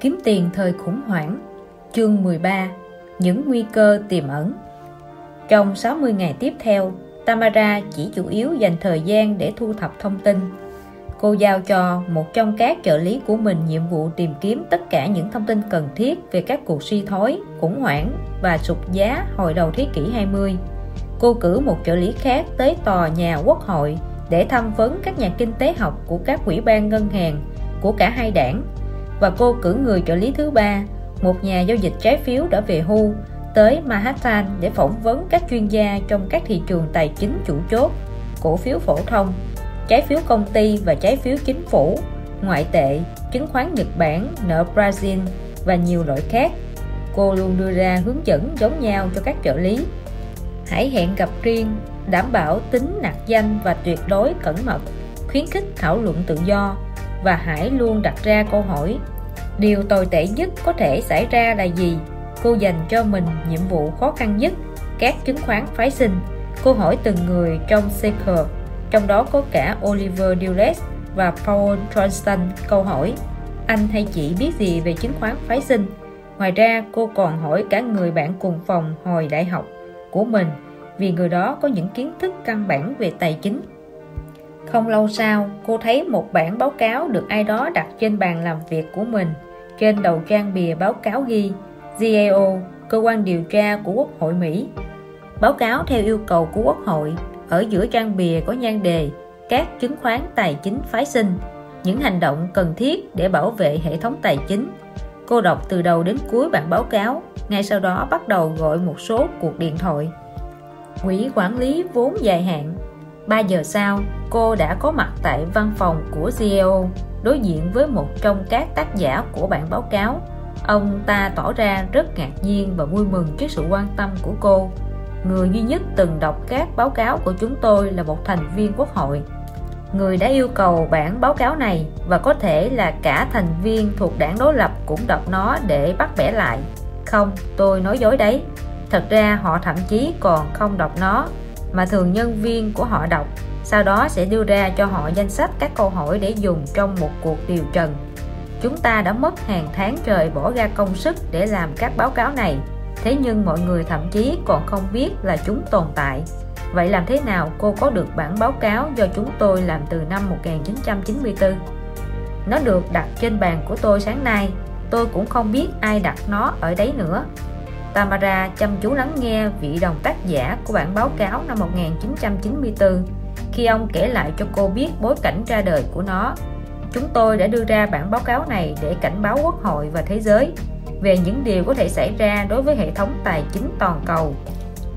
Kiếm tiền thời khủng hoảng Chương 13 Những nguy cơ tiềm ẩn Trong 60 ngày tiếp theo, Tamara chỉ chủ yếu dành thời gian để thu thập thông tin. Cô giao cho một trong các trợ lý của mình nhiệm vụ tìm kiếm tất cả những thông tin cần thiết về các cuộc suy thoái, khủng hoảng và sụt giá hồi đầu thế kỷ 20. Cô cử một trợ lý khác tới tòa nhà quốc hội để tham vấn các nhà kinh tế học của các quỹ ban ngân hàng của cả hai đảng và cô cử người trợ lý thứ ba. Một nhà giao dịch trái phiếu đã về hưu tới Manhattan để phỏng vấn các chuyên gia trong các thị trường tài chính chủ chốt, cổ phiếu phổ thông, trái phiếu công ty và trái phiếu chính phủ, ngoại tệ, chứng khoán Nhật Bản, nợ Brazil và nhiều loại khác. Cô luôn đưa ra hướng dẫn giống nhau cho các trợ lý. Hãy hẹn gặp riêng, đảm bảo tính nạc danh và tuyệt đối cẩn mật, khuyến khích thảo luận tự do và hãy luôn đặt ra câu hỏi. Điều tồi tệ nhất có thể xảy ra là gì? Cô dành cho mình nhiệm vụ khó khăn nhất, các chứng khoán phái sinh. Cô hỏi từng người trong Seeker trong đó có cả Oliver Dulles và Paul Johnston câu hỏi, anh hay chị biết gì về chứng khoán phái sinh? Ngoài ra, cô còn hỏi cả người bạn cùng phòng hồi đại học của mình, vì người đó có những kiến thức căn bản về tài chính không lâu sau cô thấy một bản báo cáo được ai đó đặt trên bàn làm việc của mình trên đầu trang bìa báo cáo ghi GAO, cơ quan điều tra của Quốc hội Mỹ. Báo cáo theo yêu cầu của Quốc hội, ở giữa trang bìa có nhan đề các chứng khoán tài chính phái sinh, những hành động cần thiết để bảo vệ hệ thống tài chính. Cô đọc từ đầu đến cuối bản báo cáo, ngay sau đó bắt đầu gọi một số cuộc điện thoại. Quỹ quản lý vốn dài hạn 3 giờ sau, cô đã có mặt tại văn phòng của CEO đối diện với một trong các tác giả của bản báo cáo. Ông ta tỏ ra rất ngạc nhiên và vui mừng trước sự quan tâm của cô. Người duy nhất từng đọc các báo cáo của chúng tôi là một thành viên quốc hội. Người đã yêu cầu bản báo cáo này và có thể là cả thành viên thuộc đảng đối lập cũng đọc nó để bắt bẻ lại. Không tôi nói dối đấy. Thật ra họ thậm chí còn không đọc nó mà thường nhân viên của họ đọc. Sau đó sẽ đưa ra cho họ danh sách các câu hỏi để dùng trong một cuộc điều trần. Chúng ta đã mất hàng tháng trời bỏ ra công sức để làm các báo cáo này. Thế nhưng mọi người thậm chí còn không biết là chúng tồn tại. Vậy làm thế nào cô có được bản báo cáo do chúng tôi làm từ năm 1994 nó được đặt trên bàn của tôi sáng nay. Tôi cũng không biết ai đặt nó ở đấy nữa. Tamara chăm chú lắng nghe vị đồng tác giả của bản báo cáo năm 1994 khi ông kể lại cho cô biết bối cảnh ra đời của nó, chúng tôi đã đưa ra bản báo cáo này để cảnh báo quốc hội và thế giới về những điều có thể xảy ra đối với hệ thống tài chính toàn cầu.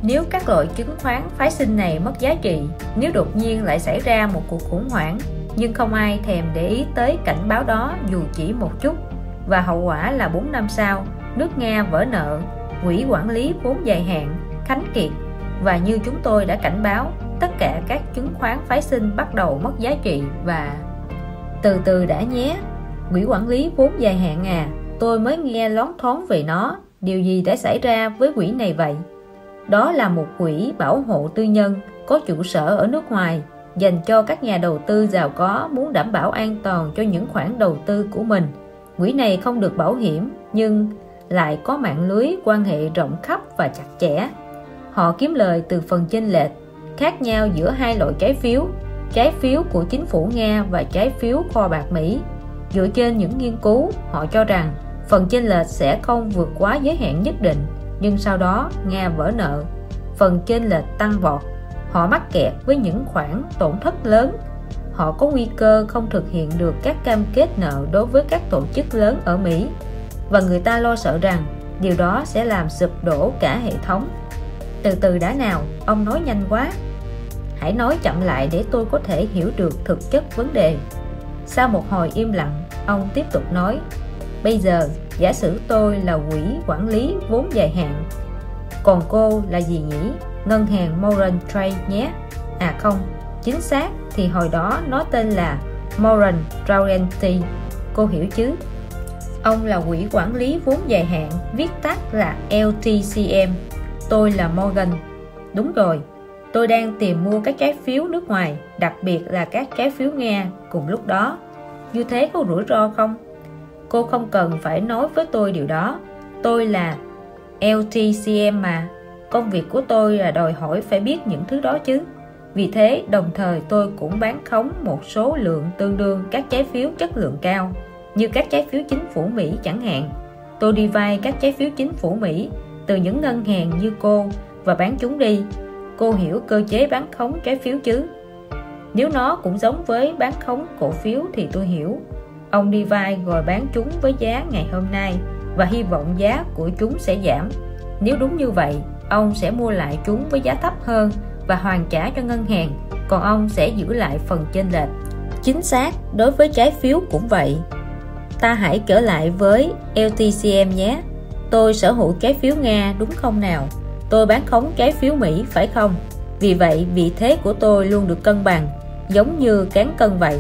Nếu các loại chứng khoán phái sinh này mất giá trị, nếu đột nhiên lại xảy ra một cuộc khủng hoảng, nhưng không ai thèm để ý tới cảnh báo đó dù chỉ một chút, và hậu quả là 4 năm sau, nước Nga vỡ nợ quỹ quản lý vốn dài hạn, khánh kiệt. Và như chúng tôi đã cảnh báo, tất cả các chứng khoán phái sinh bắt đầu mất giá trị và từ từ đã nhé. Quỹ quản lý vốn dài hạn à tôi mới nghe lón thoáng về nó. Điều gì đã xảy ra với quỹ này vậy? Đó là một quỹ bảo hộ tư nhân, có trụ sở ở nước ngoài, dành cho các nhà đầu tư giàu có muốn đảm bảo an toàn cho những khoản đầu tư của mình. Quỹ này không được bảo hiểm, nhưng lại có mạng lưới quan hệ rộng khắp và chặt chẽ. Họ kiếm lời từ phần chênh lệch, khác nhau giữa hai loại trái phiếu trái phiếu của chính phủ Nga và trái phiếu kho bạc Mỹ. Dựa trên những nghiên cứu, họ cho rằng phần chênh lệch sẽ không vượt quá giới hạn nhất định, nhưng sau đó Nga vỡ nợ. Phần chênh lệch tăng vọt, họ mắc kẹt với những khoản tổn thất lớn. Họ có nguy cơ không thực hiện được các cam kết nợ đối với các tổ chức lớn ở Mỹ và người ta lo sợ rằng điều đó sẽ làm sụp đổ cả hệ thống. Từ từ đã nào, ông nói nhanh quá. Hãy nói chậm lại để tôi có thể hiểu được thực chất vấn đề. Sau một hồi im lặng, ông tiếp tục nói, bây giờ, giả sử tôi là quỹ quản lý vốn dài hạn, còn cô là gì nhỉ? Ngân hàng Moran Trade nhé. À không, chính xác thì hồi đó nó tên là Moran Realty cô hiểu chứ? Ông là quỹ quản lý vốn dài hạn, viết tắt là LTCM tôi là Morgan. Đúng rồi, tôi đang tìm mua các trái phiếu nước ngoài, đặc biệt là các trái phiếu Nga cùng lúc đó. Như thế có rủi ro không? Cô không cần phải nói với tôi điều đó. Tôi là LTCM mà. Công việc của tôi là đòi hỏi phải biết những thứ đó chứ. Vì thế, đồng thời tôi cũng bán khống một số lượng tương đương các trái phiếu chất lượng cao như các trái phiếu chính phủ Mỹ chẳng hạn. Tôi đi vay các trái phiếu chính phủ Mỹ, từ những ngân hàng như cô và bán chúng đi. Cô hiểu cơ chế bán khống trái phiếu chứ? Nếu nó cũng giống với bán khống cổ phiếu thì tôi hiểu. Ông đi vay rồi bán chúng với giá ngày hôm nay và hy vọng giá của chúng sẽ giảm. Nếu đúng như vậy, ông sẽ mua lại chúng với giá thấp hơn và hoàn trả cho ngân hàng, còn ông sẽ giữ lại phần chênh lệch. Chính xác, đối với trái phiếu cũng vậy ta hãy trở lại với LTCM nhé. Tôi sở hữu trái phiếu Nga, đúng không nào? Tôi bán khống trái phiếu Mỹ, phải không? Vì vậy, vị thế của tôi luôn được cân bằng, giống như cán cân vậy.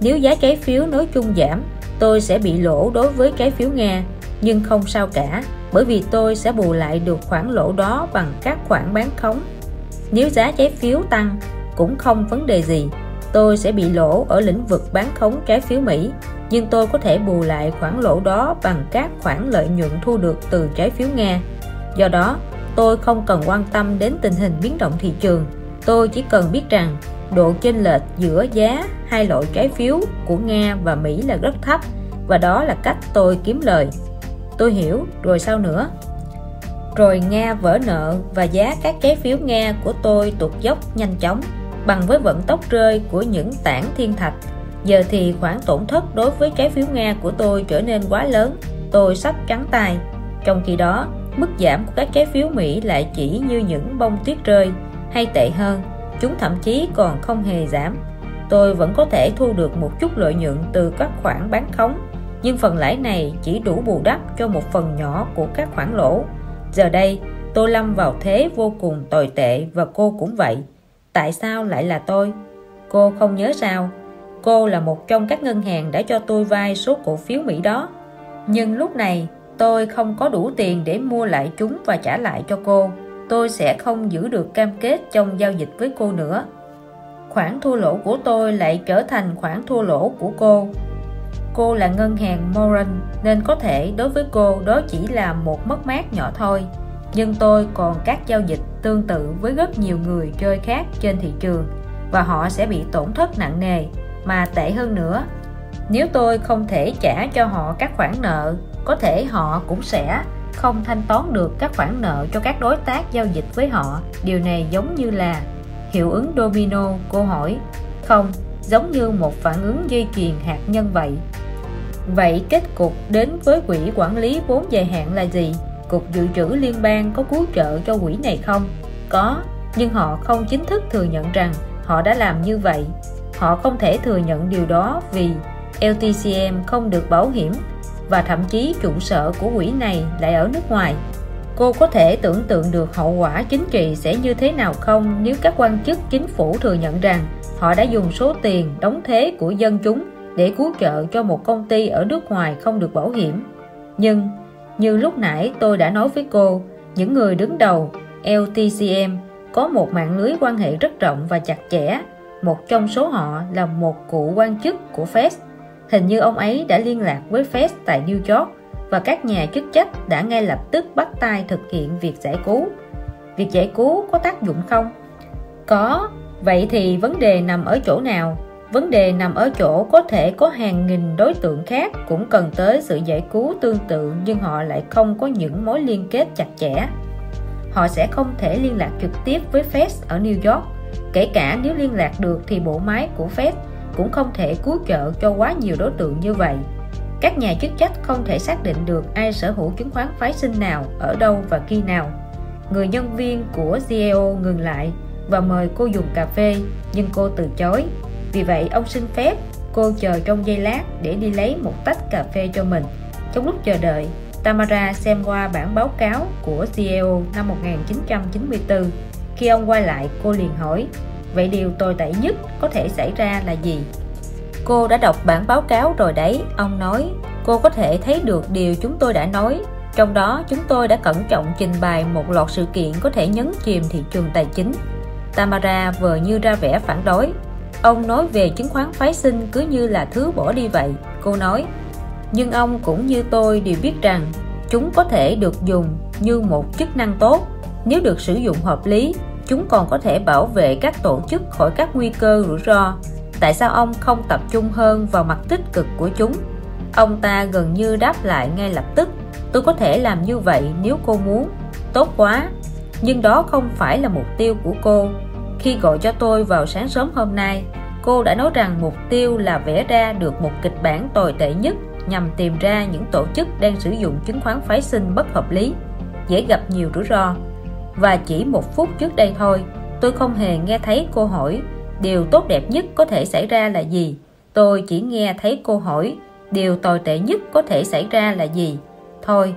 Nếu giá trái phiếu nói chung giảm, tôi sẽ bị lỗ đối với trái phiếu Nga. Nhưng không sao cả, bởi vì tôi sẽ bù lại được khoản lỗ đó bằng các khoản bán khống. Nếu giá trái phiếu tăng, cũng không vấn đề gì. Tôi sẽ bị lỗ ở lĩnh vực bán khống trái phiếu Mỹ nhưng tôi có thể bù lại khoản lỗ đó bằng các khoản lợi nhuận thu được từ trái phiếu Nga. Do đó, tôi không cần quan tâm đến tình hình biến động thị trường. Tôi chỉ cần biết rằng độ chênh lệch giữa giá hai loại trái phiếu của Nga và Mỹ là rất thấp, và đó là cách tôi kiếm lời. Tôi hiểu, rồi sao nữa? Rồi Nga vỡ nợ và giá các trái phiếu Nga của tôi tụt dốc nhanh chóng, bằng với vận tốc rơi của những tảng thiên thạch giờ thì khoản tổn thất đối với trái phiếu Nga của tôi trở nên quá lớn. Tôi sắp trắng tay. Trong khi đó, mức giảm của các trái phiếu Mỹ lại chỉ như những bông tuyết rơi, hay tệ hơn, chúng thậm chí còn không hề giảm. Tôi vẫn có thể thu được một chút lợi nhuận từ các khoản bán khống, nhưng phần lãi này chỉ đủ bù đắp cho một phần nhỏ của các khoản lỗ. Giờ đây, tôi lâm vào thế vô cùng tồi tệ và cô cũng vậy. Tại sao lại là tôi? Cô không nhớ sao? Cô là một trong các ngân hàng đã cho tôi vay số cổ phiếu Mỹ đó. Nhưng lúc này, tôi không có đủ tiền để mua lại chúng và trả lại cho cô. Tôi sẽ không giữ được cam kết trong giao dịch với cô nữa. Khoản thua lỗ của tôi lại trở thành khoản thua lỗ của cô. Cô là ngân hàng Moran, nên có thể đối với cô đó chỉ là một mất mát nhỏ thôi. Nhưng tôi còn các giao dịch tương tự với rất nhiều người chơi khác trên thị trường, và họ sẽ bị tổn thất nặng nề mà tệ hơn nữa. Nếu tôi không thể trả cho họ các khoản nợ, có thể họ cũng sẽ không thanh toán được các khoản nợ cho các đối tác giao dịch với họ. Điều này giống như là hiệu ứng domino cô hỏi. Không, giống như một phản ứng dây chuyền hạt nhân vậy. Vậy kết cục đến với quỹ quản lý vốn dài hạn là gì? Cục dự trữ liên bang có cứu trợ cho quỹ này không? Có, nhưng họ không chính thức thừa nhận rằng họ đã làm như vậy họ không thể thừa nhận điều đó vì LTCM không được bảo hiểm và thậm chí trụ sở của quỹ này lại ở nước ngoài. Cô có thể tưởng tượng được hậu quả chính trị sẽ như thế nào không nếu các quan chức chính phủ thừa nhận rằng họ đã dùng số tiền đóng thế của dân chúng để cứu trợ cho một công ty ở nước ngoài không được bảo hiểm. Nhưng, như lúc nãy tôi đã nói với cô, những người đứng đầu LTCM có một mạng lưới quan hệ rất rộng và chặt chẽ một trong số họ là một cựu quan chức của Fed. Hình như ông ấy đã liên lạc với Fed tại New York và các nhà chức trách đã ngay lập tức bắt tay thực hiện việc giải cứu. Việc giải cứu có tác dụng không? Có. Vậy thì vấn đề nằm ở chỗ nào? Vấn đề nằm ở chỗ có thể có hàng nghìn đối tượng khác cũng cần tới sự giải cứu tương tự nhưng họ lại không có những mối liên kết chặt chẽ. Họ sẽ không thể liên lạc trực tiếp với Fed ở New York kể cả nếu liên lạc được thì bộ máy của Fed cũng không thể cứu trợ cho quá nhiều đối tượng như vậy. Các nhà chức trách không thể xác định được ai sở hữu chứng khoán phái sinh nào, ở đâu và khi nào. Người nhân viên của CEO ngừng lại và mời cô dùng cà phê, nhưng cô từ chối. Vì vậy, ông xin phép cô chờ trong giây lát để đi lấy một tách cà phê cho mình. Trong lúc chờ đợi, Tamara xem qua bản báo cáo của CEO năm 1994 khi ông quay lại, cô liền hỏi, vậy điều tồi tệ nhất có thể xảy ra là gì? Cô đã đọc bản báo cáo rồi đấy, ông nói, cô có thể thấy được điều chúng tôi đã nói. Trong đó, chúng tôi đã cẩn trọng trình bày một loạt sự kiện có thể nhấn chìm thị trường tài chính. Tamara vờ như ra vẻ phản đối. Ông nói về chứng khoán phái sinh cứ như là thứ bỏ đi vậy. Cô nói, nhưng ông cũng như tôi đều biết rằng chúng có thể được dùng như một chức năng tốt nếu được sử dụng hợp lý, chúng còn có thể bảo vệ các tổ chức khỏi các nguy cơ rủi ro. Tại sao ông không tập trung hơn vào mặt tích cực của chúng? Ông ta gần như đáp lại ngay lập tức, tôi có thể làm như vậy nếu cô muốn. Tốt quá. Nhưng đó không phải là mục tiêu của cô. Khi gọi cho tôi vào sáng sớm hôm nay, cô đã nói rằng mục tiêu là vẽ ra được một kịch bản tồi tệ nhất nhằm tìm ra những tổ chức đang sử dụng chứng khoán phái sinh bất hợp lý, dễ gặp nhiều rủi ro và chỉ một phút trước đây thôi, tôi không hề nghe thấy cô hỏi, điều tốt đẹp nhất có thể xảy ra là gì? Tôi chỉ nghe thấy cô hỏi, điều tồi tệ nhất có thể xảy ra là gì? Thôi,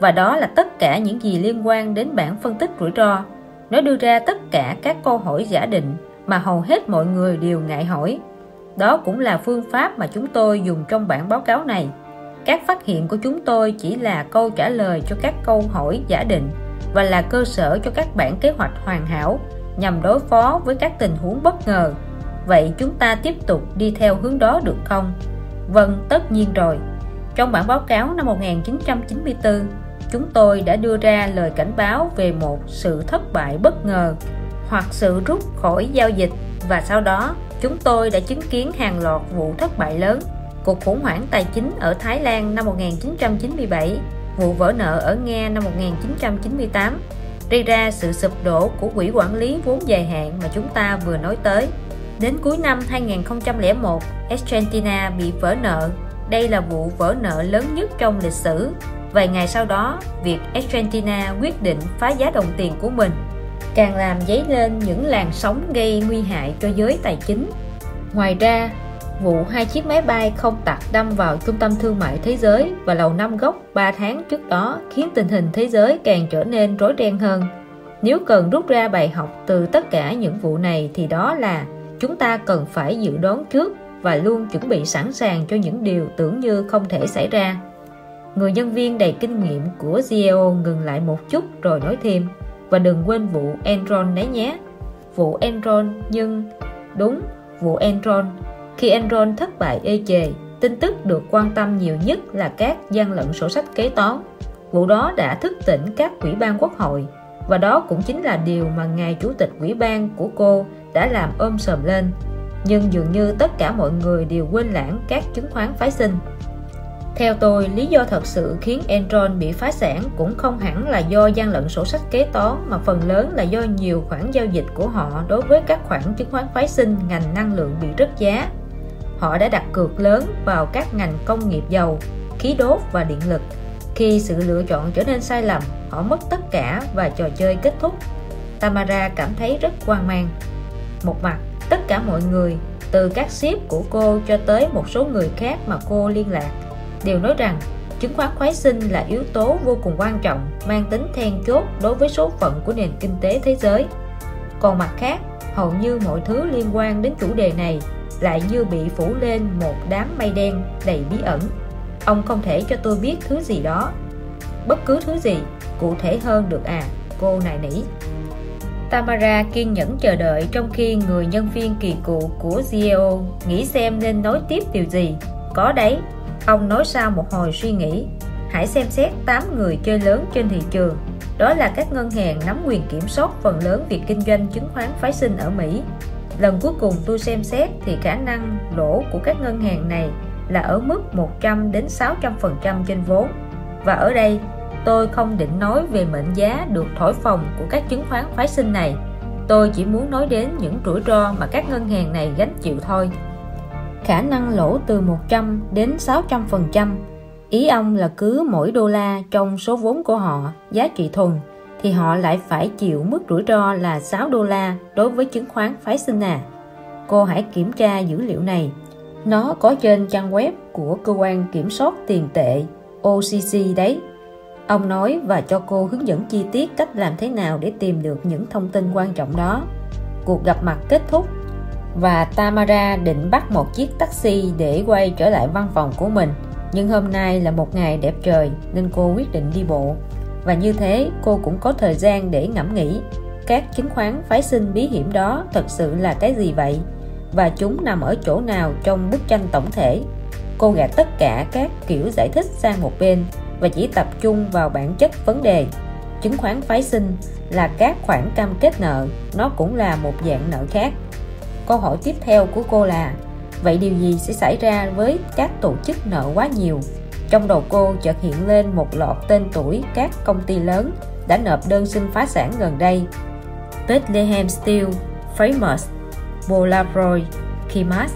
và đó là tất cả những gì liên quan đến bản phân tích rủi ro. Nó đưa ra tất cả các câu hỏi giả định mà hầu hết mọi người đều ngại hỏi. Đó cũng là phương pháp mà chúng tôi dùng trong bản báo cáo này. Các phát hiện của chúng tôi chỉ là câu trả lời cho các câu hỏi giả định và là cơ sở cho các bản kế hoạch hoàn hảo nhằm đối phó với các tình huống bất ngờ. Vậy chúng ta tiếp tục đi theo hướng đó được không? Vâng tất nhiên rồi. Trong bản báo cáo năm 1994 chúng tôi đã đưa ra lời cảnh báo về một sự thất bại bất ngờ hoặc sự rút khỏi giao dịch và sau đó chúng tôi đã chứng kiến hàng loạt vụ thất bại lớn. Cuộc khủng hoảng tài chính ở Thái Lan năm 1997 vụ vỡ nợ ở Nga năm 1998 gây ra sự sụp đổ của quỹ quản lý vốn dài hạn mà chúng ta vừa nói tới. Đến cuối năm 2001, Argentina bị vỡ nợ. Đây là vụ vỡ nợ lớn nhất trong lịch sử. Vài ngày sau đó, việc Argentina quyết định phá giá đồng tiền của mình càng làm dấy lên những làn sóng gây nguy hại cho giới tài chính. Ngoài ra, vụ hai chiếc máy bay không tặc đâm vào trung tâm thương mại thế giới và lầu năm góc 3 tháng trước đó khiến tình hình thế giới càng trở nên rối ren hơn. Nếu cần rút ra bài học từ tất cả những vụ này thì đó là chúng ta cần phải dự đoán trước và luôn chuẩn bị sẵn sàng cho những điều tưởng như không thể xảy ra. Người nhân viên đầy kinh nghiệm của CEO ngừng lại một chút rồi nói thêm, và đừng quên vụ Enron đấy nhé. Vụ Enron, nhưng đúng, vụ Enron khi Enron thất bại ê chề, tin tức được quan tâm nhiều nhất là các gian lận sổ sách kế toán. Vụ đó đã thức tỉnh các quỹ ban quốc hội và đó cũng chính là điều mà ngài chủ tịch quỹ ban của cô đã làm ôm sờm lên. Nhưng dường như tất cả mọi người đều quên lãng các chứng khoán phái sinh. Theo tôi, lý do thật sự khiến Enron bị phá sản cũng không hẳn là do gian lận sổ sách kế toán mà phần lớn là do nhiều khoản giao dịch của họ đối với các khoản chứng khoán phái sinh ngành năng lượng bị rớt giá họ đã đặt cược lớn vào các ngành công nghiệp dầu, khí đốt và điện lực. Khi sự lựa chọn trở nên sai lầm, họ mất tất cả và trò chơi kết thúc. Tamara cảm thấy rất hoang mang. Một mặt, tất cả mọi người, từ các ship của cô cho tới một số người khác mà cô liên lạc, đều nói rằng chứng khoán khoái sinh là yếu tố vô cùng quan trọng, mang tính then chốt đối với số phận của nền kinh tế thế giới. Còn mặt khác, hầu như mọi thứ liên quan đến chủ đề này lại như bị phủ lên một đám mây đen đầy bí ẩn ông không thể cho tôi biết thứ gì đó bất cứ thứ gì cụ thể hơn được à cô nài nỉ Tamara kiên nhẫn chờ đợi trong khi người nhân viên kỳ cựu của CEO nghĩ xem nên nói tiếp điều gì. Có đấy, ông nói sau một hồi suy nghĩ. Hãy xem xét 8 người chơi lớn trên thị trường. Đó là các ngân hàng nắm quyền kiểm soát phần lớn việc kinh doanh chứng khoán phái sinh ở Mỹ lần cuối cùng tôi xem xét thì khả năng lỗ của các ngân hàng này là ở mức 100 đến 600 phần trăm trên vốn. Và ở đây, tôi không định nói về mệnh giá được thổi phồng của các chứng khoán phái sinh này. Tôi chỉ muốn nói đến những rủi ro mà các ngân hàng này gánh chịu thôi. Khả năng lỗ từ 100 đến 600 phần trăm. Ý ông là cứ mỗi đô la trong số vốn của họ, giá trị thuần thì họ lại phải chịu mức rủi ro là 6 đô la đối với chứng khoán phái sinh à. Cô hãy kiểm tra dữ liệu này. Nó có trên trang web của cơ quan kiểm soát tiền tệ OCC đấy. Ông nói và cho cô hướng dẫn chi tiết cách làm thế nào để tìm được những thông tin quan trọng đó. Cuộc gặp mặt kết thúc và Tamara định bắt một chiếc taxi để quay trở lại văn phòng của mình. Nhưng hôm nay là một ngày đẹp trời nên cô quyết định đi bộ và như thế, cô cũng có thời gian để ngẫm nghĩ. Các chứng khoán phái sinh bí hiểm đó thật sự là cái gì vậy? Và chúng nằm ở chỗ nào trong bức tranh tổng thể? Cô gạt tất cả các kiểu giải thích sang một bên và chỉ tập trung vào bản chất vấn đề. Chứng khoán phái sinh là các khoản cam kết nợ. Nó cũng là một dạng nợ khác. Câu hỏi tiếp theo của cô là, vậy điều gì sẽ xảy ra với các tổ chức nợ quá nhiều? Trong đầu cô chợt hiện lên một loạt tên tuổi các công ty lớn đã nộp đơn xin phá sản gần đây Bethlehem Steel, Famous, Polaroid, Kimas,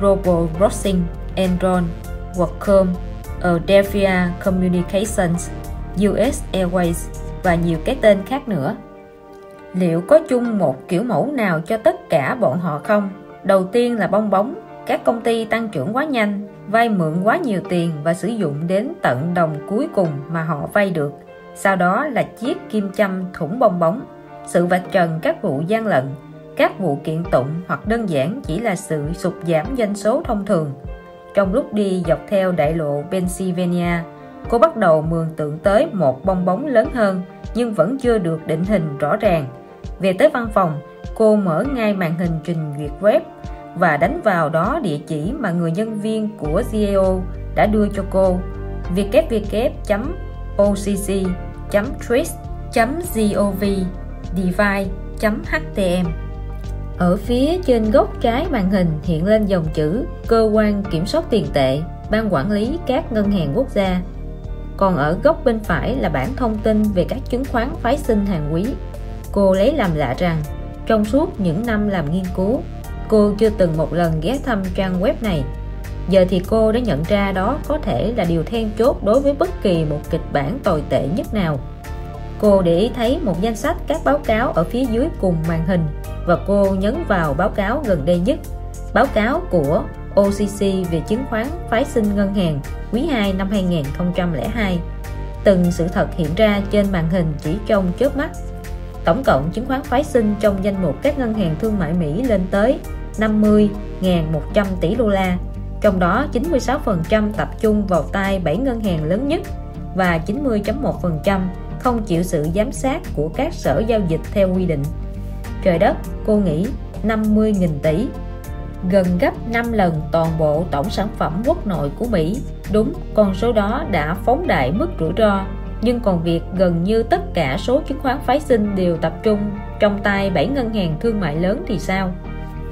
Robo-Rossing, Enron, Wacom, Adelphia Communications, US Airways và nhiều cái tên khác nữa. Liệu có chung một kiểu mẫu nào cho tất cả bọn họ không? Đầu tiên là bong bóng, các công ty tăng trưởng quá nhanh, vay mượn quá nhiều tiền và sử dụng đến tận đồng cuối cùng mà họ vay được. Sau đó là chiếc kim châm thủng bong bóng, sự vạch trần các vụ gian lận, các vụ kiện tụng hoặc đơn giản chỉ là sự sụt giảm doanh số thông thường. Trong lúc đi dọc theo đại lộ Pennsylvania, cô bắt đầu mường tượng tới một bong bóng lớn hơn nhưng vẫn chưa được định hình rõ ràng. Về tới văn phòng, cô mở ngay màn hình trình duyệt web và đánh vào đó địa chỉ mà người nhân viên của CEO đã đưa cho cô www.occ.trist.gov.device.htm ở phía trên góc trái màn hình hiện lên dòng chữ Cơ quan Kiểm soát Tiền tệ, Ban Quản lý các ngân hàng quốc gia. Còn ở góc bên phải là bản thông tin về các chứng khoán phái sinh hàng quý. Cô lấy làm lạ rằng, trong suốt những năm làm nghiên cứu, cô chưa từng một lần ghé thăm trang web này. Giờ thì cô đã nhận ra đó có thể là điều then chốt đối với bất kỳ một kịch bản tồi tệ nhất nào. Cô để ý thấy một danh sách các báo cáo ở phía dưới cùng màn hình và cô nhấn vào báo cáo gần đây nhất báo cáo của OCC về chứng khoán phái sinh ngân hàng quý 2 năm 2002 từng sự thật hiện ra trên màn hình chỉ trong chớp mắt tổng cộng chứng khoán phái sinh trong danh mục các ngân hàng thương mại Mỹ lên tới 50.100 tỷ đô la. Trong đó 96% tập trung vào tay 7 ngân hàng lớn nhất và 90.1% không chịu sự giám sát của các sở giao dịch theo quy định. Trời đất, cô nghĩ 50.000 tỷ, gần gấp 5 lần toàn bộ tổng sản phẩm quốc nội của Mỹ. Đúng, con số đó đã phóng đại mức rủi ro, nhưng còn việc gần như tất cả số chứng khoán phái sinh đều tập trung trong tay 7 ngân hàng thương mại lớn thì sao?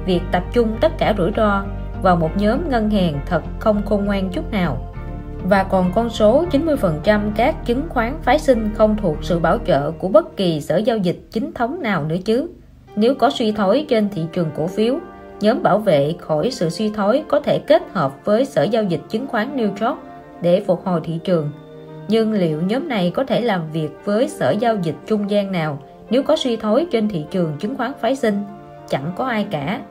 Việc tập trung tất cả rủi ro vào một nhóm ngân hàng thật không khôn ngoan chút nào và còn con số 90% các chứng khoán phái sinh không thuộc sự bảo trợ của bất kỳ sở giao dịch chính thống nào nữa chứ nếu có suy thoái trên thị trường cổ phiếu, nhóm bảo vệ khỏi sự suy thoái có thể kết hợp với Sở Giao dịch Chứng khoán New York để phục hồi thị trường. Nhưng liệu nhóm này có thể làm việc với Sở Giao dịch trung gian nào nếu có suy thoái trên thị trường chứng khoán phái sinh? Chẳng có ai cả.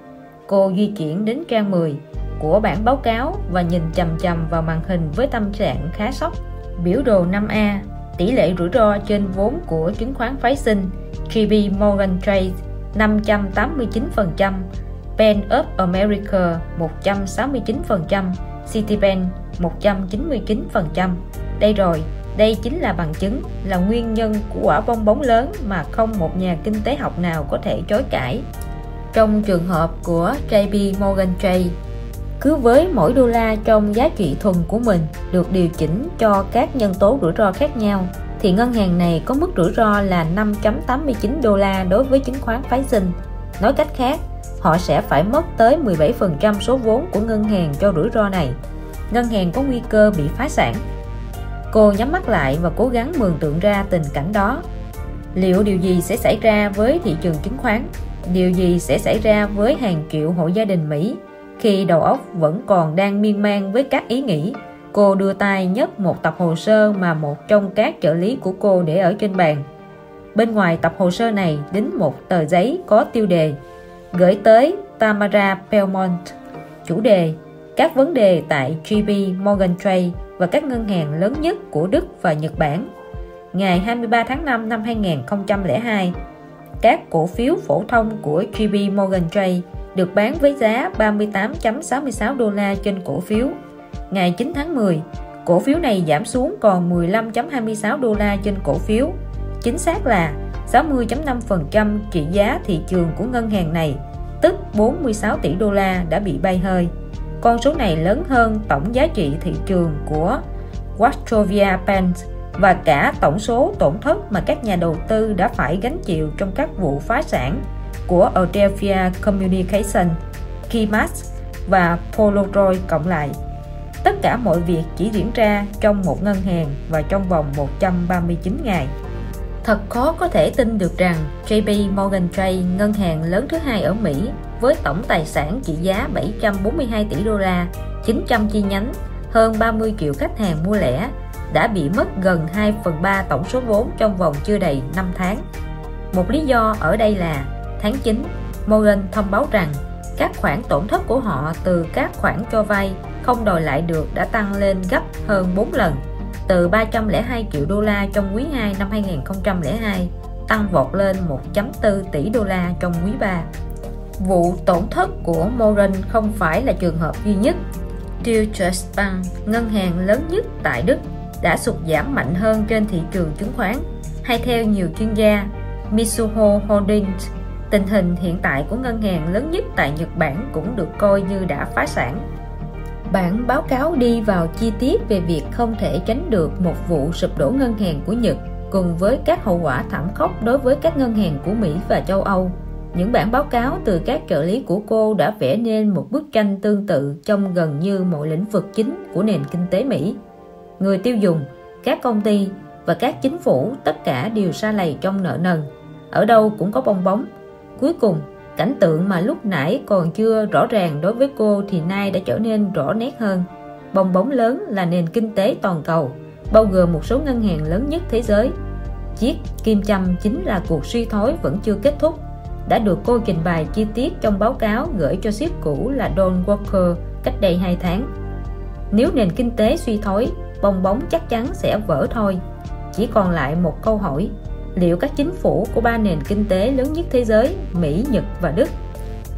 Cô di chuyển đến trang 10 của bản báo cáo và nhìn chầm chầm vào màn hình với tâm trạng khá sốc. Biểu đồ 5A, tỷ lệ rủi ro trên vốn của chứng khoán phái sinh JP Morgan Chase 589%, Bank of America 169%, Citibank 199%. Đây rồi, đây chính là bằng chứng, là nguyên nhân của quả bong bóng lớn mà không một nhà kinh tế học nào có thể chối cãi. Trong trường hợp của JP Morgan Chase, cứ với mỗi đô la trong giá trị thuần của mình được điều chỉnh cho các nhân tố rủi ro khác nhau thì ngân hàng này có mức rủi ro là 5.89 đô la đối với chứng khoán phái sinh. Nói cách khác, họ sẽ phải mất tới 17% số vốn của ngân hàng cho rủi ro này. Ngân hàng có nguy cơ bị phá sản. Cô nhắm mắt lại và cố gắng mường tượng ra tình cảnh đó. Liệu điều gì sẽ xảy ra với thị trường chứng khoán? Điều gì sẽ xảy ra với hàng triệu hộ gia đình Mỹ khi đầu óc vẫn còn đang miên man với các ý nghĩ Cô đưa tay nhấc một tập hồ sơ mà một trong các trợ lý của cô để ở trên bàn. Bên ngoài tập hồ sơ này đính một tờ giấy có tiêu đề gửi tới Tamara Belmont. Chủ đề các vấn đề tại JP Morgan Chase và các ngân hàng lớn nhất của Đức và Nhật Bản. Ngày 23 tháng 5 năm 2002, các cổ phiếu phổ thông của JP Morgan Chase được bán với giá 38.66 đô la trên cổ phiếu ngày 9 tháng 10, cổ phiếu này giảm xuống còn 15.26 đô la trên cổ phiếu. Chính xác là 60.5% trị giá thị trường của ngân hàng này, tức 46 tỷ đô la đã bị bay hơi. Con số này lớn hơn tổng giá trị thị trường của Wastrovia Bank và cả tổng số tổn thất mà các nhà đầu tư đã phải gánh chịu trong các vụ phá sản của Adelphia Communication, Kimax và Polaroid cộng lại. Tất cả mọi việc chỉ diễn ra trong một ngân hàng và trong vòng 139 ngày. Thật khó có thể tin được rằng JP Morgan Chase, ngân hàng lớn thứ hai ở Mỹ, với tổng tài sản trị giá 742 tỷ đô la, 900 chi nhánh, hơn 30 triệu khách hàng mua lẻ, đã bị mất gần 2 phần 3 tổng số vốn trong vòng chưa đầy 5 tháng. Một lý do ở đây là tháng 9, Morgan thông báo rằng các khoản tổn thất của họ từ các khoản cho vay không đòi lại được đã tăng lên gấp hơn 4 lần từ 302 triệu đô la trong quý 2 năm 2002 tăng vọt lên 1.4 tỷ đô la trong quý 3. Vụ tổn thất của Morgan không phải là trường hợp duy nhất. Deutsche Bank, ngân hàng lớn nhất tại Đức, đã sụt giảm mạnh hơn trên thị trường chứng khoán. Hay theo nhiều chuyên gia, Mizuho Holdings, tình hình hiện tại của ngân hàng lớn nhất tại Nhật Bản cũng được coi như đã phá sản. Bản báo cáo đi vào chi tiết về việc không thể tránh được một vụ sụp đổ ngân hàng của Nhật cùng với các hậu quả thảm khốc đối với các ngân hàng của Mỹ và châu Âu. Những bản báo cáo từ các trợ lý của cô đã vẽ nên một bức tranh tương tự trong gần như mọi lĩnh vực chính của nền kinh tế Mỹ. Người tiêu dùng, các công ty và các chính phủ tất cả đều xa lầy trong nợ nần. Ở đâu cũng có bong bóng. Cuối cùng, cảnh tượng mà lúc nãy còn chưa rõ ràng đối với cô thì nay đã trở nên rõ nét hơn bong bóng lớn là nền kinh tế toàn cầu bao gồm một số ngân hàng lớn nhất thế giới chiếc kim châm chính là cuộc suy thoái vẫn chưa kết thúc đã được cô trình bày chi tiết trong báo cáo gửi cho ship cũ là Don Walker cách đây 2 tháng nếu nền kinh tế suy thoái bong bóng chắc chắn sẽ vỡ thôi chỉ còn lại một câu hỏi liệu các chính phủ của ba nền kinh tế lớn nhất thế giới Mỹ, Nhật và Đức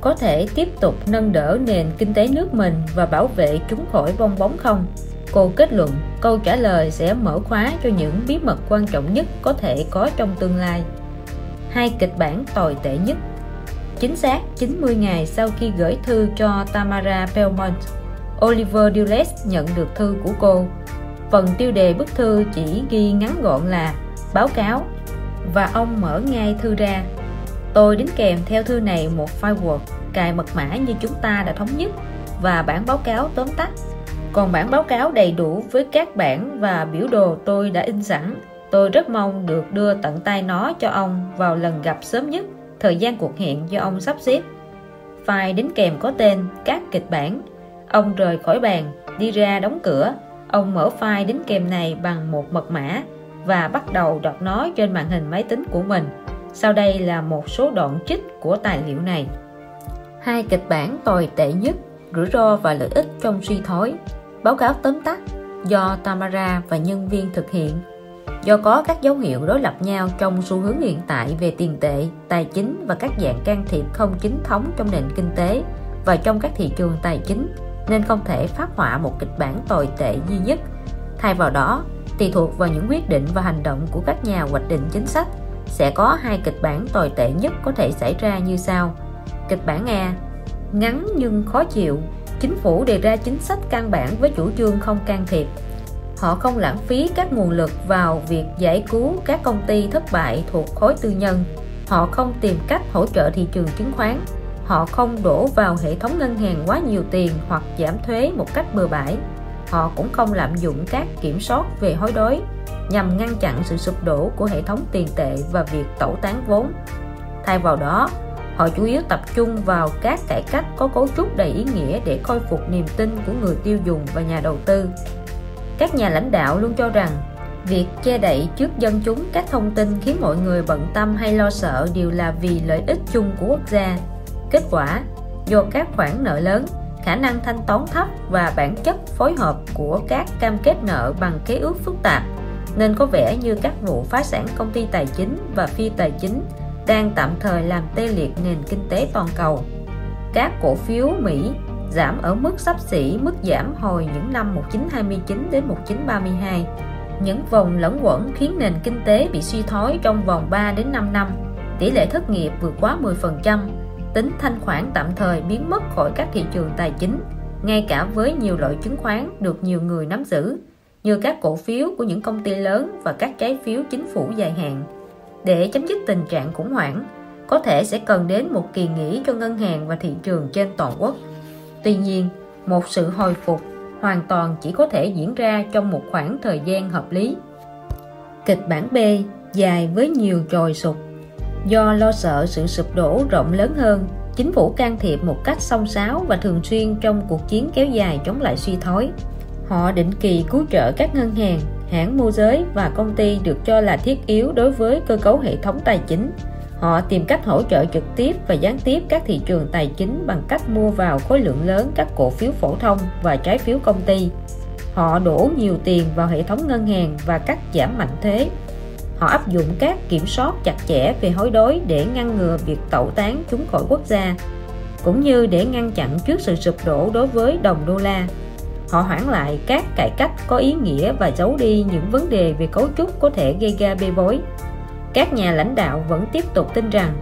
có thể tiếp tục nâng đỡ nền kinh tế nước mình và bảo vệ chúng khỏi bong bóng không? Cô kết luận câu trả lời sẽ mở khóa cho những bí mật quan trọng nhất có thể có trong tương lai. Hai kịch bản tồi tệ nhất Chính xác 90 ngày sau khi gửi thư cho Tamara Belmont, Oliver Dulles nhận được thư của cô. Phần tiêu đề bức thư chỉ ghi ngắn gọn là báo cáo và ông mở ngay thư ra. Tôi đính kèm theo thư này một file Word cài mật mã như chúng ta đã thống nhất và bản báo cáo tóm tắt. Còn bản báo cáo đầy đủ với các bản và biểu đồ tôi đã in sẵn. Tôi rất mong được đưa tận tay nó cho ông vào lần gặp sớm nhất. Thời gian cuộc hẹn do ông sắp xếp. File đính kèm có tên các kịch bản. Ông rời khỏi bàn, đi ra đóng cửa ông mở file đính kèm này bằng một mật mã và bắt đầu đọc nó trên màn hình máy tính của mình. Sau đây là một số đoạn trích của tài liệu này. Hai kịch bản tồi tệ nhất, rủi ro và lợi ích trong suy thoái. Báo cáo tóm tắt do Tamara và nhân viên thực hiện. Do có các dấu hiệu đối lập nhau trong xu hướng hiện tại về tiền tệ, tài chính và các dạng can thiệp không chính thống trong nền kinh tế và trong các thị trường tài chính, nên không thể phát họa một kịch bản tồi tệ duy nhất. Thay vào đó, tùy thuộc vào những quyết định và hành động của các nhà hoạch định chính sách sẽ có hai kịch bản tồi tệ nhất có thể xảy ra như sau. Kịch bản A ngắn nhưng khó chịu. Chính phủ đề ra chính sách căn bản với chủ trương không can thiệp. Họ không lãng phí các nguồn lực vào việc giải cứu các công ty thất bại thuộc khối tư nhân. Họ không tìm cách hỗ trợ thị trường chứng khoán họ không đổ vào hệ thống ngân hàng quá nhiều tiền hoặc giảm thuế một cách bừa bãi họ cũng không lạm dụng các kiểm soát về hối đối nhằm ngăn chặn sự sụp đổ của hệ thống tiền tệ và việc tẩu tán vốn. Thay vào đó, họ chủ yếu tập trung vào các cải cách có cấu trúc đầy ý nghĩa để khôi phục niềm tin của người tiêu dùng và nhà đầu tư. Các nhà lãnh đạo luôn cho rằng việc che đậy trước dân chúng các thông tin khiến mọi người bận tâm hay lo sợ đều là vì lợi ích chung của quốc gia. Kết quả, do các khoản nợ lớn, khả năng thanh toán thấp và bản chất phối hợp của các cam kết nợ bằng kế ước phức tạp nên có vẻ như các vụ phá sản công ty tài chính và phi tài chính đang tạm thời làm tê liệt nền kinh tế toàn cầu. Các cổ phiếu Mỹ giảm ở mức sắp xỉ mức giảm hồi những năm 1929 đến 1932. Những vòng lẫn quẩn khiến nền kinh tế bị suy thoái trong vòng 3 đến 5 năm. Tỷ lệ thất nghiệp vượt quá 10%, tính thanh khoản tạm thời biến mất khỏi các thị trường tài chính ngay cả với nhiều loại chứng khoán được nhiều người nắm giữ như các cổ phiếu của những công ty lớn và các trái phiếu chính phủ dài hạn. Để chấm dứt tình trạng khủng hoảng, có thể sẽ cần đến một kỳ nghỉ cho ngân hàng và thị trường trên toàn quốc. Tuy nhiên, một sự hồi phục hoàn toàn chỉ có thể diễn ra trong một khoảng thời gian hợp lý. Kịch bản B dài với nhiều trồi sụp Do lo sợ sự sụp đổ rộng lớn hơn, chính phủ can thiệp một cách song sáo và thường xuyên trong cuộc chiến kéo dài chống lại suy thoái. Họ định kỳ cứu trợ các ngân hàng, hãng môi giới và công ty được cho là thiết yếu đối với cơ cấu hệ thống tài chính. Họ tìm cách hỗ trợ trực tiếp và gián tiếp các thị trường tài chính bằng cách mua vào khối lượng lớn các cổ phiếu phổ thông và trái phiếu công ty. Họ đổ nhiều tiền vào hệ thống ngân hàng và cắt giảm mạnh thuế Họ áp dụng các kiểm soát chặt chẽ về hối đối để ngăn ngừa việc tẩu tán chúng khỏi quốc gia, cũng như để ngăn chặn trước sự sụp đổ đối với đồng đô la. Họ hoãn lại các cải cách có ý nghĩa và giấu đi những vấn đề về cấu trúc có thể gây ra bê bối. Các nhà lãnh đạo vẫn tiếp tục tin rằng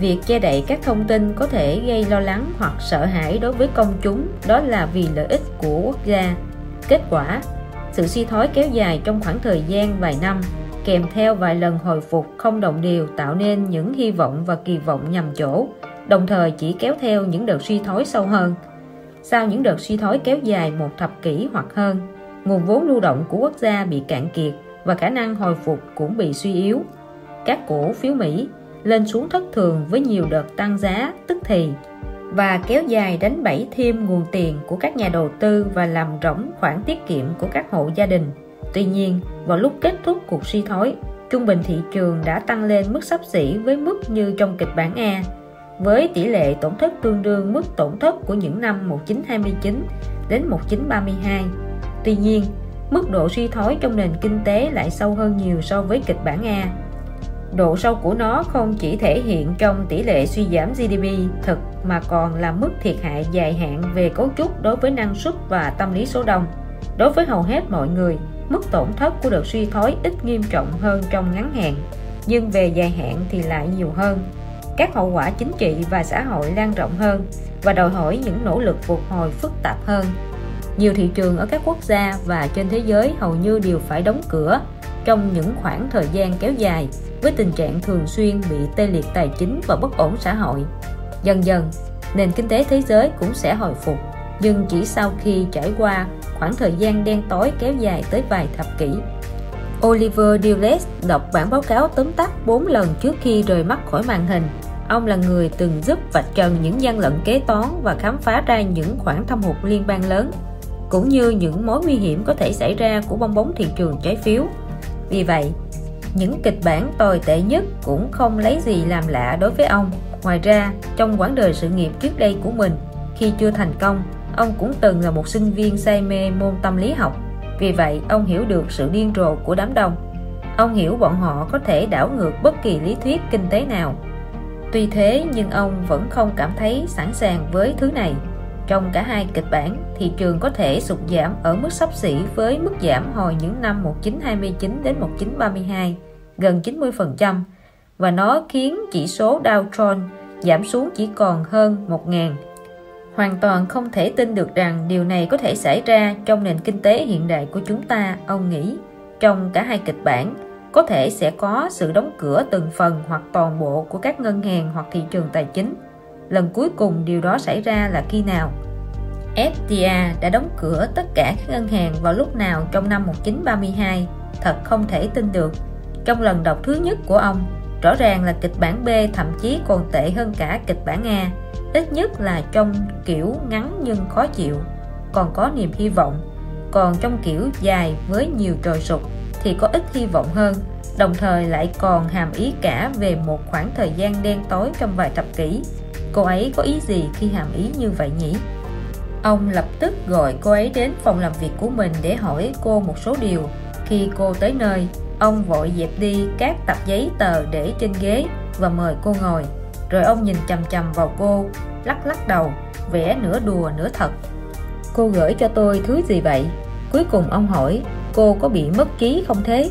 việc che đậy các thông tin có thể gây lo lắng hoặc sợ hãi đối với công chúng đó là vì lợi ích của quốc gia. Kết quả, sự suy thoái kéo dài trong khoảng thời gian vài năm kèm theo vài lần hồi phục không đồng đều tạo nên những hy vọng và kỳ vọng nhầm chỗ, đồng thời chỉ kéo theo những đợt suy thoái sâu hơn. Sau những đợt suy thoái kéo dài một thập kỷ hoặc hơn, nguồn vốn lưu động của quốc gia bị cạn kiệt và khả năng hồi phục cũng bị suy yếu. Các cổ phiếu Mỹ lên xuống thất thường với nhiều đợt tăng giá tức thì và kéo dài đánh bẫy thêm nguồn tiền của các nhà đầu tư và làm rỗng khoản tiết kiệm của các hộ gia đình. Tuy nhiên, vào lúc kết thúc cuộc suy thoái, trung bình thị trường đã tăng lên mức sắp xỉ với mức như trong kịch bản A, với tỷ lệ tổn thất tương đương mức tổn thất của những năm 1929 đến 1932. Tuy nhiên, mức độ suy thoái trong nền kinh tế lại sâu hơn nhiều so với kịch bản A. Độ sâu của nó không chỉ thể hiện trong tỷ lệ suy giảm GDP thực mà còn là mức thiệt hại dài hạn về cấu trúc đối với năng suất và tâm lý số đông. Đối với hầu hết mọi người, mức tổn thất của đợt suy thoái ít nghiêm trọng hơn trong ngắn hạn, nhưng về dài hạn thì lại nhiều hơn. Các hậu quả chính trị và xã hội lan rộng hơn và đòi hỏi những nỗ lực phục hồi phức tạp hơn. Nhiều thị trường ở các quốc gia và trên thế giới hầu như đều phải đóng cửa trong những khoảng thời gian kéo dài với tình trạng thường xuyên bị tê liệt tài chính và bất ổn xã hội. Dần dần, nền kinh tế thế giới cũng sẽ hồi phục nhưng chỉ sau khi trải qua khoảng thời gian đen tối kéo dài tới vài thập kỷ. Oliver Dulles đọc bản báo cáo tóm tắt 4 lần trước khi rời mắt khỏi màn hình. Ông là người từng giúp vạch trần những gian lận kế toán và khám phá ra những khoản thâm hụt liên bang lớn, cũng như những mối nguy hiểm có thể xảy ra của bong bóng thị trường trái phiếu. Vì vậy, những kịch bản tồi tệ nhất cũng không lấy gì làm lạ đối với ông. Ngoài ra, trong quãng đời sự nghiệp trước đây của mình, khi chưa thành công, Ông cũng từng là một sinh viên say mê môn tâm lý học. Vì vậy ông hiểu được sự điên rồ của đám đông. Ông hiểu bọn họ có thể đảo ngược bất kỳ lý thuyết kinh tế nào. Tuy thế nhưng ông vẫn không cảm thấy sẵn sàng với thứ này. Trong cả hai kịch bản, thị trường có thể sụt giảm ở mức sắp xỉ với mức giảm hồi những năm 1929 đến 1932 gần 90% và nó khiến chỉ số Dow Jones giảm xuống chỉ còn hơn 1.000 hoàn toàn không thể tin được rằng điều này có thể xảy ra trong nền kinh tế hiện đại của chúng ta, ông nghĩ. Trong cả hai kịch bản, có thể sẽ có sự đóng cửa từng phần hoặc toàn bộ của các ngân hàng hoặc thị trường tài chính. Lần cuối cùng điều đó xảy ra là khi nào? FTA đã đóng cửa tất cả các ngân hàng vào lúc nào trong năm 1932 thật không thể tin được. Trong lần đọc thứ nhất của ông, rõ ràng là kịch bản B thậm chí còn tệ hơn cả kịch bản A ít nhất là trong kiểu ngắn nhưng khó chịu, còn có niềm hy vọng. Còn trong kiểu dài với nhiều trồi sụt thì có ít hy vọng hơn, đồng thời lại còn hàm ý cả về một khoảng thời gian đen tối trong vài thập kỷ. Cô ấy có ý gì khi hàm ý như vậy nhỉ? Ông lập tức gọi cô ấy đến phòng làm việc của mình để hỏi cô một số điều. Khi cô tới nơi, ông vội dẹp đi các tập giấy tờ để trên ghế và mời cô ngồi rồi ông nhìn chầm chầm vào cô, lắc lắc đầu, vẽ nửa đùa nửa thật. Cô gửi cho tôi thứ gì vậy? Cuối cùng ông hỏi, cô có bị mất ký không thế?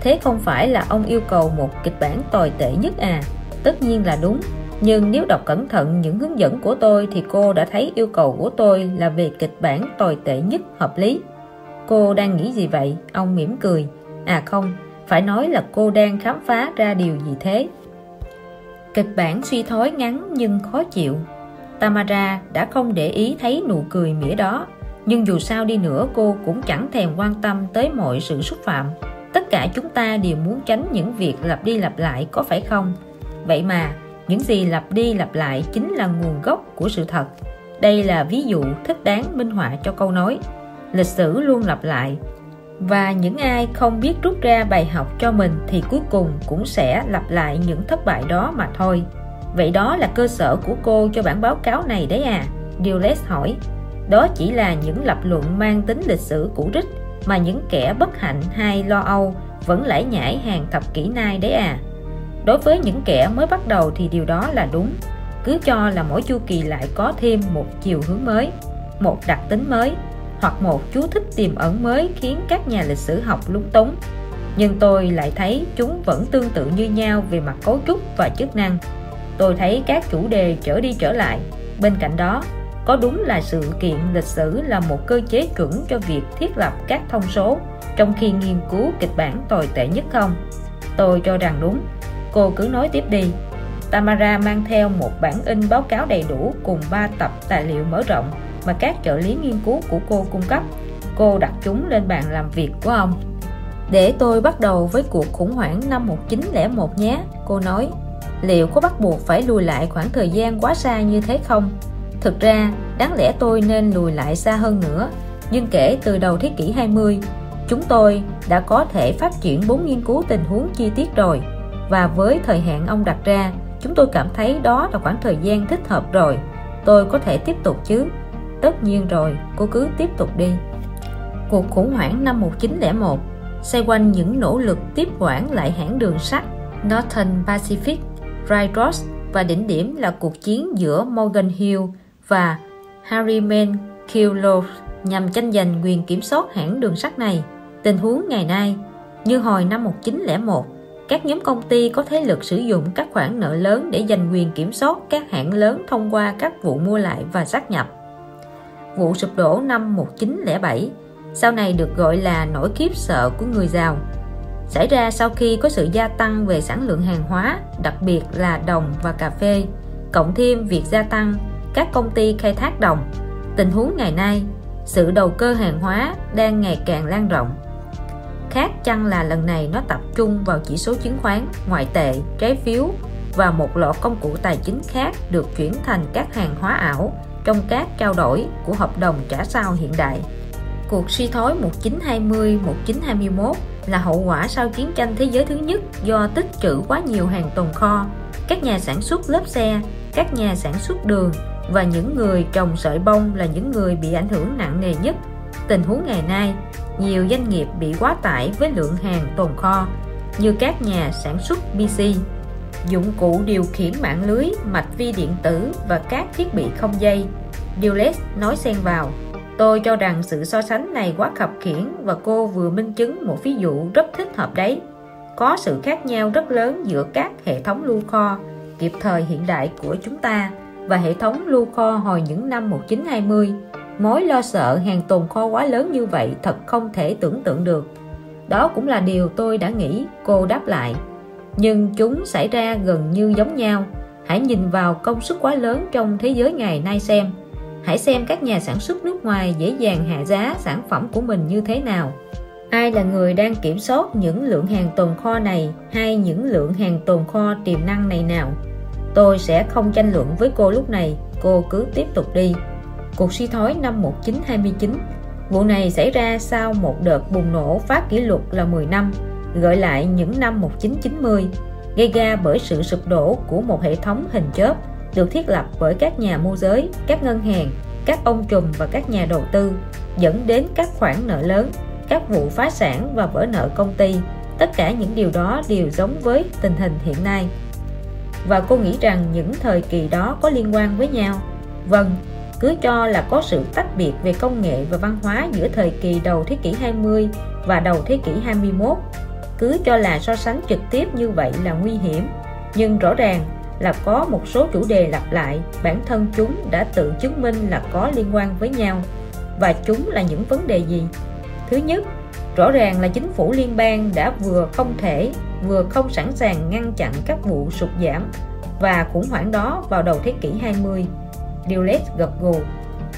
Thế không phải là ông yêu cầu một kịch bản tồi tệ nhất à? Tất nhiên là đúng. Nhưng nếu đọc cẩn thận những hướng dẫn của tôi thì cô đã thấy yêu cầu của tôi là về kịch bản tồi tệ nhất hợp lý. Cô đang nghĩ gì vậy? Ông mỉm cười. À không, phải nói là cô đang khám phá ra điều gì thế? Kịch bản suy thoái ngắn nhưng khó chịu. Tamara đã không để ý thấy nụ cười mỉa đó, nhưng dù sao đi nữa cô cũng chẳng thèm quan tâm tới mọi sự xúc phạm. Tất cả chúng ta đều muốn tránh những việc lặp đi lặp lại có phải không? Vậy mà, những gì lặp đi lặp lại chính là nguồn gốc của sự thật. Đây là ví dụ thích đáng minh họa cho câu nói. Lịch sử luôn lặp lại và những ai không biết rút ra bài học cho mình thì cuối cùng cũng sẽ lặp lại những thất bại đó mà thôi. Vậy đó là cơ sở của cô cho bản báo cáo này đấy à? Dulles hỏi. Đó chỉ là những lập luận mang tính lịch sử cũ rích mà những kẻ bất hạnh hay lo âu vẫn lải nhải hàng thập kỷ nay đấy à? Đối với những kẻ mới bắt đầu thì điều đó là đúng. Cứ cho là mỗi chu kỳ lại có thêm một chiều hướng mới, một đặc tính mới hoặc một chú thích tiềm ẩn mới khiến các nhà lịch sử học lúng túng. Nhưng tôi lại thấy chúng vẫn tương tự như nhau về mặt cấu trúc và chức năng. Tôi thấy các chủ đề trở đi trở lại. Bên cạnh đó, có đúng là sự kiện lịch sử là một cơ chế chuẩn cho việc thiết lập các thông số trong khi nghiên cứu kịch bản tồi tệ nhất không? Tôi cho rằng đúng. Cô cứ nói tiếp đi. Tamara mang theo một bản in báo cáo đầy đủ cùng 3 tập tài liệu mở rộng mà các trợ lý nghiên cứu của cô cung cấp. Cô đặt chúng lên bàn làm việc của ông. Để tôi bắt đầu với cuộc khủng hoảng năm 1901 nhé, cô nói. Liệu có bắt buộc phải lùi lại khoảng thời gian quá xa như thế không? Thực ra, đáng lẽ tôi nên lùi lại xa hơn nữa. Nhưng kể từ đầu thế kỷ 20 chúng tôi đã có thể phát triển bốn nghiên cứu tình huống chi tiết rồi. Và với thời hạn ông đặt ra, chúng tôi cảm thấy đó là khoảng thời gian thích hợp rồi. Tôi có thể tiếp tục chứ? Tất nhiên rồi cô cứ tiếp tục đi cuộc khủng hoảng năm 1901 xoay quanh những nỗ lực tiếp quản lại hãng đường sắt Northern Pacific Railroad và đỉnh điểm là cuộc chiến giữa Morgan Hill và Harriman Kellogg nhằm tranh giành quyền kiểm soát hãng đường sắt này. Tình huống ngày nay, như hồi năm 1901, các nhóm công ty có thế lực sử dụng các khoản nợ lớn để giành quyền kiểm soát các hãng lớn thông qua các vụ mua lại và sát nhập. Vụ sụp đổ năm 1907 sau này được gọi là nỗi khiếp sợ của người giàu. Xảy ra sau khi có sự gia tăng về sản lượng hàng hóa, đặc biệt là đồng và cà phê, cộng thêm việc gia tăng, các công ty khai thác đồng. Tình huống ngày nay, sự đầu cơ hàng hóa đang ngày càng lan rộng. Khác chăng là lần này nó tập trung vào chỉ số chứng khoán, ngoại tệ, trái phiếu và một loạt công cụ tài chính khác được chuyển thành các hàng hóa ảo trong các trao đổi của hợp đồng trả sao hiện đại. Cuộc suy thoái 1920-1921 là hậu quả sau chiến tranh thế giới thứ nhất do tích trữ quá nhiều hàng tồn kho, các nhà sản xuất lớp xe, các nhà sản xuất đường và những người trồng sợi bông là những người bị ảnh hưởng nặng nề nhất. Tình huống ngày nay, nhiều doanh nghiệp bị quá tải với lượng hàng tồn kho, như các nhà sản xuất PC dụng cụ điều khiển mạng lưới, mạch vi điện tử và các thiết bị không dây. Dulles nói xen vào. Tôi cho rằng sự so sánh này quá khập khiển và cô vừa minh chứng một ví dụ rất thích hợp đấy. Có sự khác nhau rất lớn giữa các hệ thống lưu kho, kịp thời hiện đại của chúng ta, và hệ thống lưu kho hồi những năm 1920 mối lo sợ hàng tồn kho quá lớn như vậy thật không thể tưởng tượng được. Đó cũng là điều tôi đã nghĩ, cô đáp lại nhưng chúng xảy ra gần như giống nhau. Hãy nhìn vào công suất quá lớn trong thế giới ngày nay xem. Hãy xem các nhà sản xuất nước ngoài dễ dàng hạ giá sản phẩm của mình như thế nào. Ai là người đang kiểm soát những lượng hàng tồn kho này hay những lượng hàng tồn kho tiềm năng này nào? Tôi sẽ không tranh luận với cô lúc này. Cô cứ tiếp tục đi. Cuộc suy thoái năm 1929 vụ này xảy ra sau một đợt bùng nổ phá kỷ lục là 10 năm gợi lại những năm 1990 gây ra bởi sự sụp đổ của một hệ thống hình chớp được thiết lập bởi các nhà môi giới, các ngân hàng, các ông trùm và các nhà đầu tư dẫn đến các khoản nợ lớn, các vụ phá sản và vỡ nợ công ty. Tất cả những điều đó đều giống với tình hình hiện nay. Và cô nghĩ rằng những thời kỳ đó có liên quan với nhau. Vâng, cứ cho là có sự tách biệt về công nghệ và văn hóa giữa thời kỳ đầu thế kỷ 20 và đầu thế kỷ 21 cứ cho là so sánh trực tiếp như vậy là nguy hiểm. Nhưng rõ ràng là có một số chủ đề lặp lại, bản thân chúng đã tự chứng minh là có liên quan với nhau. Và chúng là những vấn đề gì? Thứ nhất, rõ ràng là chính phủ liên bang đã vừa không thể, vừa không sẵn sàng ngăn chặn các vụ sụt giảm. Và khủng hoảng đó vào đầu thế kỷ 20 Dulles gật gù.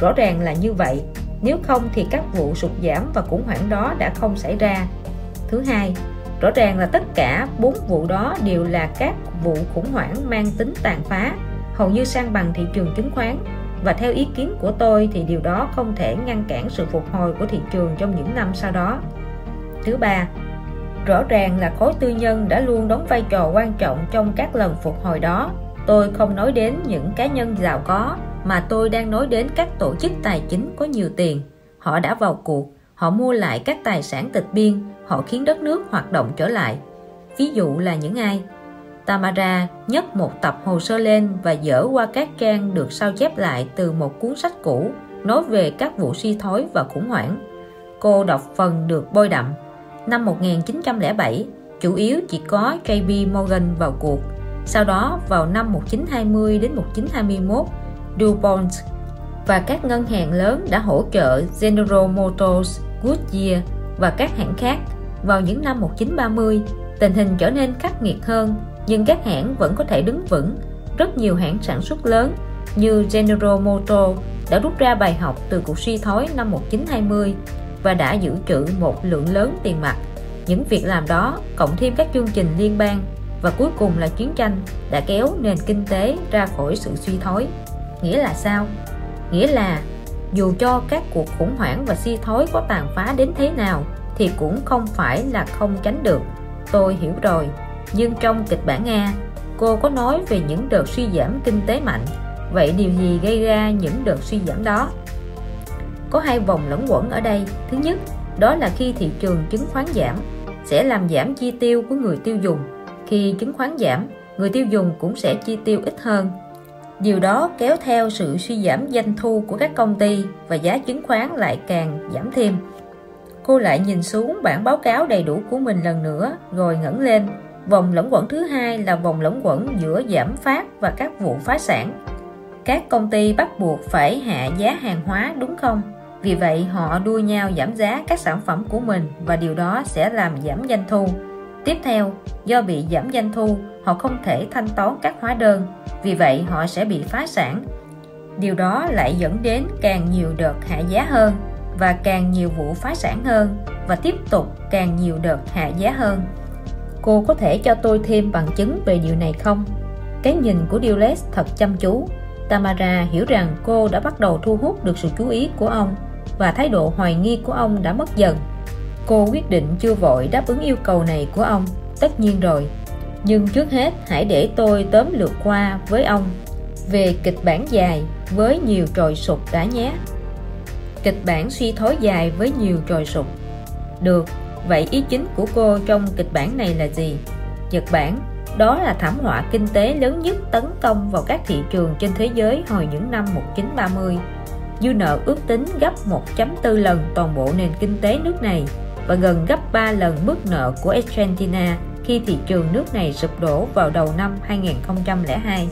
Rõ ràng là như vậy, nếu không thì các vụ sụt giảm và khủng hoảng đó đã không xảy ra. Thứ hai rõ ràng là tất cả bốn vụ đó đều là các vụ khủng hoảng mang tính tàn phá, hầu như sang bằng thị trường chứng khoán. Và theo ý kiến của tôi thì điều đó không thể ngăn cản sự phục hồi của thị trường trong những năm sau đó. Thứ ba, rõ ràng là khối tư nhân đã luôn đóng vai trò quan trọng trong các lần phục hồi đó. Tôi không nói đến những cá nhân giàu có, mà tôi đang nói đến các tổ chức tài chính có nhiều tiền. Họ đã vào cuộc, họ mua lại các tài sản tịch biên họ khiến đất nước hoạt động trở lại ví dụ là những ai Tamara nhấc một tập hồ sơ lên và dở qua các trang được sao chép lại từ một cuốn sách cũ nói về các vụ suy thoái và khủng hoảng. Cô đọc phần được bôi đậm. Năm 1907, chủ yếu chỉ có JP Morgan vào cuộc. Sau đó, vào năm 1920 đến 1921, DuPont và các ngân hàng lớn đã hỗ trợ General Motors, Goodyear và các hãng khác. Vào những năm 1930, tình hình trở nên khắc nghiệt hơn nhưng các hãng vẫn có thể đứng vững. Rất nhiều hãng sản xuất lớn như General Motors đã rút ra bài học từ cuộc suy thoái năm 1920 và đã giữ trữ một lượng lớn tiền mặt. Những việc làm đó cộng thêm các chương trình liên bang và cuối cùng là chiến tranh đã kéo nền kinh tế ra khỏi sự suy thoái. Nghĩa là sao? Nghĩa là dù cho các cuộc khủng hoảng và suy thoái có tàn phá đến thế nào, thì cũng không phải là không tránh được. Tôi hiểu rồi. Nhưng trong kịch bản Nga cô có nói về những đợt suy giảm kinh tế mạnh. Vậy điều gì gây ra những đợt suy giảm đó? Có hai vòng lẫn quẩn ở đây. Thứ nhất, đó là khi thị trường chứng khoán giảm, sẽ làm giảm chi tiêu của người tiêu dùng. Khi chứng khoán giảm, người tiêu dùng cũng sẽ chi tiêu ít hơn điều đó kéo theo sự suy giảm doanh thu của các công ty và giá chứng khoán lại càng giảm thêm cô lại nhìn xuống bản báo cáo đầy đủ của mình lần nữa rồi ngẩng lên Vòng lẫn quẩn thứ hai là vòng lẫn quẩn giữa giảm phát và các vụ phá sản. Các công ty bắt buộc phải hạ giá hàng hóa đúng không? Vì vậy họ đua nhau giảm giá các sản phẩm của mình và điều đó sẽ làm giảm doanh thu. Tiếp theo, do bị giảm doanh thu, họ không thể thanh toán các hóa đơn, vì vậy họ sẽ bị phá sản. Điều đó lại dẫn đến càng nhiều đợt hạ giá hơn và càng nhiều vụ phá sản hơn và tiếp tục càng nhiều đợt hạ giá hơn. Cô có thể cho tôi thêm bằng chứng về điều này không? Cái nhìn của Dulles thật chăm chú. Tamara hiểu rằng cô đã bắt đầu thu hút được sự chú ý của ông và thái độ hoài nghi của ông đã mất dần. Cô quyết định chưa vội đáp ứng yêu cầu này của ông, tất nhiên rồi. Nhưng trước hết hãy để tôi tóm lược qua với ông về kịch bản dài với nhiều trồi sụp đã nhé. Kịch bản suy thoái dài với nhiều trồi sụp. Được, Vậy ý chính của cô trong kịch bản này là gì? Nhật Bản, đó là thảm họa kinh tế lớn nhất tấn công vào các thị trường trên thế giới hồi những năm 1930. Dư nợ ước tính gấp 1.4 lần toàn bộ nền kinh tế nước này và gần gấp 3 lần mức nợ của Argentina khi thị trường nước này sụp đổ vào đầu năm 2002.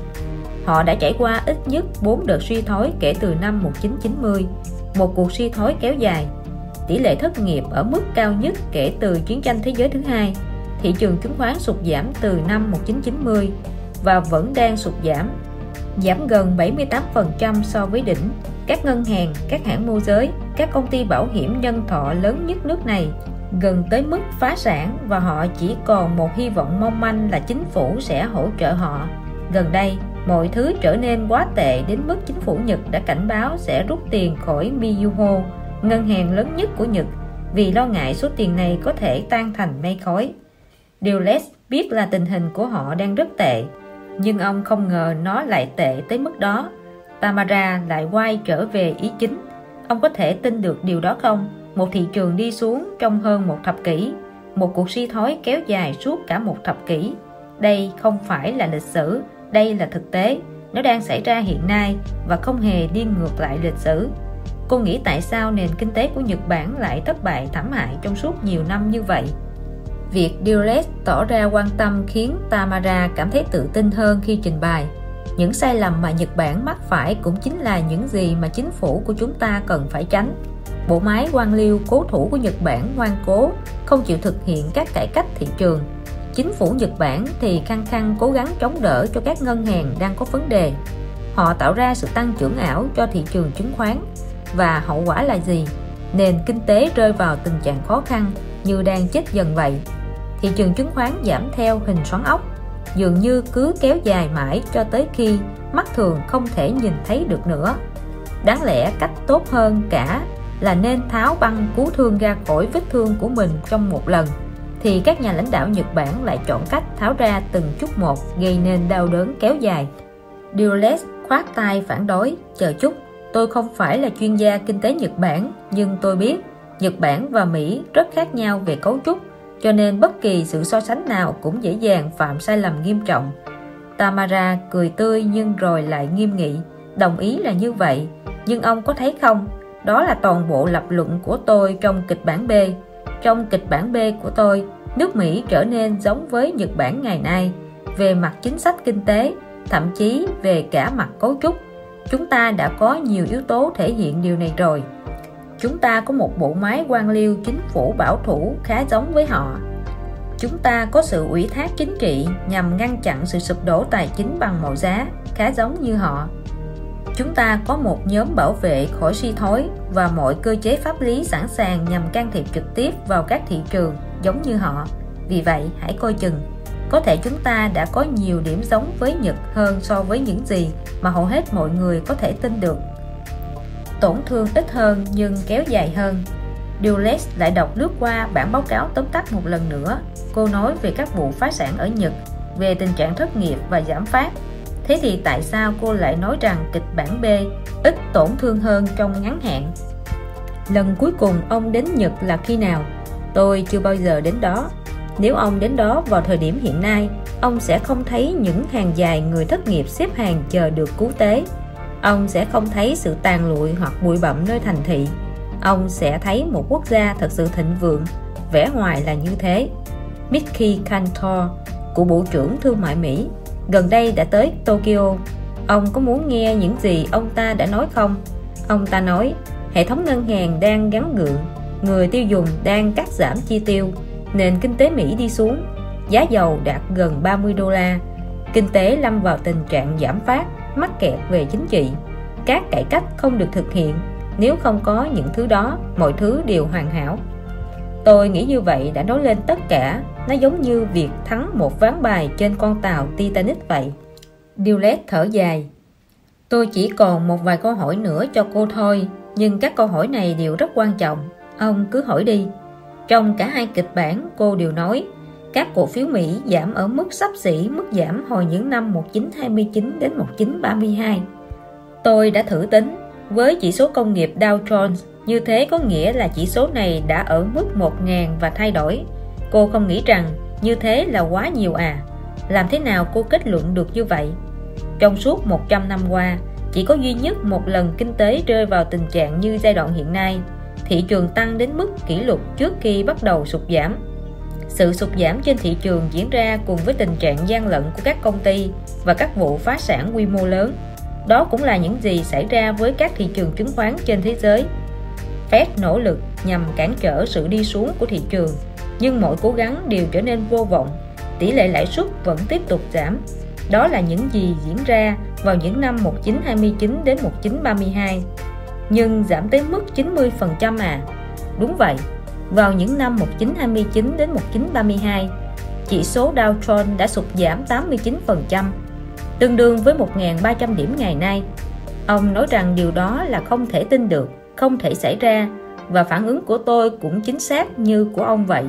Họ đã trải qua ít nhất 4 đợt suy thoái kể từ năm 1990, một cuộc suy thoái kéo dài. Tỷ lệ thất nghiệp ở mức cao nhất kể từ chiến tranh thế giới thứ hai. Thị trường chứng khoán sụt giảm từ năm 1990 và vẫn đang sụt giảm giảm gần 78% so với đỉnh. Các ngân hàng, các hãng môi giới, các công ty bảo hiểm nhân thọ lớn nhất nước này gần tới mức phá sản và họ chỉ còn một hy vọng mong manh là chính phủ sẽ hỗ trợ họ. Gần đây, mọi thứ trở nên quá tệ đến mức chính phủ Nhật đã cảnh báo sẽ rút tiền khỏi Mizuho ngân hàng lớn nhất của Nhật vì lo ngại số tiền này có thể tan thành mây khói. Điều Les biết là tình hình của họ đang rất tệ, nhưng ông không ngờ nó lại tệ tới mức đó. Tamara lại quay trở về ý chính. Ông có thể tin được điều đó không? Một thị trường đi xuống trong hơn một thập kỷ, một cuộc suy thoái kéo dài suốt cả một thập kỷ. Đây không phải là lịch sử, đây là thực tế. Nó đang xảy ra hiện nay và không hề đi ngược lại lịch sử. Cô nghĩ tại sao nền kinh tế của Nhật Bản lại thất bại thảm hại trong suốt nhiều năm như vậy? Việc Dulles tỏ ra quan tâm khiến Tamara cảm thấy tự tin hơn khi trình bày. Những sai lầm mà Nhật Bản mắc phải cũng chính là những gì mà chính phủ của chúng ta cần phải tránh. Bộ máy quan liêu cố thủ của Nhật Bản ngoan cố, không chịu thực hiện các cải cách thị trường. Chính phủ Nhật Bản thì khăng khăng cố gắng chống đỡ cho các ngân hàng đang có vấn đề. Họ tạo ra sự tăng trưởng ảo cho thị trường chứng khoán và hậu quả là gì? Nền kinh tế rơi vào tình trạng khó khăn như đang chết dần vậy. Thị trường chứng khoán giảm theo hình xoắn ốc dường như cứ kéo dài mãi cho tới khi mắt thường không thể nhìn thấy được nữa. Đáng lẽ cách tốt hơn cả là nên tháo băng cứu thương ra khỏi vết thương của mình trong một lần thì các nhà lãnh đạo Nhật Bản lại chọn cách tháo ra từng chút một gây nên đau đớn kéo dài. Dulles khoát tay phản đối, chờ chút, tôi không phải là chuyên gia kinh tế Nhật Bản, nhưng tôi biết Nhật Bản và Mỹ rất khác nhau về cấu trúc cho nên bất kỳ sự so sánh nào cũng dễ dàng phạm sai lầm nghiêm trọng. Tamara cười tươi nhưng rồi lại nghiêm nghị, đồng ý là như vậy, nhưng ông có thấy không, đó là toàn bộ lập luận của tôi trong kịch bản B. Trong kịch bản B của tôi, nước Mỹ trở nên giống với Nhật Bản ngày nay về mặt chính sách kinh tế, thậm chí về cả mặt cấu trúc. Chúng ta đã có nhiều yếu tố thể hiện điều này rồi chúng ta có một bộ máy quan liêu chính phủ bảo thủ khá giống với họ chúng ta có sự ủy thác chính trị nhằm ngăn chặn sự sụp đổ tài chính bằng mọi giá khá giống như họ chúng ta có một nhóm bảo vệ khỏi suy thoái và mọi cơ chế pháp lý sẵn sàng nhằm can thiệp trực tiếp vào các thị trường giống như họ vì vậy hãy coi chừng có thể chúng ta đã có nhiều điểm giống với Nhật hơn so với những gì mà hầu hết mọi người có thể tin được tổn thương ít hơn nhưng kéo dài hơn. Dulles lại đọc lướt qua bản báo cáo tóm tắt một lần nữa. Cô nói về các vụ phá sản ở Nhật, về tình trạng thất nghiệp và giảm phát. Thế thì tại sao cô lại nói rằng kịch bản B ít tổn thương hơn trong ngắn hạn? Lần cuối cùng ông đến Nhật là khi nào? Tôi chưa bao giờ đến đó. Nếu ông đến đó vào thời điểm hiện nay, ông sẽ không thấy những hàng dài người thất nghiệp xếp hàng chờ được cứu tế ông sẽ không thấy sự tàn lụi hoặc bụi bặm nơi thành thị ông sẽ thấy một quốc gia thật sự thịnh vượng vẻ ngoài là như thế Mickey Cantor của Bộ trưởng Thương mại Mỹ gần đây đã tới Tokyo. Ông có muốn nghe những gì ông ta đã nói không? Ông ta nói, hệ thống ngân hàng đang gắn gượng, người tiêu dùng đang cắt giảm chi tiêu, nền kinh tế Mỹ đi xuống, giá dầu đạt gần 30 đô la. Kinh tế lâm vào tình trạng giảm phát, mắc kẹt về chính trị. Các cải cách không được thực hiện, nếu không có những thứ đó, mọi thứ đều hoàn hảo. Tôi nghĩ như vậy đã nói lên tất cả nó giống như việc thắng một ván bài trên con tàu Titanic vậy Dillette thở dài tôi chỉ còn một vài câu hỏi nữa cho cô thôi, nhưng các câu hỏi này đều rất quan trọng ông cứ hỏi đi trong cả hai kịch bản, cô đều nói, các cổ phiếu Mỹ giảm ở mức sắp xỉ, mức giảm hồi những năm 1929 đến 1932. Tôi đã thử tính, với chỉ số công nghiệp Dow Jones, như thế có nghĩa là chỉ số này đã ở mức 1.000 và thay đổi. Cô không nghĩ rằng như thế là quá nhiều à? Làm thế nào cô kết luận được như vậy? Trong suốt 100 năm qua, chỉ có duy nhất một lần kinh tế rơi vào tình trạng như giai đoạn hiện nay, thị trường tăng đến mức kỷ lục trước khi bắt đầu sụt giảm sự sụt giảm trên thị trường diễn ra cùng với tình trạng gian lận của các công ty và các vụ phá sản quy mô lớn. Đó cũng là những gì xảy ra với các thị trường chứng khoán trên thế giới. Fed nỗ lực nhằm cản trở sự đi xuống của thị trường, nhưng mọi cố gắng đều trở nên vô vọng. Tỷ lệ lãi suất vẫn tiếp tục giảm. Đó là những gì diễn ra vào những năm 1929 đến 1932. Nhưng giảm tới mức 90% à. Đúng vậy, vào những năm 1929 đến 1932, chỉ số Dow Jones đã sụt giảm 89%, tương đương với 1.300 điểm ngày nay. Ông nói rằng điều đó là không thể tin được, không thể xảy ra và phản ứng của tôi cũng chính xác như của ông vậy.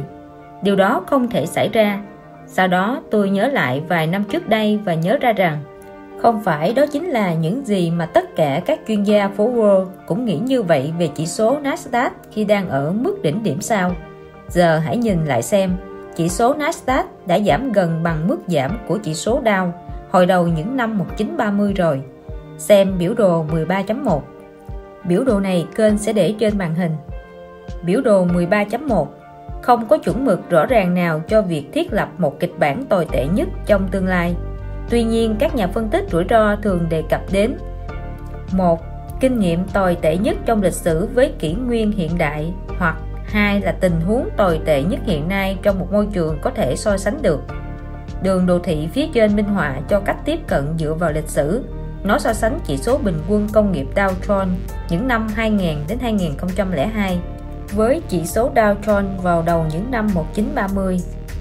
Điều đó không thể xảy ra. Sau đó tôi nhớ lại vài năm trước đây và nhớ ra rằng không phải đó chính là những gì mà tất cả các chuyên gia phố Wall cũng nghĩ như vậy về chỉ số Nasdaq khi đang ở mức đỉnh điểm sao? Giờ hãy nhìn lại xem, chỉ số Nasdaq đã giảm gần bằng mức giảm của chỉ số Dow hồi đầu những năm 1930 rồi. Xem biểu đồ 13.1. Biểu đồ này kênh sẽ để trên màn hình. Biểu đồ 13.1 không có chuẩn mực rõ ràng nào cho việc thiết lập một kịch bản tồi tệ nhất trong tương lai. Tuy nhiên, các nhà phân tích rủi ro thường đề cập đến một kinh nghiệm tồi tệ nhất trong lịch sử với kỷ nguyên hiện đại, hoặc hai là tình huống tồi tệ nhất hiện nay trong một môi trường có thể so sánh được. Đường đồ thị phía trên minh họa cho cách tiếp cận dựa vào lịch sử. Nó so sánh chỉ số bình quân công nghiệp Dow Jones những năm 2000 đến 2002 với chỉ số Dow Jones vào đầu những năm 1930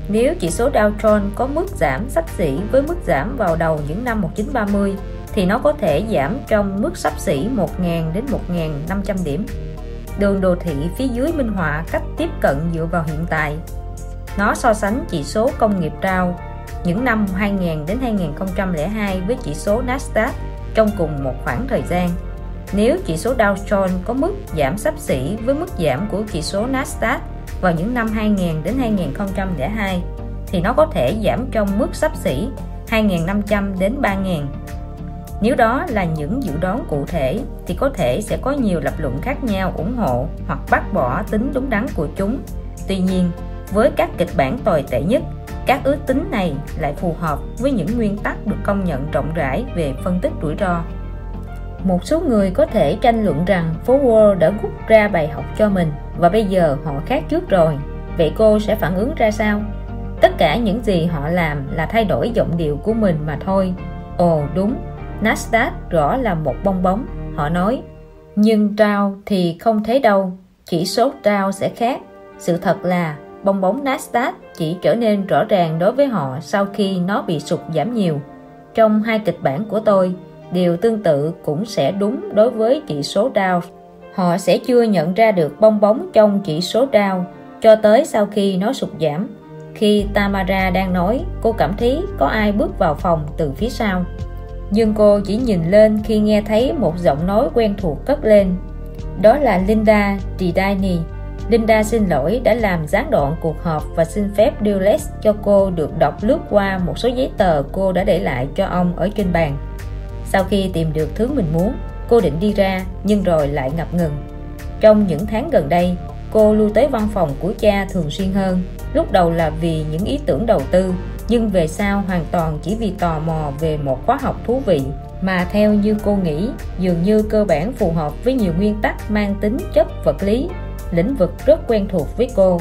nếu chỉ số Dow Jones có mức giảm sắp xỉ với mức giảm vào đầu những năm 1930 thì nó có thể giảm trong mức sắp xỉ 1.000 đến 1.500 điểm. Đường đồ thị phía dưới minh họa cách tiếp cận dựa vào hiện tại. Nó so sánh chỉ số công nghiệp Dow những năm 2000 đến 2002 với chỉ số Nasdaq trong cùng một khoảng thời gian. Nếu chỉ số Dow Jones có mức giảm sắp xỉ với mức giảm của chỉ số Nasdaq vào những năm 2000 đến 2002 thì nó có thể giảm trong mức sắp xỉ 2.500 đến 3.000 nếu đó là những dự đoán cụ thể thì có thể sẽ có nhiều lập luận khác nhau ủng hộ hoặc bác bỏ tính đúng đắn của chúng. Tuy nhiên, với các kịch bản tồi tệ nhất, các ước tính này lại phù hợp với những nguyên tắc được công nhận rộng rãi về phân tích rủi ro. Một số người có thể tranh luận rằng phố Wall đã rút ra bài học cho mình và bây giờ họ khác trước rồi. Vậy cô sẽ phản ứng ra sao? Tất cả những gì họ làm là thay đổi giọng điệu của mình mà thôi. Ồ đúng, Nasdaq rõ là một bong bóng, họ nói. Nhưng Dow thì không thấy đâu, chỉ số Dow sẽ khác. Sự thật là bong bóng Nasdaq chỉ trở nên rõ ràng đối với họ sau khi nó bị sụt giảm nhiều. Trong hai kịch bản của tôi, điều tương tự cũng sẽ đúng đối với chỉ số Dow. Họ sẽ chưa nhận ra được bong bóng trong chỉ số Dow cho tới sau khi nó sụt giảm. Khi Tamara đang nói, cô cảm thấy có ai bước vào phòng từ phía sau nhưng cô chỉ nhìn lên khi nghe thấy một giọng nói quen thuộc cất lên đó là Linda Didani Linda xin lỗi đã làm gián đoạn cuộc họp và xin phép Dulles cho cô được đọc lướt qua một số giấy tờ cô đã để lại cho ông ở trên bàn sau khi tìm được thứ mình muốn, cô định đi ra, nhưng rồi lại ngập ngừng. Trong những tháng gần đây, cô lưu tới văn phòng của cha thường xuyên hơn. Lúc đầu là vì những ý tưởng đầu tư, nhưng về sau hoàn toàn chỉ vì tò mò về một khóa học thú vị. Mà theo như cô nghĩ, dường như cơ bản phù hợp với nhiều nguyên tắc mang tính chất vật lý, lĩnh vực rất quen thuộc với cô.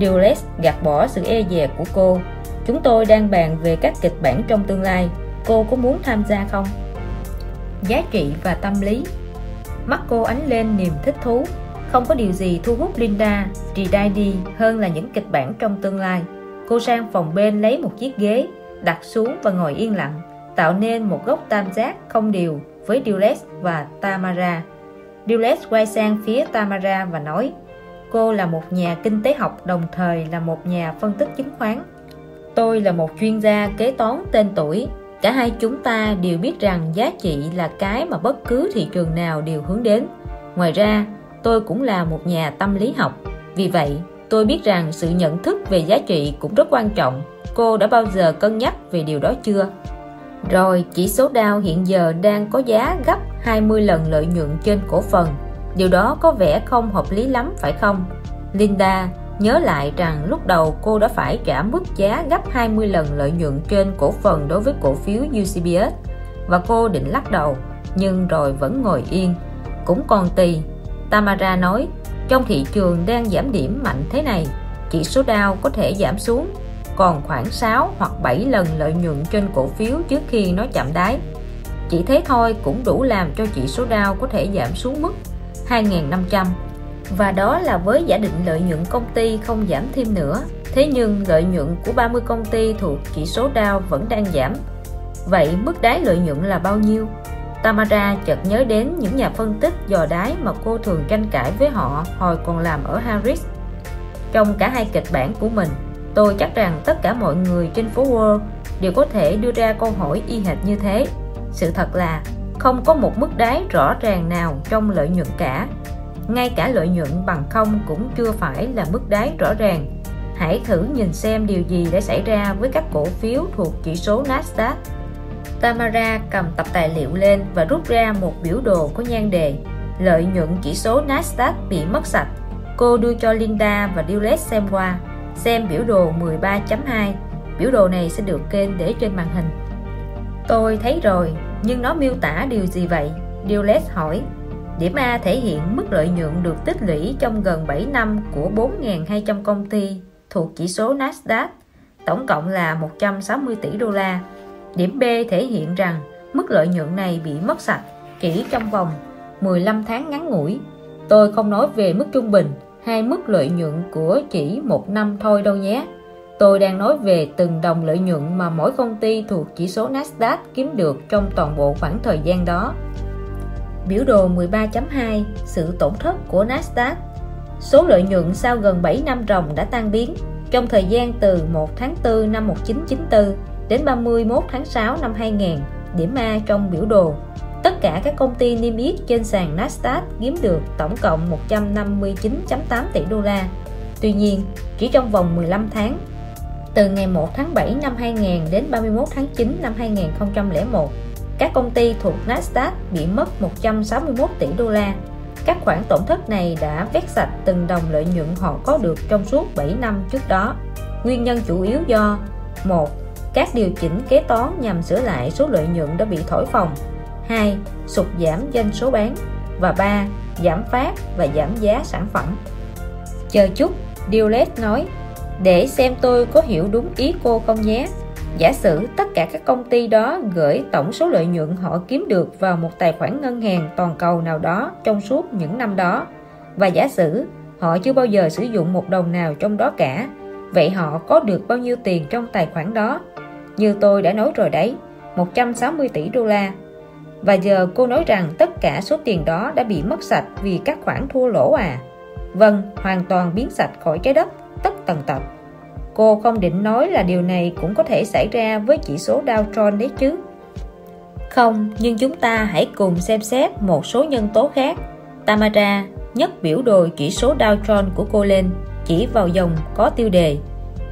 Dulles gạt bỏ sự e dè của cô. Chúng tôi đang bàn về các kịch bản trong tương lai. Cô có muốn tham gia không? Giá trị và tâm lý. Mắt cô ánh lên niềm thích thú. Không có điều gì thu hút Linda đi hơn là những kịch bản trong tương lai. Cô sang phòng bên lấy một chiếc ghế, đặt xuống và ngồi yên lặng, tạo nên một góc tam giác không đều với Dulles và Tamara. Dulles quay sang phía Tamara và nói, cô là một nhà kinh tế học, đồng thời là một nhà phân tích chứng khoán. Tôi là một chuyên gia kế toán tên tuổi cả hai chúng ta đều biết rằng giá trị là cái mà bất cứ thị trường nào đều hướng đến. Ngoài ra, tôi cũng là một nhà tâm lý học. Vì vậy, tôi biết rằng sự nhận thức về giá trị cũng rất quan trọng. Cô đã bao giờ cân nhắc về điều đó chưa? Rồi, chỉ số Dow hiện giờ đang có giá gấp 20 lần lợi nhuận trên cổ phần. Điều đó có vẻ không hợp lý lắm, phải không? Linda nhớ lại rằng lúc đầu cô đã phải trả mức giá gấp 20 lần lợi nhuận trên cổ phần đối với cổ phiếu UCBS. Và cô định lắc đầu, nhưng rồi vẫn ngồi yên. Cũng còn tùy Tamara nói, trong thị trường đang giảm điểm mạnh thế này, chỉ số Dow có thể giảm xuống còn khoảng 6 hoặc 7 lần lợi nhuận trên cổ phiếu trước khi nó chạm đáy. Chỉ thế thôi cũng đủ làm cho chỉ số Dow có thể giảm xuống mức 2.500 và đó là với giả định lợi nhuận công ty không giảm thêm nữa thế nhưng lợi nhuận của 30 công ty thuộc chỉ số Dow vẫn đang giảm vậy mức đáy lợi nhuận là bao nhiêu Tamara chợt nhớ đến những nhà phân tích dò đáy mà cô thường tranh cãi với họ hồi còn làm ở Harris. Trong cả hai kịch bản của mình, tôi chắc rằng tất cả mọi người trên phố Wall đều có thể đưa ra câu hỏi y hệt như thế. Sự thật là không có một mức đáy rõ ràng nào trong lợi nhuận cả. Ngay cả lợi nhuận bằng không cũng chưa phải là mức đáy rõ ràng. Hãy thử nhìn xem điều gì đã xảy ra với các cổ phiếu thuộc chỉ số Nasdaq Tamara cầm tập tài liệu lên và rút ra một biểu đồ có nhan đề Lợi nhuận chỉ số Nasdaq bị mất sạch Cô đưa cho Linda và Dillette xem qua, xem biểu đồ 13.2. Biểu đồ này sẽ được kênh để trên màn hình. Tôi thấy rồi, nhưng nó miêu tả điều gì vậy? Dillette hỏi. Điểm A thể hiện mức lợi nhuận được tích lũy trong gần 7 năm của 4.200 công ty thuộc chỉ số Nasdaq, tổng cộng là 160 tỷ đô la. Điểm B thể hiện rằng mức lợi nhuận này bị mất sạch chỉ trong vòng 15 tháng ngắn ngủi. Tôi không nói về mức trung bình hay mức lợi nhuận của chỉ một năm thôi đâu nhé. Tôi đang nói về từng đồng lợi nhuận mà mỗi công ty thuộc chỉ số Nasdaq kiếm được trong toàn bộ khoảng thời gian đó. Biểu đồ 13.2 Sự tổn thất của Nasdaq. Số lợi nhuận sau gần 7 năm ròng đã tan biến, trong thời gian từ 1 tháng 4 năm 1994 đến 31 tháng 6 năm 2000 điểm A trong biểu đồ. Tất cả các công ty niêm yết trên sàn Nasdaq kiếm được tổng cộng 159.8 tỷ đô la. Tuy nhiên, chỉ trong vòng 15 tháng, từ ngày 1 tháng 7 năm 2000 đến 31 tháng 9 năm 2001 các công ty thuộc Nasdaq bị mất 161 tỷ đô la các khoản tổn thất này đã vét sạch từng đồng lợi nhuận họ có được trong suốt 7 năm trước đó. Nguyên nhân chủ yếu do một Các điều chỉnh kế toán nhằm sửa lại số lợi nhuận đã bị thổi phồng 2. Sụt giảm doanh số bán và 3. Giảm phát và giảm giá sản phẩm Chờ chút, Diolet nói Để xem tôi có hiểu đúng ý cô không nhé Giả sử tất cả các công ty đó gửi tổng số lợi nhuận họ kiếm được vào một tài khoản ngân hàng toàn cầu nào đó trong suốt những năm đó. Và giả sử họ chưa bao giờ sử dụng một đồng nào trong đó cả, vậy họ có được bao nhiêu tiền trong tài khoản đó? Như tôi đã nói rồi đấy 160 tỷ đô la. Và giờ cô nói rằng tất cả số tiền đó đã bị mất sạch vì các khoản thua lỗ à. Vâng hoàn toàn biến sạch khỏi trái đất, tất tần tật. Cô không định nói là điều này cũng có thể xảy ra với chỉ số Dow Jones đấy chứ. Không, nhưng chúng ta hãy cùng xem xét một số nhân tố khác. Tamara nhấc biểu đồ chỉ số Dow Jones của cô lên, chỉ vào dòng có tiêu đề.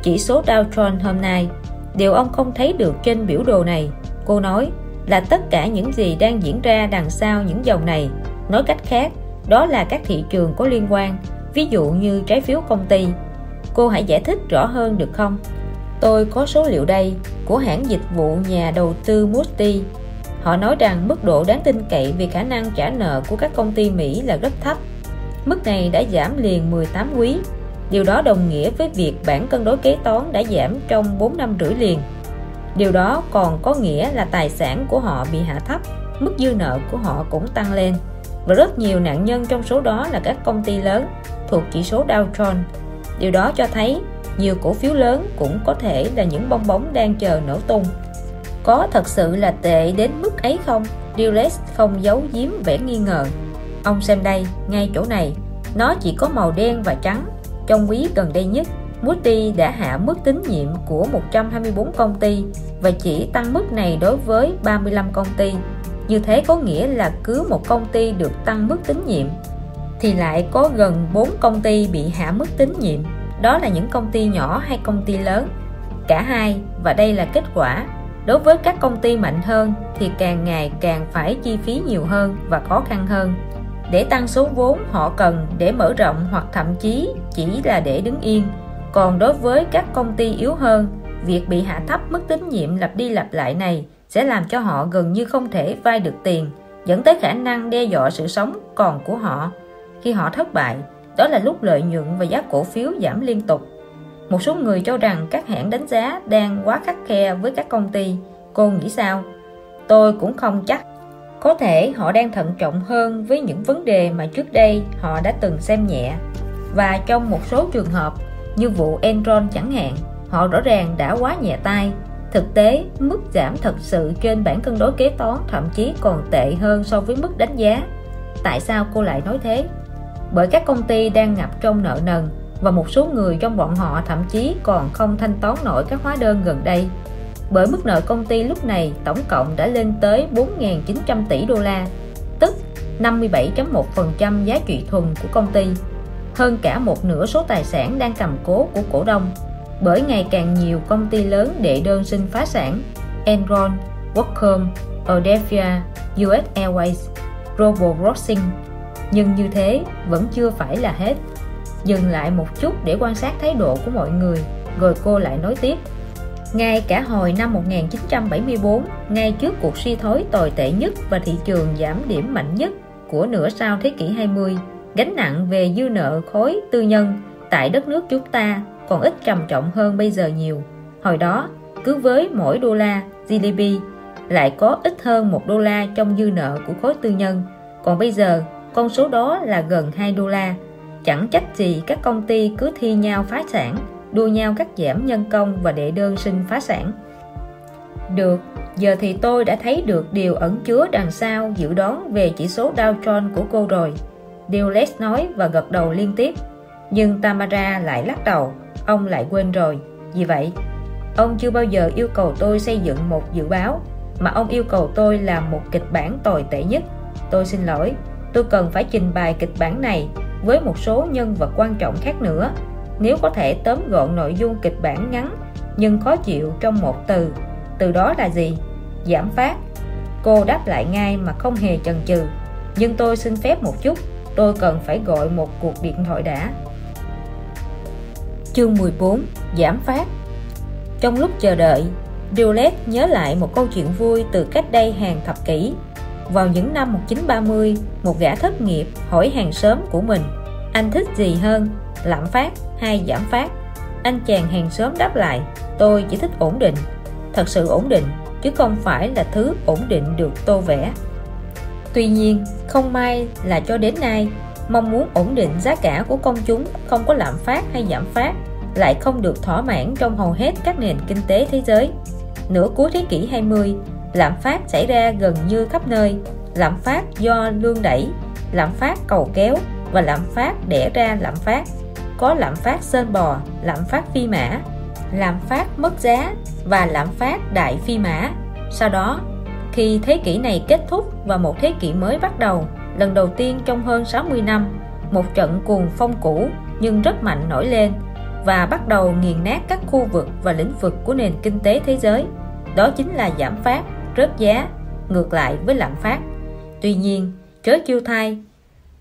Chỉ số Dow Jones hôm nay, điều ông không thấy được trên biểu đồ này, cô nói, là tất cả những gì đang diễn ra đằng sau những dòng này. Nói cách khác, đó là các thị trường có liên quan, ví dụ như trái phiếu công ty, Cô hãy giải thích rõ hơn được không? Tôi có số liệu đây của hãng dịch vụ nhà đầu tư Moody. Họ nói rằng mức độ đáng tin cậy về khả năng trả nợ của các công ty Mỹ là rất thấp. Mức này đã giảm liền 18 quý. Điều đó đồng nghĩa với việc bản cân đối kế toán đã giảm trong 4 năm rưỡi liền. Điều đó còn có nghĩa là tài sản của họ bị hạ thấp, mức dư nợ của họ cũng tăng lên. Và rất nhiều nạn nhân trong số đó là các công ty lớn thuộc chỉ số Dow Jones Điều đó cho thấy nhiều cổ phiếu lớn cũng có thể là những bong bóng đang chờ nổ tung. Có thật sự là tệ đến mức ấy không? Dulles không giấu giếm vẻ nghi ngờ. Ông xem đây, ngay chỗ này, nó chỉ có màu đen và trắng. Trong quý gần đây nhất, Moody đã hạ mức tín nhiệm của 124 công ty và chỉ tăng mức này đối với 35 công ty. Như thế có nghĩa là cứ một công ty được tăng mức tín nhiệm thì lại có gần 4 công ty bị hạ mức tín nhiệm. Đó là những công ty nhỏ hay công ty lớn? Cả hai, và đây là kết quả. Đối với các công ty mạnh hơn thì càng ngày càng phải chi phí nhiều hơn và khó khăn hơn. Để tăng số vốn họ cần để mở rộng hoặc thậm chí chỉ là để đứng yên. Còn đối với các công ty yếu hơn, việc bị hạ thấp mức tín nhiệm lặp đi lặp lại này sẽ làm cho họ gần như không thể vay được tiền, dẫn tới khả năng đe dọa sự sống còn của họ khi họ thất bại, đó là lúc lợi nhuận và giá cổ phiếu giảm liên tục. Một số người cho rằng các hãng đánh giá đang quá khắc khe với các công ty. Cô nghĩ sao? Tôi cũng không chắc. Có thể họ đang thận trọng hơn với những vấn đề mà trước đây họ đã từng xem nhẹ. Và trong một số trường hợp, như vụ Enron chẳng hạn, họ rõ ràng đã quá nhẹ tay. Thực tế, mức giảm thật sự trên bản cân đối kế toán thậm chí còn tệ hơn so với mức đánh giá. Tại sao cô lại nói thế? Bởi các công ty đang ngập trong nợ nần và một số người trong bọn họ thậm chí còn không thanh toán nổi các hóa đơn gần đây. Bởi mức nợ công ty lúc này tổng cộng đã lên tới 4.900 tỷ đô la tức 57.1% giá trị thuần của công ty hơn cả một nửa số tài sản đang cầm cố của cổ đông. Bởi ngày càng nhiều công ty lớn đệ đơn xin phá sản Enron, Qualcomm, Odelphia, US Airways, Global Crossing nhưng như thế, vẫn chưa phải là hết. Dừng lại một chút để quan sát thái độ của mọi người, rồi cô lại nói tiếp. Ngay cả hồi năm 1974 ngay trước cuộc suy thoái tồi tệ nhất và thị trường giảm điểm mạnh nhất của nửa sau thế kỷ 20 gánh nặng về dư nợ khối tư nhân tại đất nước chúng ta còn ít trầm trọng hơn bây giờ nhiều. Hồi đó, cứ với mỗi đô la GDP lại có ít hơn một đô la trong dư nợ của khối tư nhân. Còn bây giờ con số đó là gần 2 đô la. Chẳng trách gì các công ty cứ thi nhau phá sản, đua nhau cắt giảm nhân công và đệ đơn xin phá sản. Được, giờ thì tôi đã thấy được điều ẩn chứa đằng sau dự đoán về chỉ số Dow Jones của cô rồi. Dulles nói và gật đầu liên tiếp. Nhưng Tamara lại lắc đầu, ông lại quên rồi. Vì vậy, ông chưa bao giờ yêu cầu tôi xây dựng một dự báo, mà ông yêu cầu tôi làm một kịch bản tồi tệ nhất. Tôi xin lỗi tôi cần phải trình bày kịch bản này với một số nhân vật quan trọng khác nữa. Nếu có thể tóm gọn nội dung kịch bản ngắn nhưng khó chịu trong một từ từ đó là gì? Giảm phát. Cô đáp lại ngay mà không hề chần chừ. Nhưng tôi xin phép một chút, tôi cần phải gọi một cuộc điện thoại đã. Chương 14 giảm phát. Trong lúc chờ đợi Diolet nhớ lại một câu chuyện vui từ cách đây hàng thập kỷ vào những năm 1930 một gã thất nghiệp hỏi hàng xóm của mình, anh thích gì hơn, lạm phát hay giảm phát? Anh chàng hàng xóm đáp lại, tôi chỉ thích ổn định. Thật sự ổn định, chứ không phải là thứ ổn định được tô vẽ. Tuy nhiên, không may là cho đến nay, mong muốn ổn định giá cả của công chúng không có lạm phát hay giảm phát lại không được thỏa mãn trong hầu hết các nền kinh tế thế giới. Nửa cuối thế kỷ 20 lạm phát xảy ra gần như khắp nơi. Lạm phát do lương đẩy lạm phát cầu kéo và lạm phát đẻ ra lạm phát. Có lạm phát sơn bò lạm phát phi mã. Lạm phát mất giá và lạm phát đại phi mã. Sau đó, khi thế kỷ này kết thúc và một thế kỷ mới bắt đầu, lần đầu tiên trong hơn 60 năm, một trận cuồng phong cũ nhưng rất mạnh nổi lên và bắt đầu nghiền nát các khu vực và lĩnh vực của nền kinh tế thế giới. Đó chính là giảm phát rớt giá, ngược lại với lạm phát. Tuy nhiên trớ chiêu thai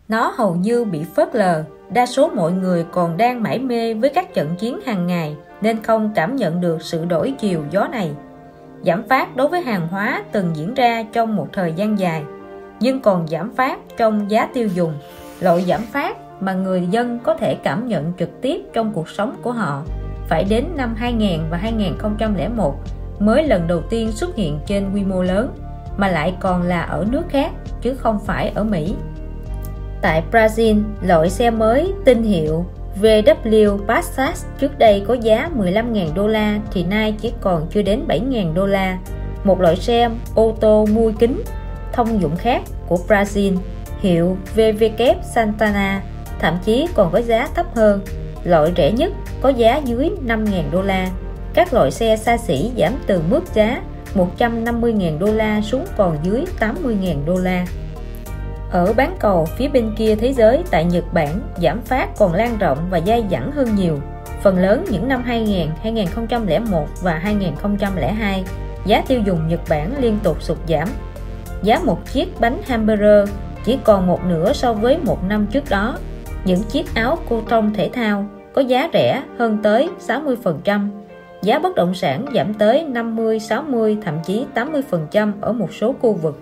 nó hầu như bị phớt lờ, đa số mọi người còn đang mải mê với các trận chiến hàng ngày nên không cảm nhận được sự đổi chiều gió này. Giảm phát đối với hàng hóa từng diễn ra trong một thời gian dài, nhưng còn giảm phát trong giá tiêu dùng, loại giảm phát mà người dân có thể cảm nhận trực tiếp trong cuộc sống của họ phải đến năm 2000 và 2001 mới lần đầu tiên xuất hiện trên quy mô lớn mà lại còn là ở nước khác chứ không phải ở Mỹ. Tại Brazil, loại xe mới tinh hiệu VW Passat trước đây có giá 15.000 đô la thì nay chỉ còn chưa đến 7.000 đô la. Một loại xe ô tô mui kính thông dụng khác của Brazil hiệu VW Santana thậm chí còn có giá thấp hơn. Loại rẻ nhất có giá dưới 5.000 đô la. Các loại xe xa xỉ giảm từ mức giá 150.000 đô la xuống còn dưới 80.000 đô la. Ở bán cầu phía bên kia thế giới tại Nhật Bản, giảm phát còn lan rộng và dai dẳng hơn nhiều. Phần lớn những năm 2000, 2001 và 2002, giá tiêu dùng Nhật Bản liên tục sụt giảm. Giá một chiếc bánh hamburger chỉ còn một nửa so với một năm trước đó. Những chiếc áo cô tông thể thao có giá rẻ hơn tới 60%. Giá bất động sản giảm tới 50, 60, thậm chí 80% ở một số khu vực.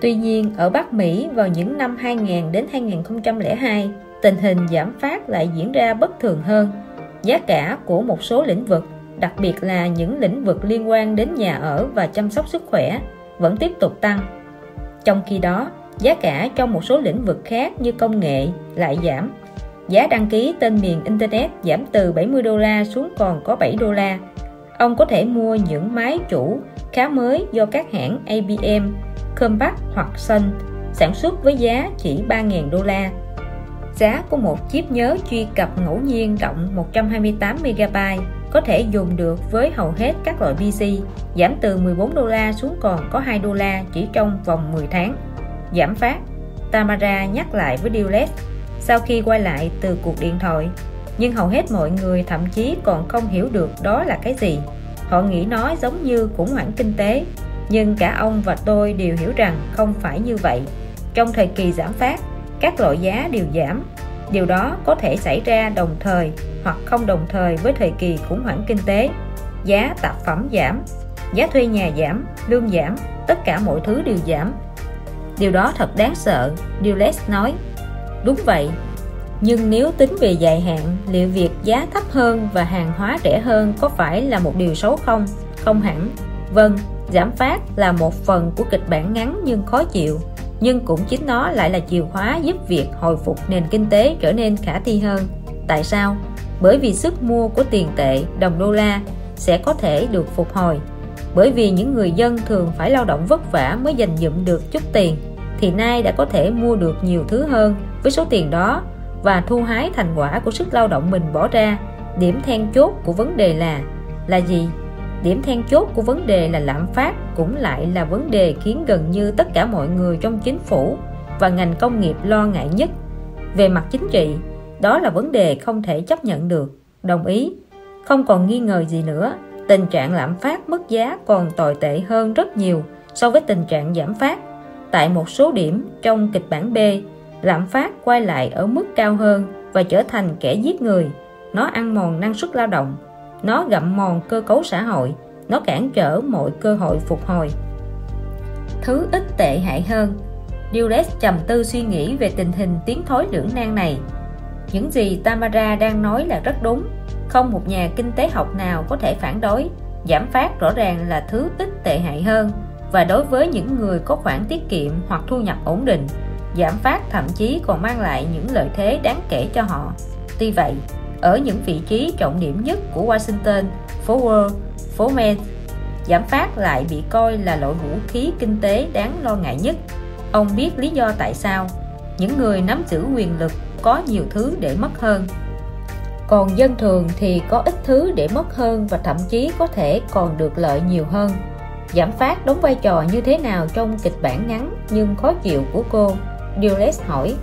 Tuy nhiên, ở Bắc Mỹ vào những năm 2000 đến 2002, tình hình giảm phát lại diễn ra bất thường hơn. Giá cả của một số lĩnh vực, đặc biệt là những lĩnh vực liên quan đến nhà ở và chăm sóc sức khỏe, vẫn tiếp tục tăng. Trong khi đó, giá cả trong một số lĩnh vực khác như công nghệ lại giảm. Giá đăng ký tên miền Internet giảm từ 70 đô la xuống còn có 7 đô la. Ông có thể mua những máy chủ khá mới do các hãng IBM Compaq hoặc Sun sản xuất với giá chỉ 3.000 đô la. Giá của một chip nhớ truy cập ngẫu nhiên rộng 128MB có thể dùng được với hầu hết các loại PC, giảm từ 14 đô la xuống còn có 2 đô la chỉ trong vòng 10 tháng. Giảm phát, Tamara nhắc lại với Diolet sau khi quay lại từ cuộc điện thoại, nhưng hầu hết mọi người thậm chí còn không hiểu được đó là cái gì. Họ nghĩ nó giống như khủng hoảng kinh tế nhưng cả ông và tôi đều hiểu rằng không phải như vậy. Trong thời kỳ giảm phát các loại giá đều giảm. Điều đó có thể xảy ra đồng thời hoặc không đồng thời với thời kỳ khủng hoảng kinh tế. Giá tạp phẩm giảm giá thuê nhà giảm lương giảm tất cả mọi thứ đều giảm. Điều đó thật đáng sợ Dulles nói đúng vậy. Nhưng nếu tính về dài hạn, liệu việc giá thấp hơn và hàng hóa rẻ hơn có phải là một điều xấu không? Không hẳn. Vâng giảm phát là một phần của kịch bản ngắn nhưng khó chịu. Nhưng cũng chính nó lại là chìa khóa giúp việc hồi phục nền kinh tế trở nên khả thi hơn. Tại sao? Bởi vì sức mua của tiền tệ, đồng đô la sẽ có thể được phục hồi. Bởi vì những người dân thường phải lao động vất vả mới dành dụm được chút tiền thì nay đã có thể mua được nhiều thứ hơn với số tiền đó và thu hái thành quả của sức lao động mình bỏ ra. Điểm then chốt của vấn đề là là gì? Điểm then chốt của vấn đề là lạm phát cũng lại là vấn đề khiến gần như tất cả mọi người trong chính phủ và ngành công nghiệp lo ngại nhất. Về mặt chính trị, đó là vấn đề không thể chấp nhận được. Đồng ý. Không còn nghi ngờ gì nữa, tình trạng lạm phát mất giá còn tồi tệ hơn rất nhiều so với tình trạng giảm phát tại một số điểm trong kịch bản B, lạm phát quay lại ở mức cao hơn và trở thành kẻ giết người. Nó ăn mòn năng suất lao động, nó gặm mòn cơ cấu xã hội, nó cản trở mọi cơ hội phục hồi. Thứ ít tệ hại hơn, Dulles trầm tư suy nghĩ về tình hình tiến thối lưỡng nan này. Những gì Tamara đang nói là rất đúng, không một nhà kinh tế học nào có thể phản đối, giảm phát rõ ràng là thứ ít tệ hại hơn và đối với những người có khoản tiết kiệm hoặc thu nhập ổn định giảm phát thậm chí còn mang lại những lợi thế đáng kể cho họ tuy vậy ở những vị trí trọng điểm nhất của Washington, phố Wall, phố Main, giảm phát lại bị coi là loại vũ khí kinh tế đáng lo ngại nhất. Ông biết lý do tại sao. Những người nắm giữ quyền lực có nhiều thứ để mất hơn. Còn dân thường thì có ít thứ để mất hơn và thậm chí có thể còn được lợi nhiều hơn. Giảm phát đóng vai trò như thế nào trong kịch bản ngắn nhưng khó chịu của cô? Dulles hỏi.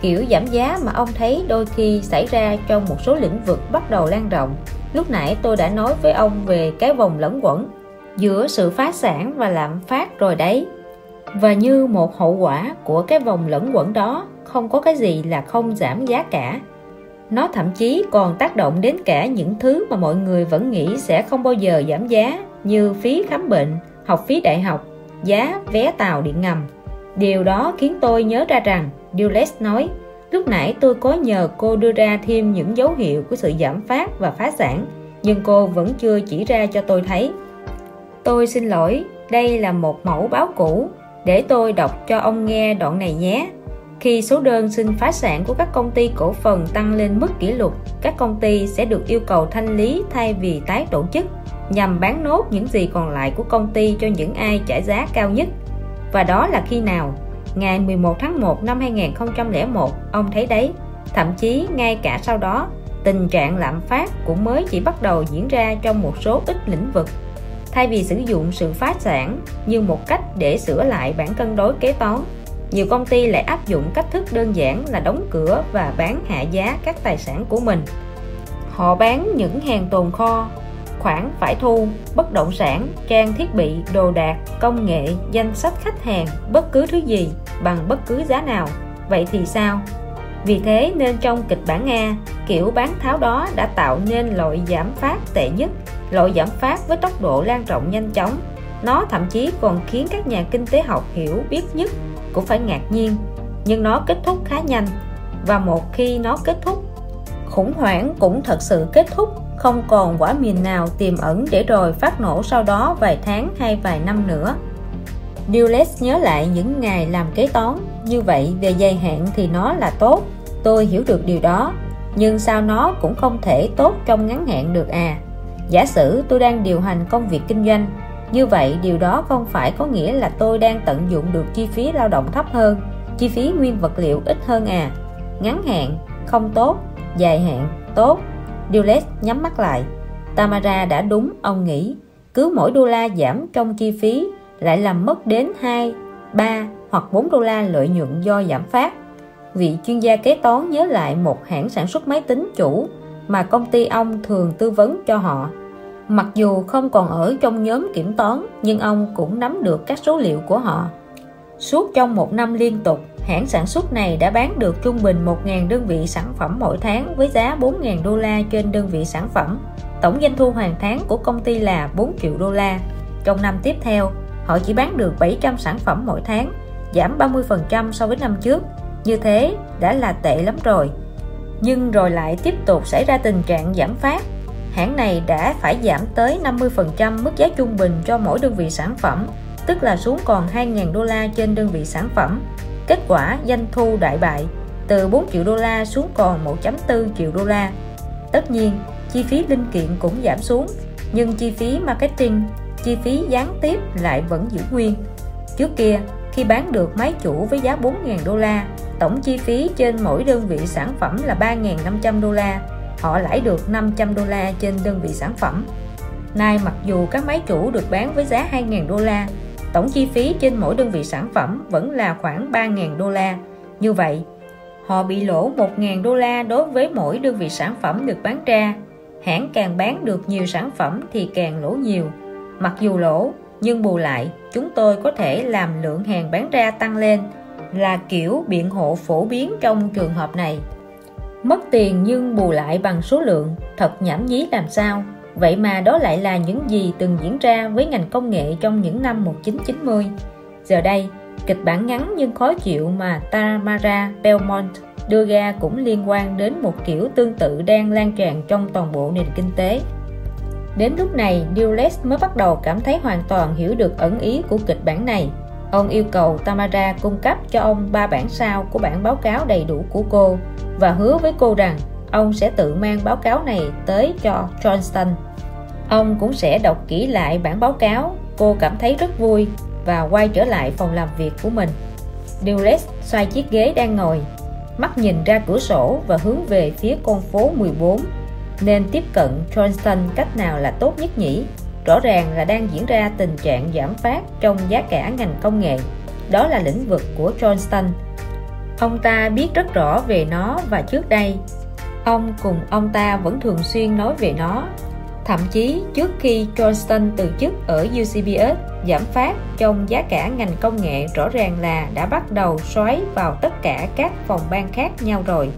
Kiểu giảm giá mà ông thấy đôi khi xảy ra trong một số lĩnh vực bắt đầu lan rộng. Lúc nãy tôi đã nói với ông về cái vòng lẫn quẩn, giữa sự phá sản và lạm phát rồi đấy. Và như một hậu quả của cái vòng lẫn quẩn đó, không có cái gì là không giảm giá cả. Nó thậm chí còn tác động đến cả những thứ mà mọi người vẫn nghĩ sẽ không bao giờ giảm giá như phí khám bệnh, học phí đại học, giá vé tàu điện ngầm. Điều đó khiến tôi nhớ ra rằng Dulles nói, lúc nãy tôi có nhờ cô đưa ra thêm những dấu hiệu của sự giảm phát và phá sản, nhưng cô vẫn chưa chỉ ra cho tôi thấy. Tôi xin lỗi, đây là một mẫu báo cũ, để tôi đọc cho ông nghe đoạn này nhé. Khi số đơn xin phá sản của các công ty cổ phần tăng lên mức kỷ lục, các công ty sẽ được yêu cầu thanh lý thay vì tái tổ chức nhằm bán nốt những gì còn lại của công ty cho những ai trả giá cao nhất. Và đó là khi nào? Ngày 11 tháng 1 năm 2001 ông thấy đấy. Thậm chí, ngay cả sau đó, tình trạng lạm phát cũng mới chỉ bắt đầu diễn ra trong một số ít lĩnh vực. Thay vì sử dụng sự phá sản như một cách để sửa lại bản cân đối kế toán, nhiều công ty lại áp dụng cách thức đơn giản là đóng cửa và bán hạ giá các tài sản của mình. Họ bán những hàng tồn kho khoản phải thu, bất động sản, trang thiết bị, đồ đạc, công nghệ, danh sách khách hàng, bất cứ thứ gì bằng bất cứ giá nào. Vậy thì sao? Vì thế nên trong kịch bản Nga kiểu bán tháo đó đã tạo nên loại giảm phát tệ nhất, loại giảm phát với tốc độ lan rộng nhanh chóng. Nó thậm chí còn khiến các nhà kinh tế học hiểu biết nhất cũng phải ngạc nhiên, nhưng nó kết thúc khá nhanh. Và một khi nó kết thúc, khủng hoảng cũng thật sự kết thúc không còn quả mìn nào tiềm ẩn để rồi phát nổ sau đó vài tháng hay vài năm nữa. Dulles nhớ lại những ngày làm kế toán, như vậy về dài hạn thì nó là tốt, tôi hiểu được điều đó, nhưng sao nó cũng không thể tốt trong ngắn hạn được à. Giả sử tôi đang điều hành công việc kinh doanh, như vậy điều đó không phải có nghĩa là tôi đang tận dụng được chi phí lao động thấp hơn, chi phí nguyên vật liệu ít hơn à. Ngắn hạn, không tốt, dài hạn, tốt Dulles nhắm mắt lại. Tamara đã đúng, ông nghĩ. Cứ mỗi đô la giảm trong chi phí lại làm mất đến 2, 3 hoặc 4 đô la lợi nhuận do giảm phát. Vị chuyên gia kế toán nhớ lại một hãng sản xuất máy tính chủ mà công ty ông thường tư vấn cho họ. Mặc dù không còn ở trong nhóm kiểm toán, nhưng ông cũng nắm được các số liệu của họ. Suốt trong một năm liên tục, hãng sản xuất này đã bán được trung bình 1.000 đơn vị sản phẩm mỗi tháng với giá 4.000 đô la trên đơn vị sản phẩm. Tổng doanh thu hàng tháng của công ty là 4 triệu đô la. Trong năm tiếp theo, họ chỉ bán được 700 sản phẩm mỗi tháng, giảm 30% so với năm trước. Như thế đã là tệ lắm rồi. Nhưng rồi lại tiếp tục xảy ra tình trạng giảm phát. Hãng này đã phải giảm tới 50% mức giá trung bình cho mỗi đơn vị sản phẩm, tức là xuống còn 2.000 đô la trên đơn vị sản phẩm Kết quả doanh thu đại bại từ 4 triệu đô la xuống còn 1.4 triệu đô la. Tất nhiên, chi phí linh kiện cũng giảm xuống, nhưng chi phí marketing, chi phí gián tiếp lại vẫn giữ nguyên. Trước kia, khi bán được máy chủ với giá 4.000 đô la, tổng chi phí trên mỗi đơn vị sản phẩm là 3.500 đô la, họ lãi được 500 đô la trên đơn vị sản phẩm. Nay mặc dù các máy chủ được bán với giá 2.000 đô la, Tổng chi phí trên mỗi đơn vị sản phẩm vẫn là khoảng 3.000 đô la. Như vậy, họ bị lỗ 1.000 đô la đối với mỗi đơn vị sản phẩm được bán ra. Hãng càng bán được nhiều sản phẩm thì càng lỗ nhiều. Mặc dù lỗ, nhưng bù lại, chúng tôi có thể làm lượng hàng bán ra tăng lên là kiểu biện hộ phổ biến trong trường hợp này. Mất tiền nhưng bù lại bằng số lượng, thật nhảm nhí làm sao? Vậy mà đó lại là những gì từng diễn ra với ngành công nghệ trong những năm 1990. Giờ đây, kịch bản ngắn nhưng khó chịu mà Tamara Belmont đưa ra cũng liên quan đến một kiểu tương tự đang lan tràn trong toàn bộ nền kinh tế. Đến lúc này, Dulles mới bắt đầu cảm thấy hoàn toàn hiểu được ẩn ý của kịch bản này. Ông yêu cầu Tamara cung cấp cho ông ba bản sao của bản báo cáo đầy đủ của cô và hứa với cô rằng ông sẽ tự mang báo cáo này tới cho Johnston. Ông cũng sẽ đọc kỹ lại bản báo cáo, cô cảm thấy rất vui và quay trở lại phòng làm việc của mình. Dulles xoay chiếc ghế đang ngồi, mắt nhìn ra cửa sổ và hướng về phía con phố 14. Nên tiếp cận Johnston cách nào là tốt nhất nhỉ? Rõ ràng là đang diễn ra tình trạng giảm phát trong giá cả ngành công nghệ. Đó là lĩnh vực của Johnston. Ông ta biết rất rõ về nó và trước đây Ông cùng ông ta vẫn thường xuyên nói về nó. Thậm chí trước khi Johnston từ chức ở UCBS, giảm phát trong giá cả ngành công nghệ rõ ràng là đã bắt đầu xoáy vào tất cả các phòng ban khác nhau rồi.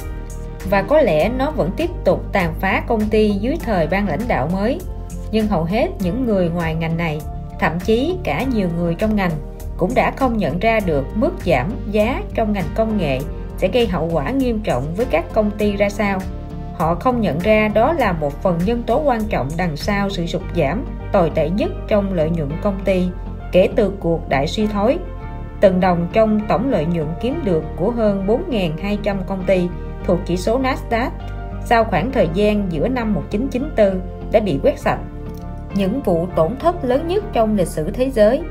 Và có lẽ nó vẫn tiếp tục tàn phá công ty dưới thời ban lãnh đạo mới. Nhưng hầu hết những người ngoài ngành này, thậm chí cả nhiều người trong ngành, cũng đã không nhận ra được mức giảm giá trong ngành công nghệ sẽ gây hậu quả nghiêm trọng với các công ty ra sao họ không nhận ra đó là một phần nhân tố quan trọng đằng sau sự sụt giảm, tồi tệ nhất trong lợi nhuận công ty, kể từ cuộc đại suy thoái. Từng đồng trong tổng lợi nhuận kiếm được của hơn 4.200 công ty thuộc chỉ số Nasdaq, sau khoảng thời gian giữa năm 1994 đã bị quét sạch. Những vụ tổn thất lớn nhất trong lịch sử thế giới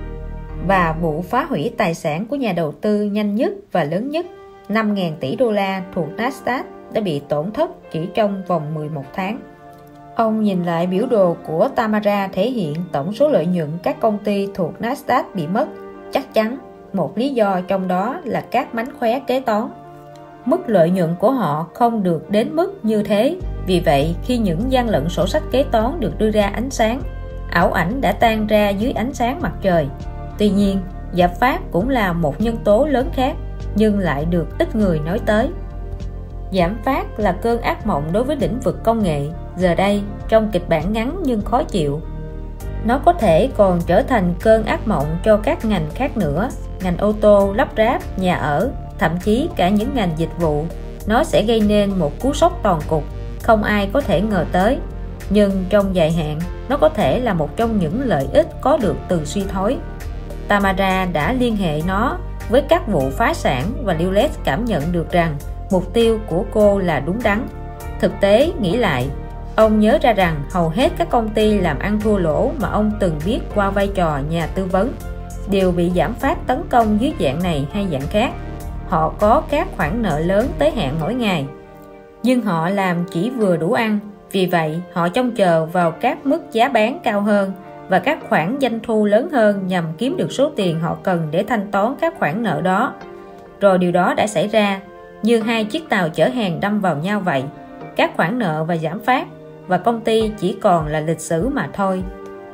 và vụ phá hủy tài sản của nhà đầu tư nhanh nhất và lớn nhất 5.000 tỷ đô la thuộc Nasdaq đã bị tổn thất chỉ trong vòng 11 tháng. Ông nhìn lại biểu đồ của Tamara thể hiện tổng số lợi nhuận các công ty thuộc Nasdaq bị mất. Chắc chắn một lý do trong đó là các mánh khóe kế toán. Mức lợi nhuận của họ không được đến mức như thế. Vì vậy, khi những gian lận sổ sách kế toán được đưa ra ánh sáng, ảo ảnh đã tan ra dưới ánh sáng mặt trời. Tuy nhiên, giả phát cũng là một nhân tố lớn khác, nhưng lại được ít người nói tới. Giảm phát là cơn ác mộng đối với lĩnh vực công nghệ. Giờ đây, trong kịch bản ngắn nhưng khó chịu, nó có thể còn trở thành cơn ác mộng cho các ngành khác nữa, ngành ô tô, lắp ráp, nhà ở, thậm chí cả những ngành dịch vụ. Nó sẽ gây nên một cú sốc toàn cục, không ai có thể ngờ tới. Nhưng trong dài hạn, nó có thể là một trong những lợi ích có được từ suy thoái. Tamara đã liên hệ nó với các vụ phá sản và Lilith cảm nhận được rằng mục tiêu của cô là đúng đắn. Thực tế, nghĩ lại, ông nhớ ra rằng hầu hết các công ty làm ăn thua lỗ mà ông từng biết qua vai trò nhà tư vấn đều bị giảm phát tấn công dưới dạng này hay dạng khác. Họ có các khoản nợ lớn tới hạn mỗi ngày, nhưng họ làm chỉ vừa đủ ăn. Vì vậy, họ trông chờ vào các mức giá bán cao hơn và các khoản doanh thu lớn hơn nhằm kiếm được số tiền họ cần để thanh toán các khoản nợ đó. Rồi điều đó đã xảy ra như hai chiếc tàu chở hàng đâm vào nhau vậy các khoản nợ và giảm phát và công ty chỉ còn là lịch sử mà thôi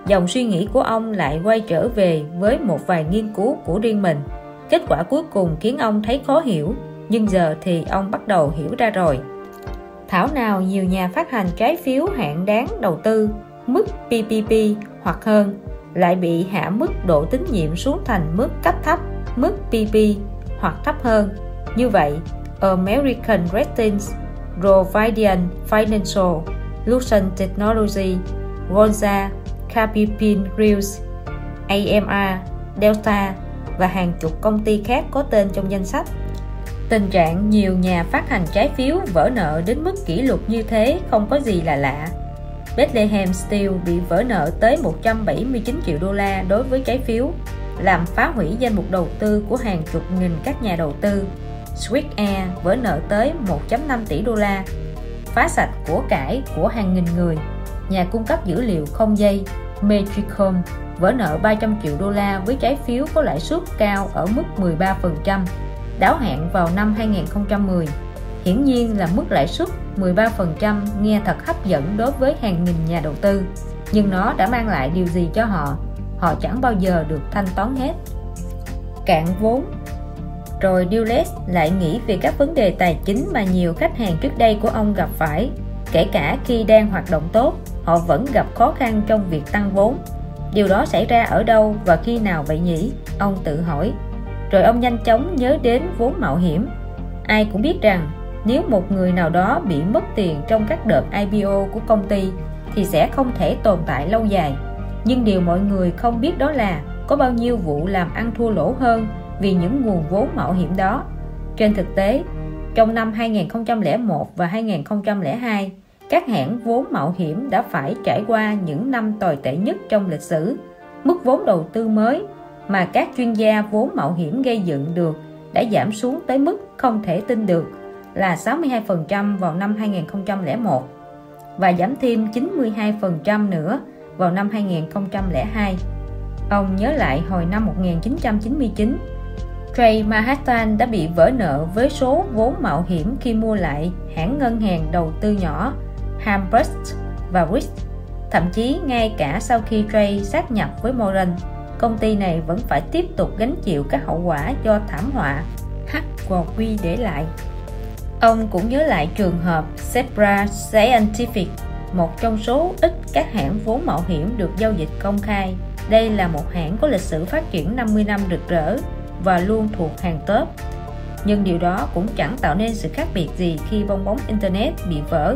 dòng suy nghĩ của ông lại quay trở về với một vài nghiên cứu của riêng mình Kết quả cuối cùng khiến ông thấy khó hiểu, nhưng giờ thì ông bắt đầu hiểu ra rồi. Thảo nào nhiều nhà phát hành trái phiếu hạn đáng đầu tư, mức PPP hoặc hơn, lại bị hạ mức độ tín nhiệm xuống thành mức cấp thấp, mức PP hoặc thấp hơn. Như vậy, American Ratings, Providian Financial, Lucent Technology, Gonza, Capipin Reels, AMR, Delta và hàng chục công ty khác có tên trong danh sách. Tình trạng nhiều nhà phát hành trái phiếu vỡ nợ đến mức kỷ lục như thế không có gì là lạ. Bethlehem Steel bị vỡ nợ tới 179 triệu đô la đối với trái phiếu, làm phá hủy danh mục đầu tư của hàng chục nghìn các nhà đầu tư. Swiss Air vỡ nợ tới 1.5 tỷ đô la, phá sạch của cải của hàng nghìn người. Nhà cung cấp dữ liệu không dây Metricom vỡ nợ 300 triệu đô la với trái phiếu có lãi suất cao ở mức 13%, đáo hạn vào năm 2010. Hiển nhiên là mức lãi suất 13% nghe thật hấp dẫn đối với hàng nghìn nhà đầu tư, nhưng nó đã mang lại điều gì cho họ? Họ chẳng bao giờ được thanh toán hết. Cạn vốn rồi Dulles lại nghĩ về các vấn đề tài chính mà nhiều khách hàng trước đây của ông gặp phải. Kể cả khi đang hoạt động tốt, họ vẫn gặp khó khăn trong việc tăng vốn. Điều đó xảy ra ở đâu và khi nào vậy nhỉ? Ông tự hỏi. Rồi ông nhanh chóng nhớ đến vốn mạo hiểm. Ai cũng biết rằng nếu một người nào đó bị mất tiền trong các đợt IPO của công ty thì sẽ không thể tồn tại lâu dài. Nhưng điều mọi người không biết đó là có bao nhiêu vụ làm ăn thua lỗ hơn vì những nguồn vốn mạo hiểm đó trên thực tế trong năm 2001 và 2002 các hãng vốn mạo hiểm đã phải trải qua những năm tồi tệ nhất trong lịch sử. Mức vốn đầu tư mới mà các chuyên gia vốn mạo hiểm gây dựng được đã giảm xuống tới mức không thể tin được là 62% vào năm 2001 và giảm thêm 92% nữa vào năm 2002. Ông nhớ lại hồi năm 1999, Trey Manhattan đã bị vỡ nợ với số vốn mạo hiểm khi mua lại hãng ngân hàng đầu tư nhỏ Hambrust và Rich. Thậm chí ngay cả sau khi Trey sát nhập với Moran, công ty này vẫn phải tiếp tục gánh chịu các hậu quả do thảm họa HQ để lại. Ông cũng nhớ lại trường hợp Zebra Scientific, một trong số ít các hãng vốn mạo hiểm được giao dịch công khai. Đây là một hãng có lịch sử phát triển 50 năm rực rỡ và luôn thuộc hàng top. Nhưng điều đó cũng chẳng tạo nên sự khác biệt gì khi bong bóng Internet bị vỡ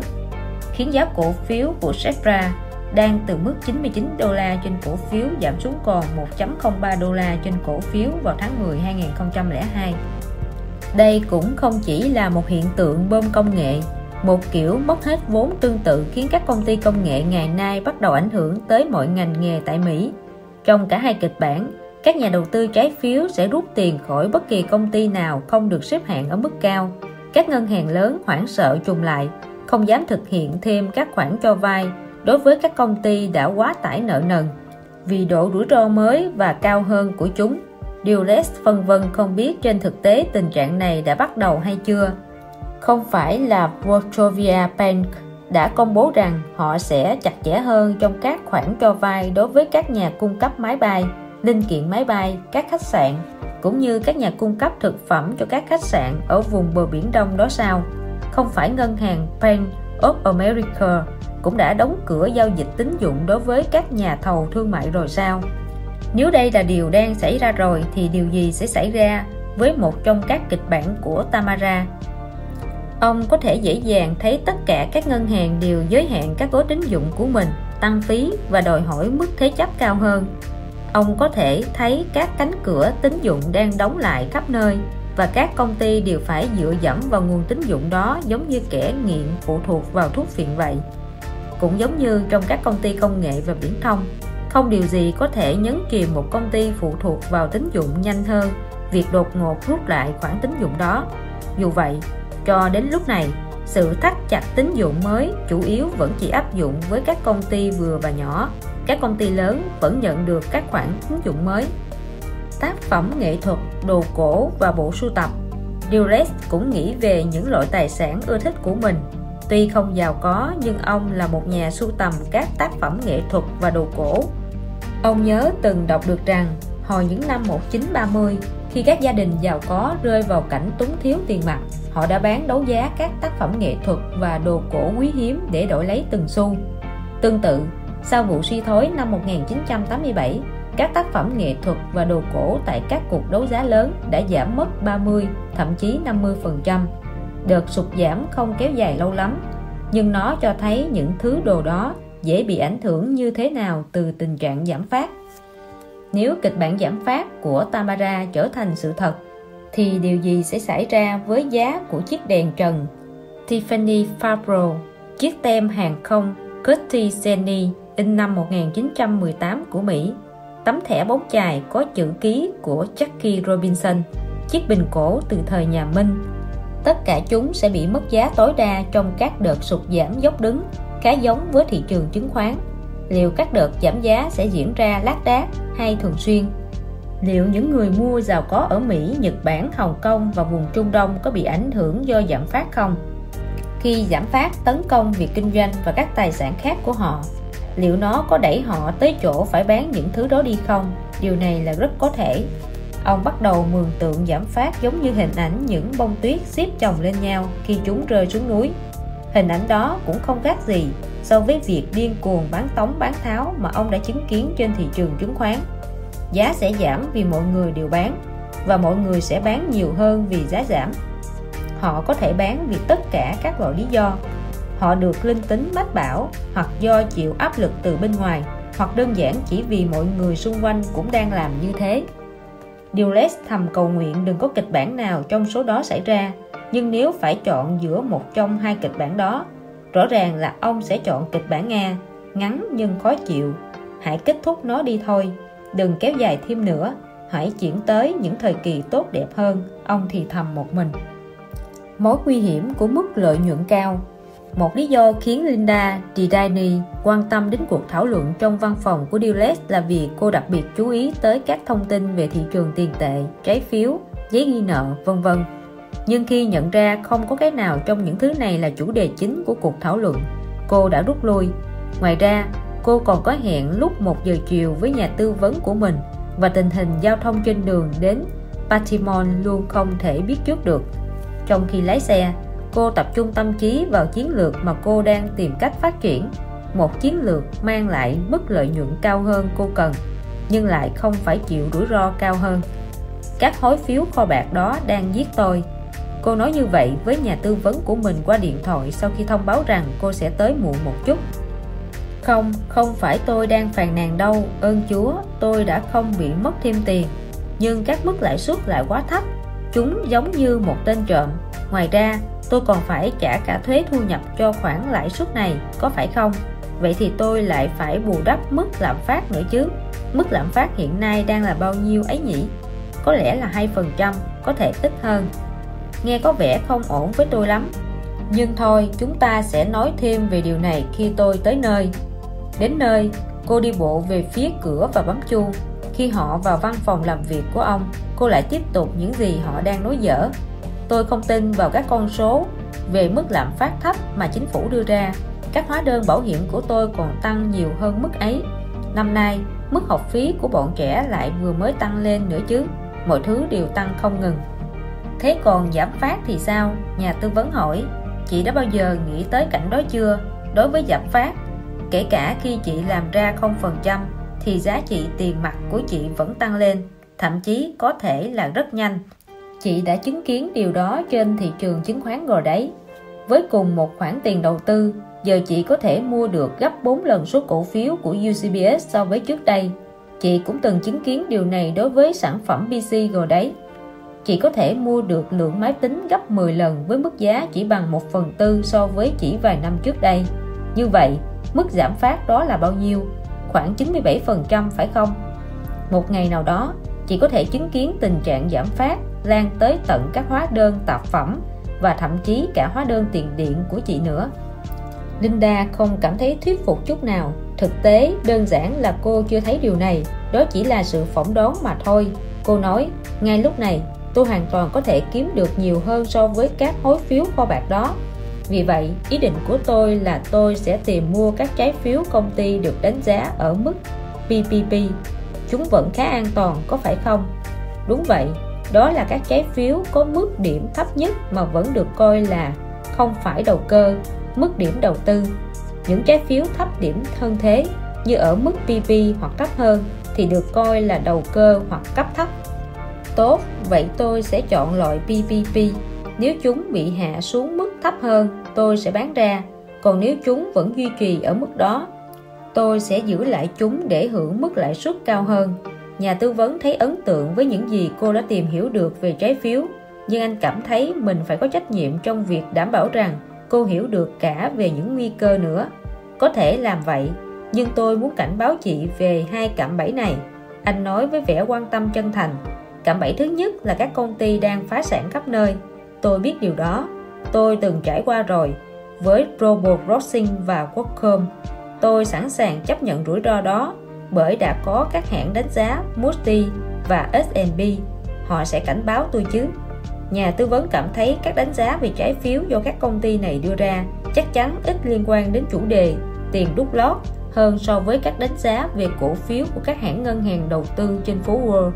khiến giá cổ phiếu của Zebra đang từ mức 99 đô la trên cổ phiếu giảm xuống còn 1.03 đô la trên cổ phiếu vào tháng 10 2002. Đây cũng không chỉ là một hiện tượng bơm công nghệ, một kiểu mất hết vốn tương tự khiến các công ty công nghệ ngày nay bắt đầu ảnh hưởng tới mọi ngành nghề tại Mỹ. Trong cả hai kịch bản, các nhà đầu tư trái phiếu sẽ rút tiền khỏi bất kỳ công ty nào không được xếp hạng ở mức cao. Các ngân hàng lớn hoảng sợ trùng lại không dám thực hiện thêm các khoản cho vay đối với các công ty đã quá tải nợ nần vì độ rủi ro mới và cao hơn của chúng. Dulles phân vân không biết trên thực tế tình trạng này đã bắt đầu hay chưa. Không phải là Wachovia Bank đã công bố rằng họ sẽ chặt chẽ hơn trong các khoản cho vay đối với các nhà cung cấp máy bay, linh kiện máy bay, các khách sạn, cũng như các nhà cung cấp thực phẩm cho các khách sạn ở vùng bờ biển Đông đó sao? không phải ngân hàng Bank of America cũng đã đóng cửa giao dịch tín dụng đối với các nhà thầu thương mại rồi sao? Nếu đây là điều đang xảy ra rồi thì điều gì sẽ xảy ra với một trong các kịch bản của Tamara? Ông có thể dễ dàng thấy tất cả các ngân hàng đều giới hạn các gói tín dụng của mình, tăng phí và đòi hỏi mức thế chấp cao hơn. Ông có thể thấy các cánh cửa tín dụng đang đóng lại khắp nơi và các công ty đều phải dựa dẫm vào nguồn tín dụng đó giống như kẻ nghiện phụ thuộc vào thuốc phiện vậy. Cũng giống như trong các công ty công nghệ và viễn thông, không điều gì có thể nhấn chìm một công ty phụ thuộc vào tín dụng nhanh hơn việc đột ngột rút lại khoản tín dụng đó. Dù vậy, cho đến lúc này, sự thắt chặt tín dụng mới chủ yếu vẫn chỉ áp dụng với các công ty vừa và nhỏ. Các công ty lớn vẫn nhận được các khoản tín dụng mới tác phẩm nghệ thuật, đồ cổ và bộ sưu tập. Durex cũng nghĩ về những loại tài sản ưa thích của mình. Tuy không giàu có nhưng ông là một nhà sưu tầm các tác phẩm nghệ thuật và đồ cổ. Ông nhớ từng đọc được rằng hồi những năm 1930, khi các gia đình giàu có rơi vào cảnh túng thiếu tiền mặt họ đã bán đấu giá các tác phẩm nghệ thuật và đồ cổ quý hiếm để đổi lấy từng xu tương tự sau vụ suy thoái năm 1987 các tác phẩm nghệ thuật và đồ cổ tại các cuộc đấu giá lớn đã giảm mất 30 thậm chí 50% đợt sụt giảm không kéo dài lâu lắm, nhưng nó cho thấy những thứ đồ đó dễ bị ảnh hưởng như thế nào từ tình trạng giảm phát. Nếu kịch bản giảm phát của Tamara trở thành sự thật, thì điều gì sẽ xảy ra với giá của chiếc đèn trần? Tiffany Fabro chiếc tem hàng không Curtis Jenny in năm 1918 của Mỹ. Tấm thẻ bóng chài có chữ ký của Jackie Robinson chiếc bình cổ từ thời nhà Minh. Tất cả chúng sẽ bị mất giá tối đa trong các đợt sụt giảm dốc đứng khá giống với thị trường chứng khoán. Liệu các đợt giảm giá sẽ diễn ra lác đác hay thường xuyên? Liệu những người mua giàu có ở Mỹ, Nhật Bản, Hồng Kông và vùng Trung Đông có bị ảnh hưởng do giảm phát không? Khi giảm phát tấn công việc kinh doanh và các tài sản khác của họ, liệu nó có đẩy họ tới chỗ phải bán những thứ đó đi không? Điều này là rất có thể. Ông bắt đầu mường tượng giảm phát giống như hình ảnh những bông tuyết xếp chồng lên nhau khi chúng rơi xuống núi. Hình ảnh đó cũng không khác gì so với việc điên cuồng bán tống bán tháo mà ông đã chứng kiến trên thị trường chứng khoán giá sẽ giảm vì mọi người đều bán, và mọi người sẽ bán nhiều hơn vì giá giảm họ có thể bán vì tất cả các loại lý do họ được linh tính mách bảo hoặc do chịu áp lực từ bên ngoài hoặc đơn giản chỉ vì mọi người xung quanh cũng đang làm như thế. Dulles thầm cầu nguyện đừng có kịch bản nào trong số đó xảy ra, nhưng nếu phải chọn giữa một trong hai kịch bản đó, rõ ràng là ông sẽ chọn kịch bản Nga ngắn nhưng khó chịu. Hãy kết thúc nó đi thôi, đừng kéo dài thêm nữa, hãy chuyển tới những thời kỳ tốt đẹp hơn, ông thì thầm một mình. Mối nguy hiểm của mức lợi nhuận cao một lý do khiến Linda Didani quan tâm đến cuộc thảo luận trong văn phòng của Dulles là vì cô đặc biệt chú ý tới các thông tin về thị trường tiền tệ, trái phiếu, giấy ghi nợ, vân vân. Nhưng khi nhận ra không có cái nào trong những thứ này là chủ đề chính của cuộc thảo luận, cô đã rút lui. Ngoài ra, cô còn có hẹn lúc 1 giờ chiều với nhà tư vấn của mình và tình hình giao thông trên đường đến Baltimore luôn không thể biết trước được. Trong khi lái xe, cô tập trung tâm trí vào chiến lược mà cô đang tìm cách phát triển một chiến lược mang lại mức lợi nhuận cao hơn cô cần nhưng lại không phải chịu rủi ro cao hơn các hối phiếu kho bạc đó đang giết tôi cô nói như vậy với nhà tư vấn của mình qua điện thoại sau khi thông báo rằng cô sẽ tới muộn một chút không, không phải tôi đang phàn nàn đâu, ơn Chúa, tôi đã không bị mất thêm tiền. Nhưng các mức lãi suất lại quá thấp, chúng giống như một tên trộm. Ngoài ra, tôi còn phải trả cả thuế thu nhập cho khoản lãi suất này, có phải không? Vậy thì tôi lại phải bù đắp mức lạm phát nữa chứ. Mức lạm phát hiện nay đang là bao nhiêu ấy nhỉ? Có lẽ là 2%, có thể ít hơn. Nghe có vẻ không ổn với tôi lắm. Nhưng thôi, chúng ta sẽ nói thêm về điều này khi tôi tới nơi. Đến nơi, cô đi bộ về phía cửa và bấm chuông. Khi họ vào văn phòng làm việc của ông, cô lại tiếp tục những gì họ đang nói dở. Tôi không tin vào các con số về mức lạm phát thấp mà chính phủ đưa ra. Các hóa đơn bảo hiểm của tôi còn tăng nhiều hơn mức ấy. Năm nay, mức học phí của bọn trẻ lại vừa mới tăng lên nữa chứ. Mọi thứ đều tăng không ngừng. Thế còn giảm phát thì sao? Nhà tư vấn hỏi. Chị đã bao giờ nghĩ tới cảnh đó chưa? Đối với giảm phát, Kể cả khi chị làm ra 0% thì giá trị tiền mặt của chị vẫn tăng lên, thậm chí có thể là rất nhanh. Chị đã chứng kiến điều đó trên thị trường chứng khoán rồi đấy. Với cùng một khoản tiền đầu tư, giờ chị có thể mua được gấp 4 lần số cổ phiếu của UCBS so với trước đây. Chị cũng từng chứng kiến điều này đối với sản phẩm PC rồi đấy. Chị có thể mua được lượng máy tính gấp 10 lần với mức giá chỉ bằng 1 phần tư so với chỉ vài năm trước đây. Như vậy, mức giảm phát đó là bao nhiêu khoảng 97% phải không một ngày nào đó chị có thể chứng kiến tình trạng giảm phát lan tới tận các hóa đơn tạp phẩm và thậm chí cả hóa đơn tiền điện của chị nữa. Linda không cảm thấy thuyết phục chút nào. Thực tế đơn giản là cô chưa thấy điều này. Đó chỉ là sự phỏng đoán mà thôi. Cô nói ngay lúc này tôi hoàn toàn có thể kiếm được nhiều hơn so với các hối phiếu kho bạc đó. Vì vậy, ý định của tôi là tôi sẽ tìm mua các trái phiếu công ty được đánh giá ở mức PPP. Chúng vẫn khá an toàn, có phải không? Đúng vậy, đó là các trái phiếu có mức điểm thấp nhất mà vẫn được coi là không phải đầu cơ mức điểm đầu tư. Những trái phiếu thấp điểm hơn thế như ở mức PV hoặc thấp hơn thì được coi là đầu cơ hoặc cấp thấp. Tốt vậy tôi sẽ chọn loại PPP nếu chúng bị hạ xuống mức thấp hơn tôi sẽ bán ra. Còn nếu chúng vẫn duy trì ở mức đó tôi sẽ giữ lại chúng để hưởng mức lãi suất cao hơn. Nhà tư vấn thấy ấn tượng với những gì cô đã tìm hiểu được về trái phiếu, nhưng anh cảm thấy mình phải có trách nhiệm trong việc đảm bảo rằng cô hiểu được cả về những nguy cơ nữa. Có thể làm vậy, nhưng tôi muốn cảnh báo chị về hai cạm bẫy này. Anh nói với vẻ quan tâm chân thành, cạm bẫy thứ nhất là các công ty đang phá sản khắp nơi. Tôi biết điều đó. Tôi từng trải qua rồi, với Global Crossing và Qualcomm tôi sẵn sàng chấp nhận rủi ro đó bởi đã có các hãng đánh giá Moody và S&P họ sẽ cảnh báo tôi chứ nhà tư vấn cảm thấy các đánh giá về trái phiếu do các công ty này đưa ra chắc chắn ít liên quan đến chủ đề tiền đút lót hơn so với các đánh giá về cổ phiếu của các hãng ngân hàng đầu tư trên phố Wall.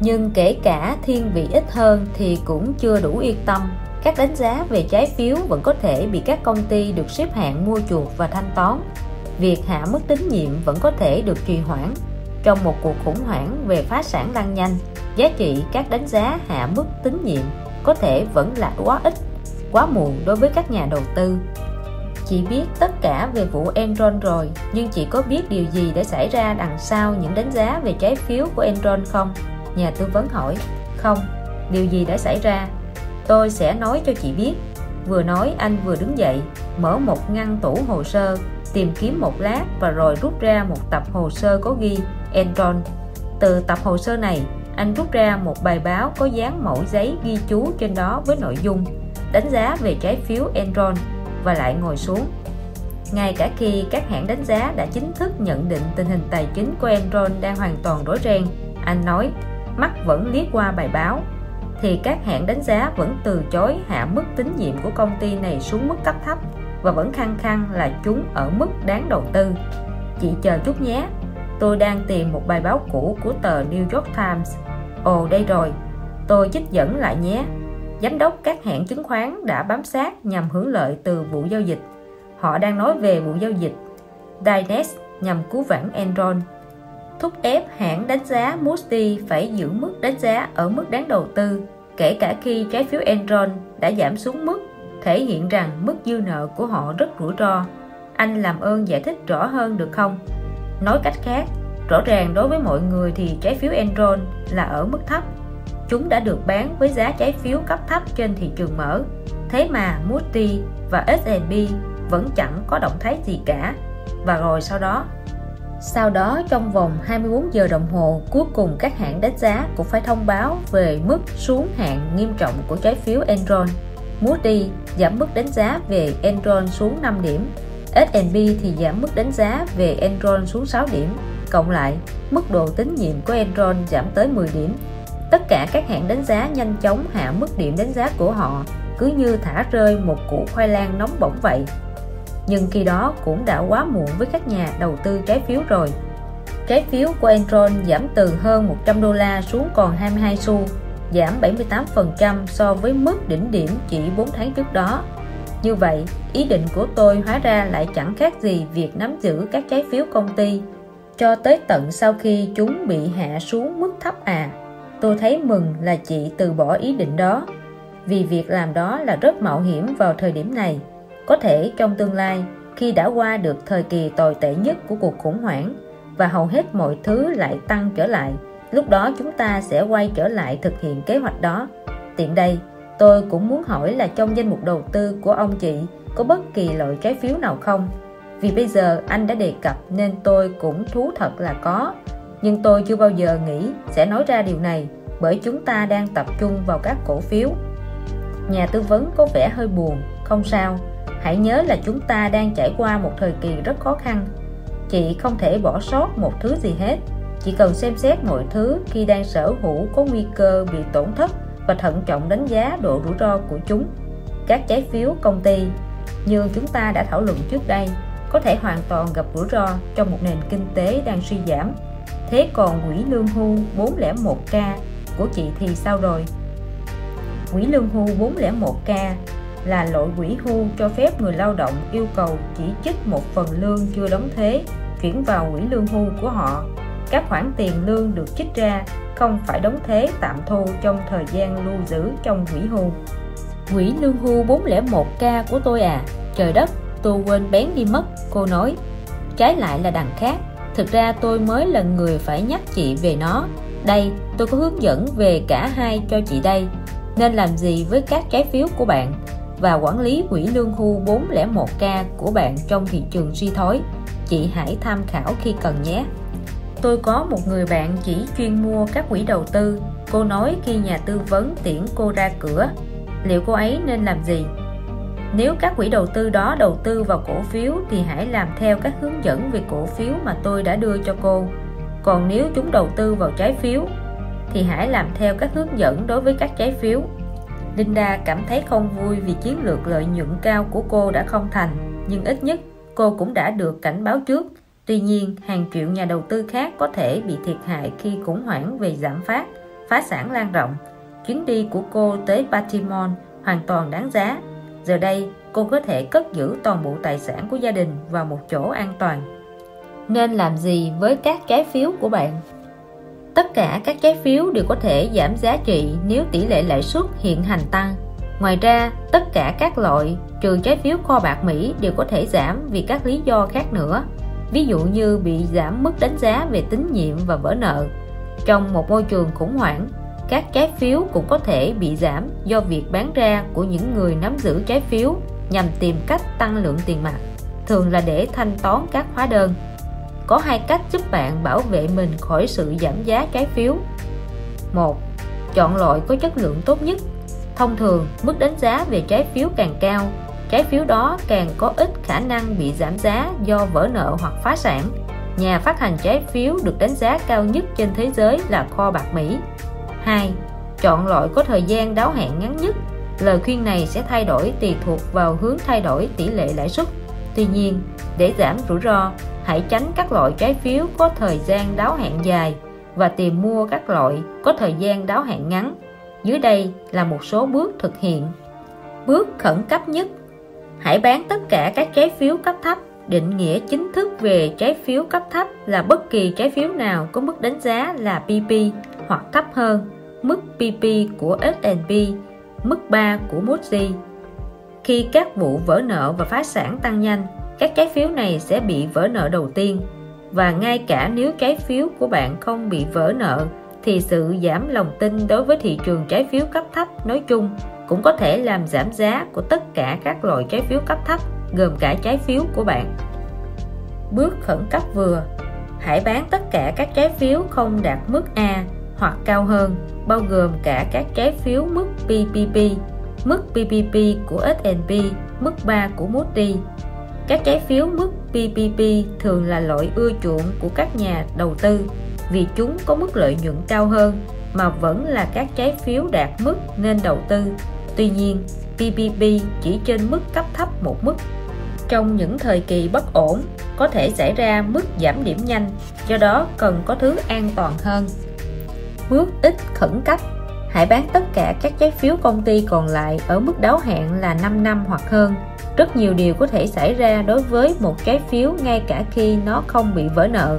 Nhưng kể cả thiên vị ít hơn thì cũng chưa đủ yên tâm. Các đánh giá về trái phiếu vẫn có thể bị các công ty được xếp hạng mua chuộc và thanh toán. Việc hạ mức tín nhiệm vẫn có thể được trì hoãn. Trong một cuộc khủng hoảng về phá sản lan nhanh, giá trị các đánh giá hạ mức tín nhiệm có thể vẫn là quá ít, quá muộn đối với các nhà đầu tư Chị biết tất cả về vụ Enron rồi, nhưng chị có biết điều gì đã xảy ra đằng sau những đánh giá về trái phiếu của Enron không? Nhà tư vấn hỏi. Không, điều gì đã xảy ra? Tôi sẽ nói cho chị biết. Vừa nói anh vừa đứng dậy, mở một ngăn tủ hồ sơ, tìm kiếm một lát và rồi rút ra một tập hồ sơ có ghi Enron. Từ tập hồ sơ này, anh rút ra một bài báo có dán mẫu giấy ghi chú trên đó với nội dung đánh giá về trái phiếu Enron và lại ngồi xuống. Ngay cả khi các hãng đánh giá đã chính thức nhận định tình hình tài chính của Enron đang hoàn toàn rối ren anh nói mắt vẫn liếc qua bài báo. Thì các hãng đánh giá vẫn từ chối hạ mức tín nhiệm của công ty này xuống mức cấp thấp và vẫn khăng khăng là chúng ở mức đáng đầu tư. Chị chờ chút nhé. Tôi đang tìm một bài báo cũ của tờ New York Times. Ồ đây rồi. Tôi trích dẫn lại nhé. Giám đốc các hãng chứng khoán đã bám sát nhằm hưởng lợi từ vụ giao dịch. Họ đang nói về vụ giao dịch. Dynex nhằm cứu vãn Enron. Thúc ép hãng đánh giá Moody phải giữ mức đánh giá ở mức đáng đầu tư, kể cả khi trái phiếu Enron đã giảm xuống mức, thể hiện rằng mức dư nợ của họ rất rủi ro. Anh làm ơn giải thích rõ hơn được không? Nói cách khác, rõ ràng đối với mọi người thì trái phiếu Enron là ở mức thấp. Chúng đã được bán với giá trái phiếu cấp thấp trên thị trường mở. Thế mà Moody và S&P vẫn chẳng có động thái gì cả. Và rồi sau đó? Sau đó trong vòng 24 giờ đồng hồ cuối cùng các hãng đánh giá cũng phải thông báo về mức xuống hạn nghiêm trọng của trái phiếu Enron. Moody giảm mức đánh giá về Enron xuống 5 điểm. S&P thì giảm mức đánh giá về Enron xuống 6 điểm. Cộng lại, mức độ tín nhiệm của Enron giảm tới 10 điểm. Tất cả các hãng đánh giá nhanh chóng hạ mức điểm đánh giá của họ, cứ như thả rơi một củ khoai lang nóng bỏng vậy. Nhưng khi đó cũng đã quá muộn với các nhà đầu tư trái phiếu rồi. Trái phiếu của Enron giảm từ hơn 100 đô la xuống còn 22 xu giảm 78% so với mức đỉnh điểm chỉ 4 tháng trước đó. Như vậy, ý định của tôi hóa ra lại chẳng khác gì việc nắm giữ các trái phiếu công ty, cho tới tận sau khi chúng bị hạ xuống mức thấp à. Tôi thấy mừng là chị từ bỏ ý định đó. Vì việc làm đó là rất mạo hiểm vào thời điểm này. Có thể trong tương lai, khi đã qua được thời kỳ tồi tệ nhất của cuộc khủng hoảng và hầu hết mọi thứ lại tăng trở lại lúc đó chúng ta sẽ quay trở lại thực hiện kế hoạch đó. Tiện đây, tôi cũng muốn hỏi là trong danh mục đầu tư của ông chị, có bất kỳ loại trái phiếu nào không? Vì bây giờ anh đã đề cập nên tôi cũng thú thật là có. Nhưng tôi chưa bao giờ nghĩ sẽ nói ra điều này, bởi chúng ta đang tập trung vào các cổ phiếu. Nhà tư vấn có vẻ hơi buồn, không sao. Hãy nhớ là chúng ta đang trải qua một thời kỳ rất khó khăn. Chị không thể bỏ sót một thứ gì hết chỉ cần xem xét mọi thứ khi đang sở hữu có nguy cơ bị tổn thất và thận trọng đánh giá độ rủi ro của chúng. Các trái phiếu công ty như chúng ta đã thảo luận trước đây có thể hoàn toàn gặp rủi ro trong một nền kinh tế đang suy giảm. Thế còn quỹ lương hưu 401k của chị thì sao rồi? Quỹ lương hưu 401k là loại quỹ hưu cho phép người lao động yêu cầu chỉ trích một phần lương chưa đóng thuế chuyển vào quỹ lương hưu của họ các khoản tiền lương được trích ra không phải đóng thuế tạm thu trong thời gian lưu giữ trong quỹ hưu. Quỹ lương hưu 401k của tôi à. Trời đất, tôi quên bén đi mất, cô nói. Trái lại là đằng khác. Thực ra tôi mới là người phải nhắc chị về nó. Đây, tôi có hướng dẫn về cả hai cho chị đây. Nên làm gì với các trái phiếu của bạn? Và quản lý quỹ lương hưu 401k của bạn trong thị trường suy thoái, chị hãy tham khảo khi cần nhé tôi có một người bạn chỉ chuyên mua các quỹ đầu tư. Cô nói khi nhà tư vấn tiễn cô ra cửa, liệu cô ấy nên làm gì? Nếu các quỹ đầu tư đó đầu tư vào cổ phiếu thì hãy làm theo các hướng dẫn về cổ phiếu mà tôi đã đưa cho cô. Còn nếu chúng đầu tư vào trái phiếu thì hãy làm theo các hướng dẫn đối với các trái phiếu. Linda cảm thấy không vui vì chiến lược lợi nhuận cao của cô đã không thành, nhưng ít nhất cô cũng đã được cảnh báo trước tuy nhiên, hàng triệu nhà đầu tư khác có thể bị thiệt hại khi khủng hoảng về giảm phát, phá sản lan rộng. Chuyến đi của cô tới Baltimore hoàn toàn đáng giá. Giờ đây, cô có thể cất giữ toàn bộ tài sản của gia đình vào một chỗ an toàn. Nên làm gì với các trái phiếu của bạn? Tất cả các trái phiếu đều có thể giảm giá trị nếu tỷ lệ lãi suất hiện hành tăng. Ngoài ra, tất cả các loại, trừ trái phiếu kho bạc Mỹ đều có thể giảm vì các lý do khác nữa ví dụ như bị giảm mức đánh giá về tín nhiệm và vỡ nợ. Trong một môi trường khủng hoảng, các trái phiếu cũng có thể bị giảm do việc bán ra của những người nắm giữ trái phiếu nhằm tìm cách tăng lượng tiền mặt, thường là để thanh toán các hóa đơn. Có hai cách giúp bạn bảo vệ mình khỏi sự giảm giá trái phiếu. Một, chọn loại có chất lượng tốt nhất. Thông thường, mức đánh giá về trái phiếu càng cao trái phiếu đó càng có ít khả năng bị giảm giá do vỡ nợ hoặc phá sản. Nhà phát hành trái phiếu được đánh giá cao nhất trên thế giới là kho bạc Mỹ. 2. Chọn loại có thời gian đáo hạn ngắn nhất. Lời khuyên này sẽ thay đổi tùy thuộc vào hướng thay đổi tỷ lệ lãi suất. Tuy nhiên, để giảm rủi ro, hãy tránh các loại trái phiếu có thời gian đáo hạn dài và tìm mua các loại có thời gian đáo hạn ngắn. Dưới đây là một số bước thực hiện. Bước khẩn cấp nhất hãy bán tất cả các trái phiếu cấp thấp định nghĩa chính thức về trái phiếu cấp thấp là bất kỳ trái phiếu nào có mức đánh giá là PP hoặc thấp hơn mức PP của S&P, mức 3 của Moody. Khi các vụ vỡ nợ và phá sản tăng nhanh, các trái phiếu này sẽ bị vỡ nợ đầu tiên và ngay cả nếu trái phiếu của bạn không bị vỡ nợ thì sự giảm lòng tin đối với thị trường trái phiếu cấp thấp nói chung cũng có thể làm giảm giá của tất cả các loại trái phiếu cấp thấp, gồm cả trái phiếu của bạn bước khẩn cấp vừa, hãy bán tất cả các trái phiếu không đạt mức A hoặc cao hơn, bao gồm cả các trái phiếu mức PPP mức PPP của S&P mức 3 của Moody các trái phiếu mức PPP thường là loại ưa chuộng của các nhà đầu tư vì chúng có mức lợi nhuận cao hơn mà vẫn là các trái phiếu đạt mức nên đầu tư. Tuy nhiên, PPP chỉ trên mức cấp thấp một mức. Trong những thời kỳ bất ổn, có thể xảy ra mức giảm điểm nhanh, do đó cần có thứ an toàn hơn. Bước ít khẩn cấp Hãy bán tất cả các trái phiếu công ty còn lại ở mức đáo hạn là 5 năm hoặc hơn rất nhiều điều có thể xảy ra đối với một trái phiếu ngay cả khi nó không bị vỡ nợ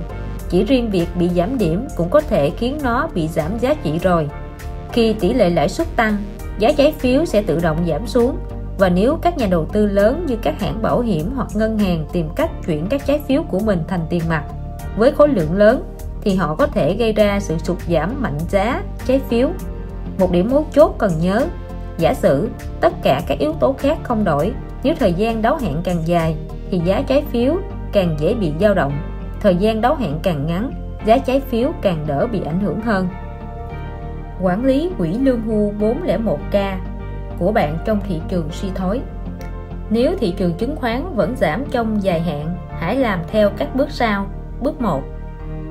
chỉ riêng việc bị giảm điểm cũng có thể khiến nó bị giảm giá trị rồi khi tỷ lệ lãi suất tăng giá trái phiếu sẽ tự động giảm xuống. Và nếu các nhà đầu tư lớn như các hãng bảo hiểm hoặc ngân hàng tìm cách chuyển các trái phiếu của mình thành tiền mặt với khối lượng lớn, thì họ có thể gây ra sự sụt giảm mạnh giá trái phiếu. Một điểm mấu chốt cần nhớ, giả sử tất cả các yếu tố khác không đổi, nếu thời gian đáo hạn càng dài, thì giá trái phiếu càng dễ bị dao động. Thời gian đáo hạn càng ngắn, giá trái phiếu càng đỡ bị ảnh hưởng hơn quản lý quỹ lương hưu 401k của bạn trong thị trường suy thoái. Nếu thị trường chứng khoán vẫn giảm trong dài hạn, hãy làm theo các bước sau. Bước 1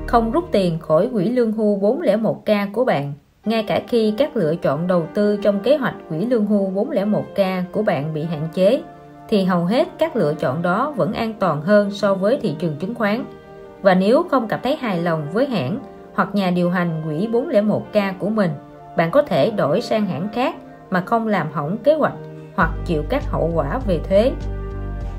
không rút tiền khỏi quỹ lương hưu 401k của bạn, ngay cả khi các lựa chọn đầu tư trong kế hoạch quỹ lương hưu 401k của bạn bị hạn chế, thì hầu hết các lựa chọn đó vẫn an toàn hơn so với thị trường chứng khoán. Và nếu không cảm thấy hài lòng với hãng hoặc nhà điều hành quỹ 401k của mình bạn có thể đổi sang hãng khác mà không làm hỏng kế hoạch hoặc chịu các hậu quả về thuế.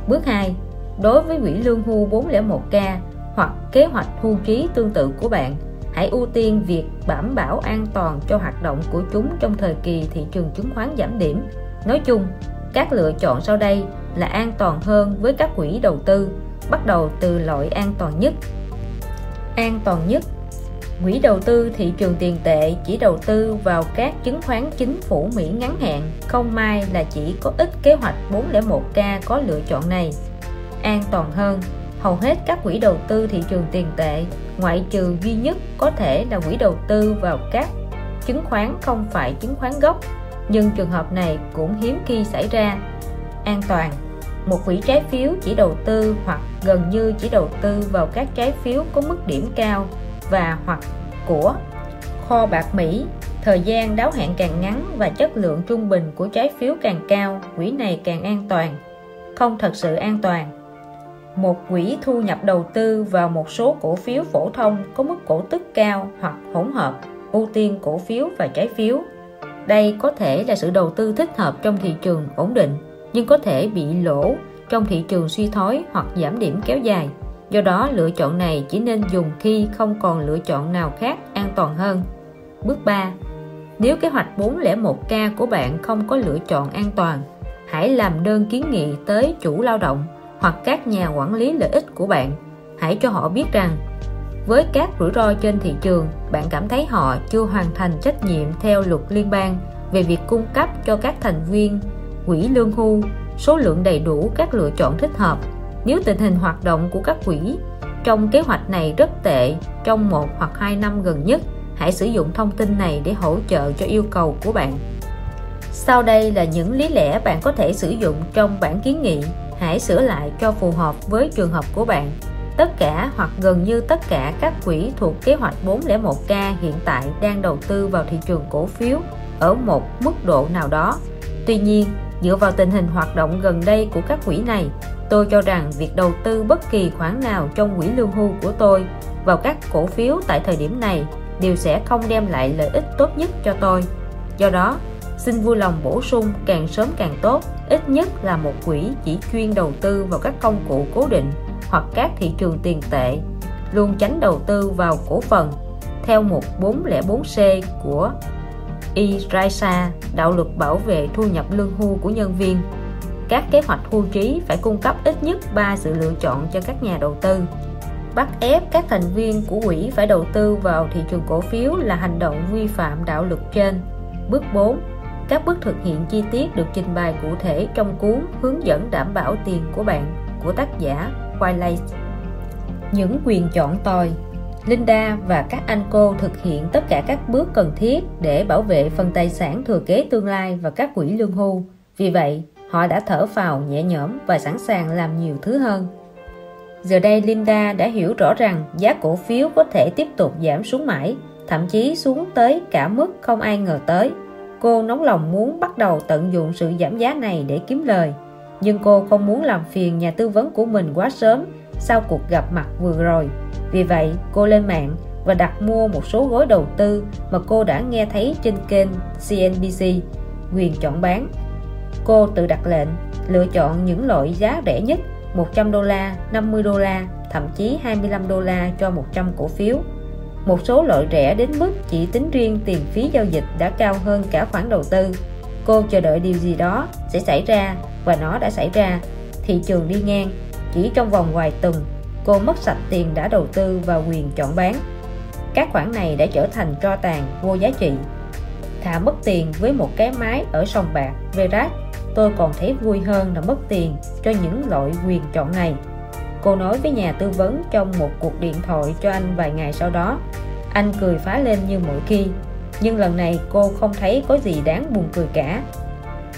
Bước 2. Đối với quỹ lương hưu 401k hoặc kế hoạch hưu trí tương tự của bạn, hãy ưu tiên việc đảm bảo an toàn cho hoạt động của chúng trong thời kỳ thị trường chứng khoán giảm điểm. Nói chung, các lựa chọn sau đây là an toàn hơn với các quỹ đầu tư, bắt đầu từ loại an toàn nhất. An toàn nhất Quỹ đầu tư thị trường tiền tệ chỉ đầu tư vào các chứng khoán chính phủ Mỹ ngắn hạn, không may là chỉ có ít kế hoạch 401k có lựa chọn này. An toàn hơn, hầu hết các quỹ đầu tư thị trường tiền tệ, ngoại trừ duy nhất có thể là quỹ đầu tư vào các chứng khoán không phải chứng khoán gốc, nhưng trường hợp này cũng hiếm khi xảy ra. An toàn một quỹ trái phiếu chỉ đầu tư hoặc gần như chỉ đầu tư vào các trái phiếu có mức điểm cao và hoặc của. Kho bạc Mỹ, thời gian đáo hạn càng ngắn và chất lượng trung bình của trái phiếu càng cao, quỹ này càng an toàn. Không thật sự an toàn. Một quỹ thu nhập đầu tư vào một số cổ phiếu phổ thông có mức cổ tức cao hoặc hỗn hợp, ưu tiên cổ phiếu và trái phiếu. Đây có thể là sự đầu tư thích hợp trong thị trường ổn định, nhưng có thể bị lỗ trong thị trường suy thoái hoặc giảm điểm kéo dài do đó, lựa chọn này chỉ nên dùng khi không còn lựa chọn nào khác an toàn hơn. Bước 3 nếu kế hoạch 401k của bạn không có lựa chọn an toàn, hãy làm đơn kiến nghị tới chủ lao động hoặc các nhà quản lý lợi ích của bạn. Hãy cho họ biết rằng, với các rủi ro trên thị trường, bạn cảm thấy họ chưa hoàn thành trách nhiệm theo luật liên bang về việc cung cấp cho các thành viên quỹ lương hưu, số lượng đầy đủ các lựa chọn thích hợp nếu tình hình hoạt động của các quỹ trong kế hoạch này rất tệ trong một hoặc hai năm gần nhất, hãy sử dụng thông tin này để hỗ trợ cho yêu cầu của bạn. Sau đây là những lý lẽ bạn có thể sử dụng trong bản kiến nghị. Hãy sửa lại cho phù hợp với trường hợp của bạn. Tất cả hoặc gần như tất cả các quỹ thuộc kế hoạch 401k hiện tại đang đầu tư vào thị trường cổ phiếu ở một mức độ nào đó tuy nhiên, dựa vào tình hình hoạt động gần đây của các quỹ này, tôi cho rằng việc đầu tư bất kỳ khoản nào trong quỹ lương hưu của tôi vào các cổ phiếu tại thời điểm này đều sẽ không đem lại lợi ích tốt nhất cho tôi. Do đó, xin vui lòng bổ sung càng sớm càng tốt, ít nhất là một quỹ chỉ chuyên đầu tư vào các công cụ cố định hoặc các thị trường tiền tệ, luôn tránh đầu tư vào cổ phần theo mục 404C của ERISA, đạo luật bảo vệ thu nhập lương hưu của nhân viên. Các kế hoạch hưu trí phải cung cấp ít nhất 3 sự lựa chọn cho các nhà đầu tư. Bắt ép các thành viên của quỹ phải đầu tư vào thị trường cổ phiếu là hành động vi phạm đạo luật trên. Bước 4 các bước thực hiện chi tiết được trình bày cụ thể trong cuốn hướng dẫn đảm bảo tiền của bạn của tác giả Wiley. Những quyền chọn tòi Linda và các anh cô thực hiện tất cả các bước cần thiết để bảo vệ phần tài sản thừa kế tương lai và các quỹ lương hưu. Vì vậy, họ đã thở phào nhẹ nhõm và sẵn sàng làm nhiều thứ hơn. Giờ đây Linda đã hiểu rõ rằng giá cổ phiếu có thể tiếp tục giảm xuống mãi, thậm chí xuống tới cả mức không ai ngờ tới. Cô nóng lòng muốn bắt đầu tận dụng sự giảm giá này để kiếm lời. Nhưng cô không muốn làm phiền nhà tư vấn của mình quá sớm sau cuộc gặp mặt vừa rồi. Vì vậy, cô lên mạng và đặt mua một số gói đầu tư mà cô đã nghe thấy trên kênh CNBC, quyền chọn bán. Cô tự đặt lệnh, lựa chọn những loại giá rẻ nhất 100 đô la, 50 đô la, thậm chí 25 đô la cho 100 cổ phiếu. Một số loại rẻ đến mức chỉ tính riêng tiền phí giao dịch đã cao hơn cả khoản đầu tư. Cô chờ đợi điều gì đó sẽ xảy ra và nó đã xảy ra. Thị trường đi ngang, chỉ trong vòng vài tuần cô mất sạch tiền đã đầu tư vào quyền chọn bán. Các khoản này đã trở thành tro tàn, vô giá trị. Thả mất tiền với một cái máy ở sòng bạc Verat tôi còn thấy vui hơn là mất tiền cho những loại quyền chọn này. Cô nói với nhà tư vấn trong một cuộc điện thoại cho anh vài ngày sau đó. Anh cười phá lên như mọi khi, nhưng lần này cô không thấy có gì đáng buồn cười cả.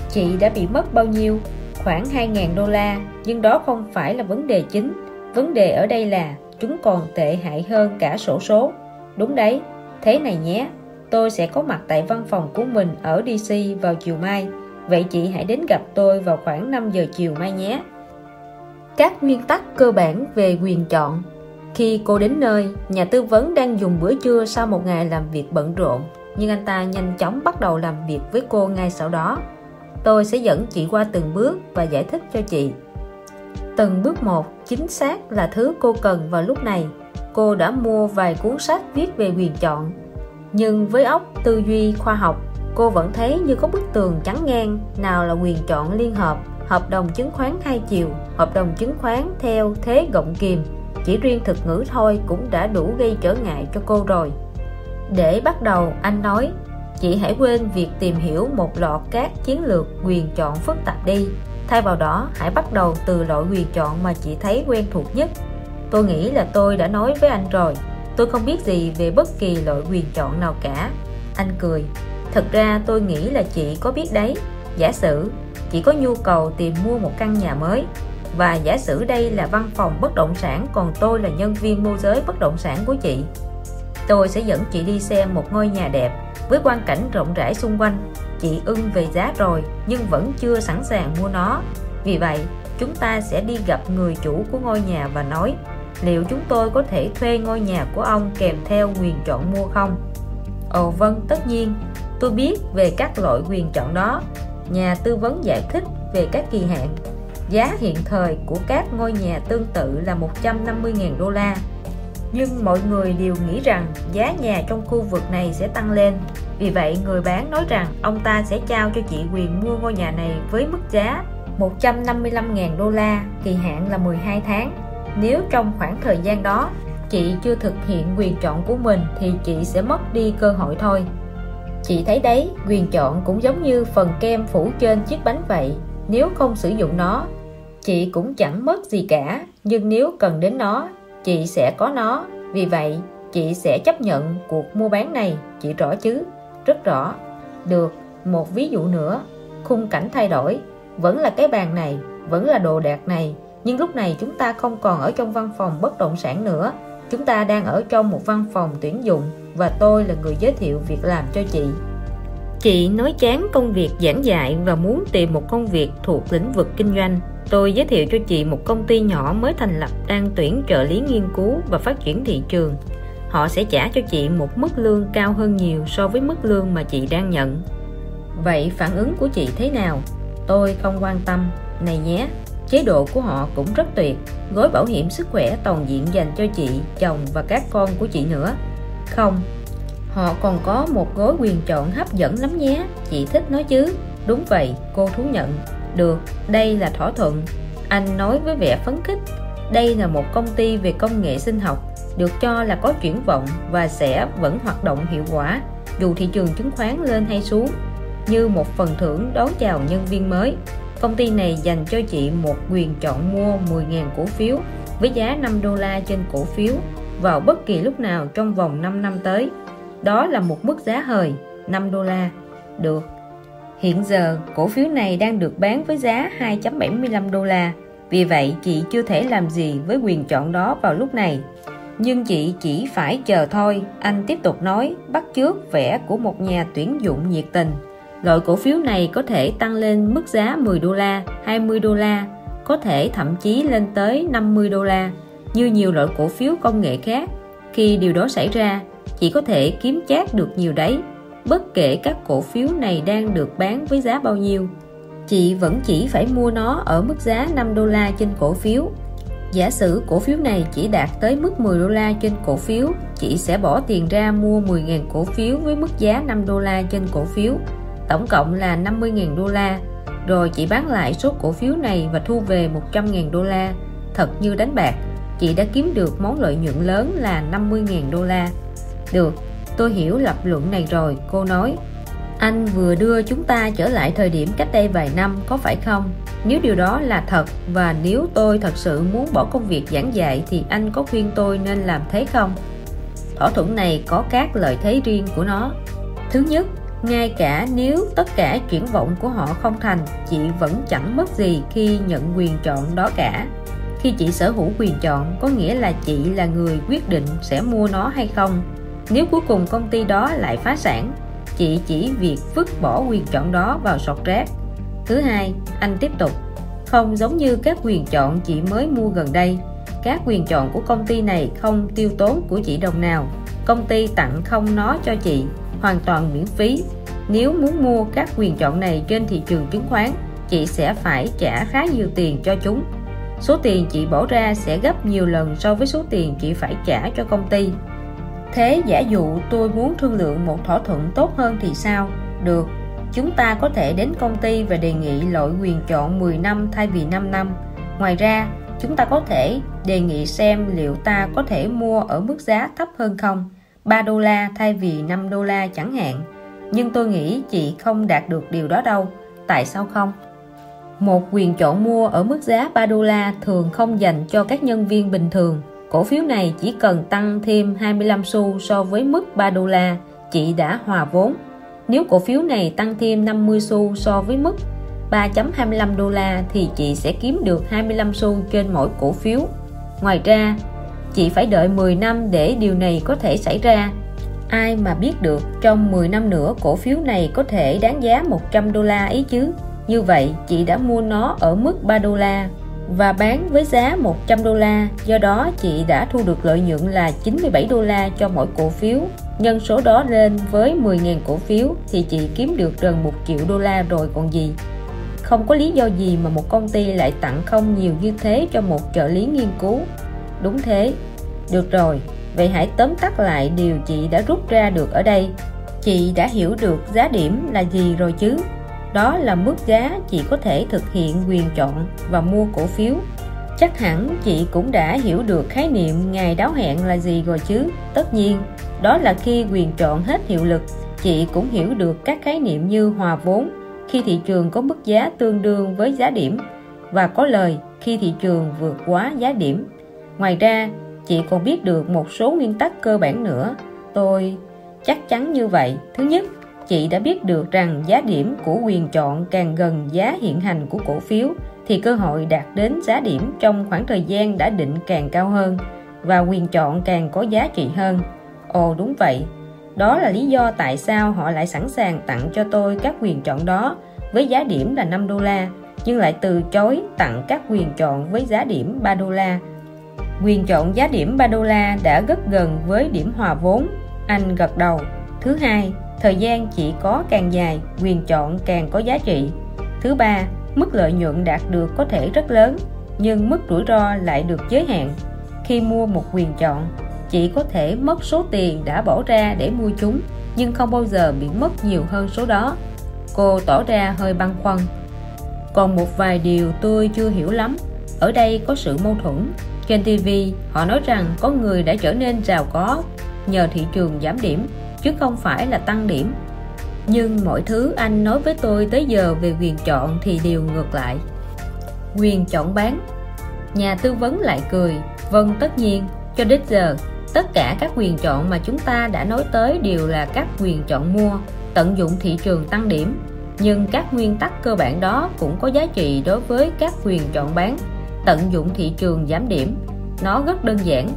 Chị đã bị mất bao nhiêu? Khoảng 2.000 đô la, nhưng đó không phải là vấn đề chính vấn đề ở đây là chúng còn tệ hại hơn cả sổ số. Đúng đấy, thế này nhé, tôi sẽ có mặt tại văn phòng của mình ở DC vào chiều mai. Vậy chị hãy đến gặp tôi vào khoảng 5 giờ chiều mai nhé. Các nguyên tắc cơ bản về quyền chọn. Khi cô đến nơi, nhà tư vấn đang dùng bữa trưa sau một ngày làm việc bận rộn, nhưng anh ta nhanh chóng bắt đầu làm việc với cô ngay sau đó. Tôi sẽ dẫn chị qua từng bước và giải thích cho chị. Từng bước một chính xác là thứ cô cần vào lúc này. Cô đã mua vài cuốn sách viết về quyền chọn. Nhưng với óc tư duy khoa học, cô vẫn thấy như có bức tường chắn ngang nào là quyền chọn liên hợp hợp đồng chứng khoán hai chiều, hợp đồng chứng khoán theo thế gọng kìm. Chỉ riêng thực ngữ thôi cũng đã đủ gây trở ngại cho cô rồi. Để bắt đầu, anh nói, chị hãy quên việc tìm hiểu một loạt các chiến lược quyền chọn phức tạp đi thay vào đó, hãy bắt đầu từ loại quyền chọn mà chị thấy quen thuộc nhất. Tôi nghĩ là tôi đã nói với anh rồi. Tôi không biết gì về bất kỳ loại quyền chọn nào cả. Anh cười. Thật ra tôi nghĩ là chị có biết đấy. Giả sử, chị có nhu cầu tìm mua một căn nhà mới. Và giả sử đây là văn phòng bất động sản, còn tôi là nhân viên môi giới bất động sản của chị. Tôi sẽ dẫn chị đi xem một ngôi nhà đẹp với quang cảnh rộng rãi xung quanh chị ưng về giá rồi, nhưng vẫn chưa sẵn sàng mua nó. Vì vậy, chúng ta sẽ đi gặp người chủ của ngôi nhà và nói, liệu chúng tôi có thể thuê ngôi nhà của ông kèm theo quyền chọn mua không? Ồ vâng tất nhiên. Tôi biết về các loại quyền chọn đó. Nhà tư vấn giải thích về các kỳ hạn. Giá hiện thời của các ngôi nhà tương tự là 150.000 đô la nhưng mọi người đều nghĩ rằng giá nhà trong khu vực này sẽ tăng lên. Vì vậy, người bán nói rằng ông ta sẽ trao cho chị quyền mua ngôi nhà này với mức giá 155.000 đô la, kỳ hạn là 12 tháng. Nếu trong khoảng thời gian đó chị chưa thực hiện quyền chọn của mình thì chị sẽ mất đi cơ hội thôi. Chị thấy đấy, quyền chọn cũng giống như phần kem phủ trên chiếc bánh vậy. Nếu không sử dụng nó, chị cũng chẳng mất gì cả. Nhưng nếu cần đến nó chị sẽ có nó. Vì vậy, chị sẽ chấp nhận cuộc mua bán này. Chị rõ chứ? Rất rõ. Được, một ví dụ nữa. Khung cảnh thay đổi. Vẫn là cái bàn này, vẫn là đồ đạc này. Nhưng lúc này chúng ta không còn ở trong văn phòng bất động sản nữa. Chúng ta đang ở trong một văn phòng tuyển dụng và tôi là người giới thiệu việc làm cho chị chị nói chán công việc giảng dạy và muốn tìm một công việc thuộc lĩnh vực kinh doanh. Tôi giới thiệu cho chị một công ty nhỏ mới thành lập đang tuyển trợ lý nghiên cứu và phát triển thị trường. Họ sẽ trả cho chị một mức lương cao hơn nhiều so với mức lương mà chị đang nhận. Vậy phản ứng của chị thế nào? Tôi không quan tâm. Này nhé, chế độ của họ cũng rất tuyệt. Gói bảo hiểm sức khỏe toàn diện dành cho chị, chồng và các con của chị nữa. Không họ còn có một gói quyền chọn hấp dẫn lắm nhé. Chị thích nó chứ? Đúng vậy, cô thú nhận. Được, đây là thỏa thuận. Anh nói với vẻ phấn khích. Đây là một công ty về công nghệ sinh học, được cho là có triển vọng và sẽ vẫn hoạt động hiệu quả, dù thị trường chứng khoán lên hay xuống. Như một phần thưởng đón chào nhân viên mới, công ty này dành cho chị một quyền chọn mua 10.000 cổ phiếu với giá 5 đô la trên cổ phiếu vào bất kỳ lúc nào trong vòng 5 năm tới đó là một mức giá hời 5 đô la. Được. Hiện giờ, cổ phiếu này đang được bán với giá 2.75 đô la. Vì vậy, chị chưa thể làm gì với quyền chọn đó vào lúc này. Nhưng chị chỉ phải chờ thôi, anh tiếp tục nói, bắt chước vẻ của một nhà tuyển dụng nhiệt tình. Loại cổ phiếu này có thể tăng lên mức giá 10 đô la 20 đô la, có thể thậm chí lên tới 50 đô la. Như nhiều loại cổ phiếu công nghệ khác, khi điều đó xảy ra chỉ có thể kiếm chát được nhiều đấy. Bất kể các cổ phiếu này đang được bán với giá bao nhiêu, chị vẫn chỉ phải mua nó ở mức giá 5 đô la trên cổ phiếu. Giả sử cổ phiếu này chỉ đạt tới mức 10 đô la trên cổ phiếu, chị sẽ bỏ tiền ra mua 10.000 cổ phiếu với mức giá 5 đô la trên cổ phiếu. Tổng cộng là 50.000 đô la. Rồi chị bán lại số cổ phiếu này và thu về 100.000 đô la. Thật như đánh bạc, chị đã kiếm được món lợi nhuận lớn là 50.000 đô la được, tôi hiểu lập luận này rồi, cô nói. Anh vừa đưa chúng ta trở lại thời điểm cách đây vài năm, có phải không? Nếu điều đó là thật, và nếu tôi thật sự muốn bỏ công việc giảng dạy, thì anh có khuyên tôi nên làm thế không? Thỏa thuận này có các lợi thế riêng của nó. Thứ nhất, ngay cả nếu tất cả chuyển vọng của họ không thành, chị vẫn chẳng mất gì khi nhận quyền chọn đó cả. Khi chị sở hữu quyền chọn, có nghĩa là chị là người quyết định sẽ mua nó hay không? Nếu cuối cùng công ty đó lại phá sản, chị chỉ việc vứt bỏ quyền chọn đó vào sọt rác. Thứ hai, anh tiếp tục, không giống như các quyền chọn chị mới mua gần đây. Các quyền chọn của công ty này không tiêu tốn của chị đồng nào. Công ty tặng không nó cho chị, hoàn toàn miễn phí. Nếu muốn mua các quyền chọn này trên thị trường chứng khoán, chị sẽ phải trả khá nhiều tiền cho chúng. Số tiền chị bỏ ra sẽ gấp nhiều lần so với số tiền chị phải trả cho công ty thế giả dụ tôi muốn thương lượng một thỏa thuận tốt hơn thì sao? Được, chúng ta có thể đến công ty và đề nghị loại quyền chọn 10 năm thay vì 5 năm. Ngoài ra, chúng ta có thể đề nghị xem liệu ta có thể mua ở mức giá thấp hơn không? 3 đô la thay vì 5 đô la chẳng hạn. Nhưng tôi nghĩ chị không đạt được điều đó đâu. Tại sao không? Một quyền chọn mua ở mức giá 3 đô la thường không dành cho các nhân viên bình thường cổ phiếu này chỉ cần tăng thêm 25 xu so với mức 3 đô la, chị đã hòa vốn. Nếu cổ phiếu này tăng thêm 50 xu so với mức 3.25 đô la thì chị sẽ kiếm được 25 xu trên mỗi cổ phiếu. Ngoài ra, chị phải đợi 10 năm để điều này có thể xảy ra. Ai mà biết được trong 10 năm nữa cổ phiếu này có thể đáng giá 100 đô la ấy chứ? Như vậy, chị đã mua nó ở mức 3 đô la và bán với giá 100 đô la. Do đó, chị đã thu được lợi nhuận là 97 đô la cho mỗi cổ phiếu. Nhân số đó lên với 10.000 cổ phiếu thì chị kiếm được gần 1 triệu đô la rồi còn gì. Không có lý do gì mà một công ty lại tặng không nhiều như thế cho một trợ lý nghiên cứu. Đúng thế. Được rồi. Vậy hãy tóm tắt lại điều chị đã rút ra được ở đây. Chị đã hiểu được giá điểm là gì rồi chứ? Đó là mức giá chị có thể thực hiện quyền chọn và mua cổ phiếu. Chắc hẳn chị cũng đã hiểu được khái niệm ngày đáo hẹn là gì rồi chứ. Tất nhiên, đó là khi quyền chọn hết hiệu lực, chị cũng hiểu được các khái niệm như hòa vốn, khi thị trường có mức giá tương đương với giá điểm, và có lời, khi thị trường vượt quá giá điểm. Ngoài ra, chị còn biết được một số nguyên tắc cơ bản nữa. Tôi, chắc chắn như vậy. Thứ nhất chị đã biết được rằng giá điểm của quyền chọn càng gần giá hiện hành của cổ phiếu, thì cơ hội đạt đến giá điểm trong khoảng thời gian đã định càng cao hơn và quyền chọn càng có giá trị hơn. Ồ, đúng vậy. Đó là lý do tại sao họ lại sẵn sàng tặng cho tôi các quyền chọn đó với giá điểm là 5 đô la, nhưng lại từ chối tặng các quyền chọn với giá điểm 3 đô la. Quyền chọn giá điểm 3 đô la đã rất gần với điểm hòa vốn. Anh gật đầu. Thứ hai thời gian chỉ có càng dài, quyền chọn càng có giá trị. Thứ ba, mức lợi nhuận đạt được có thể rất lớn, nhưng mức rủi ro lại được giới hạn. Khi mua một quyền chọn, chỉ có thể mất số tiền đã bỏ ra để mua chúng, nhưng không bao giờ bị mất nhiều hơn số đó. Cô tỏ ra hơi băn khoăn. Còn một vài điều tôi chưa hiểu lắm. Ở đây có sự mâu thuẫn. Trên TV họ nói rằng có người đã trở nên giàu có. Nhờ thị trường giảm điểm chứ không phải là tăng điểm. Nhưng mọi thứ anh nói với tôi tới giờ về quyền chọn thì đều ngược lại. Quyền chọn bán. Nhà tư vấn lại cười vâng tất nhiên. Cho đến giờ, tất cả các quyền chọn mà chúng ta đã nói tới đều là các quyền chọn mua, tận dụng thị trường tăng điểm. Nhưng các nguyên tắc cơ bản đó cũng có giá trị đối với các quyền chọn bán, tận dụng thị trường giảm điểm. Nó rất đơn giản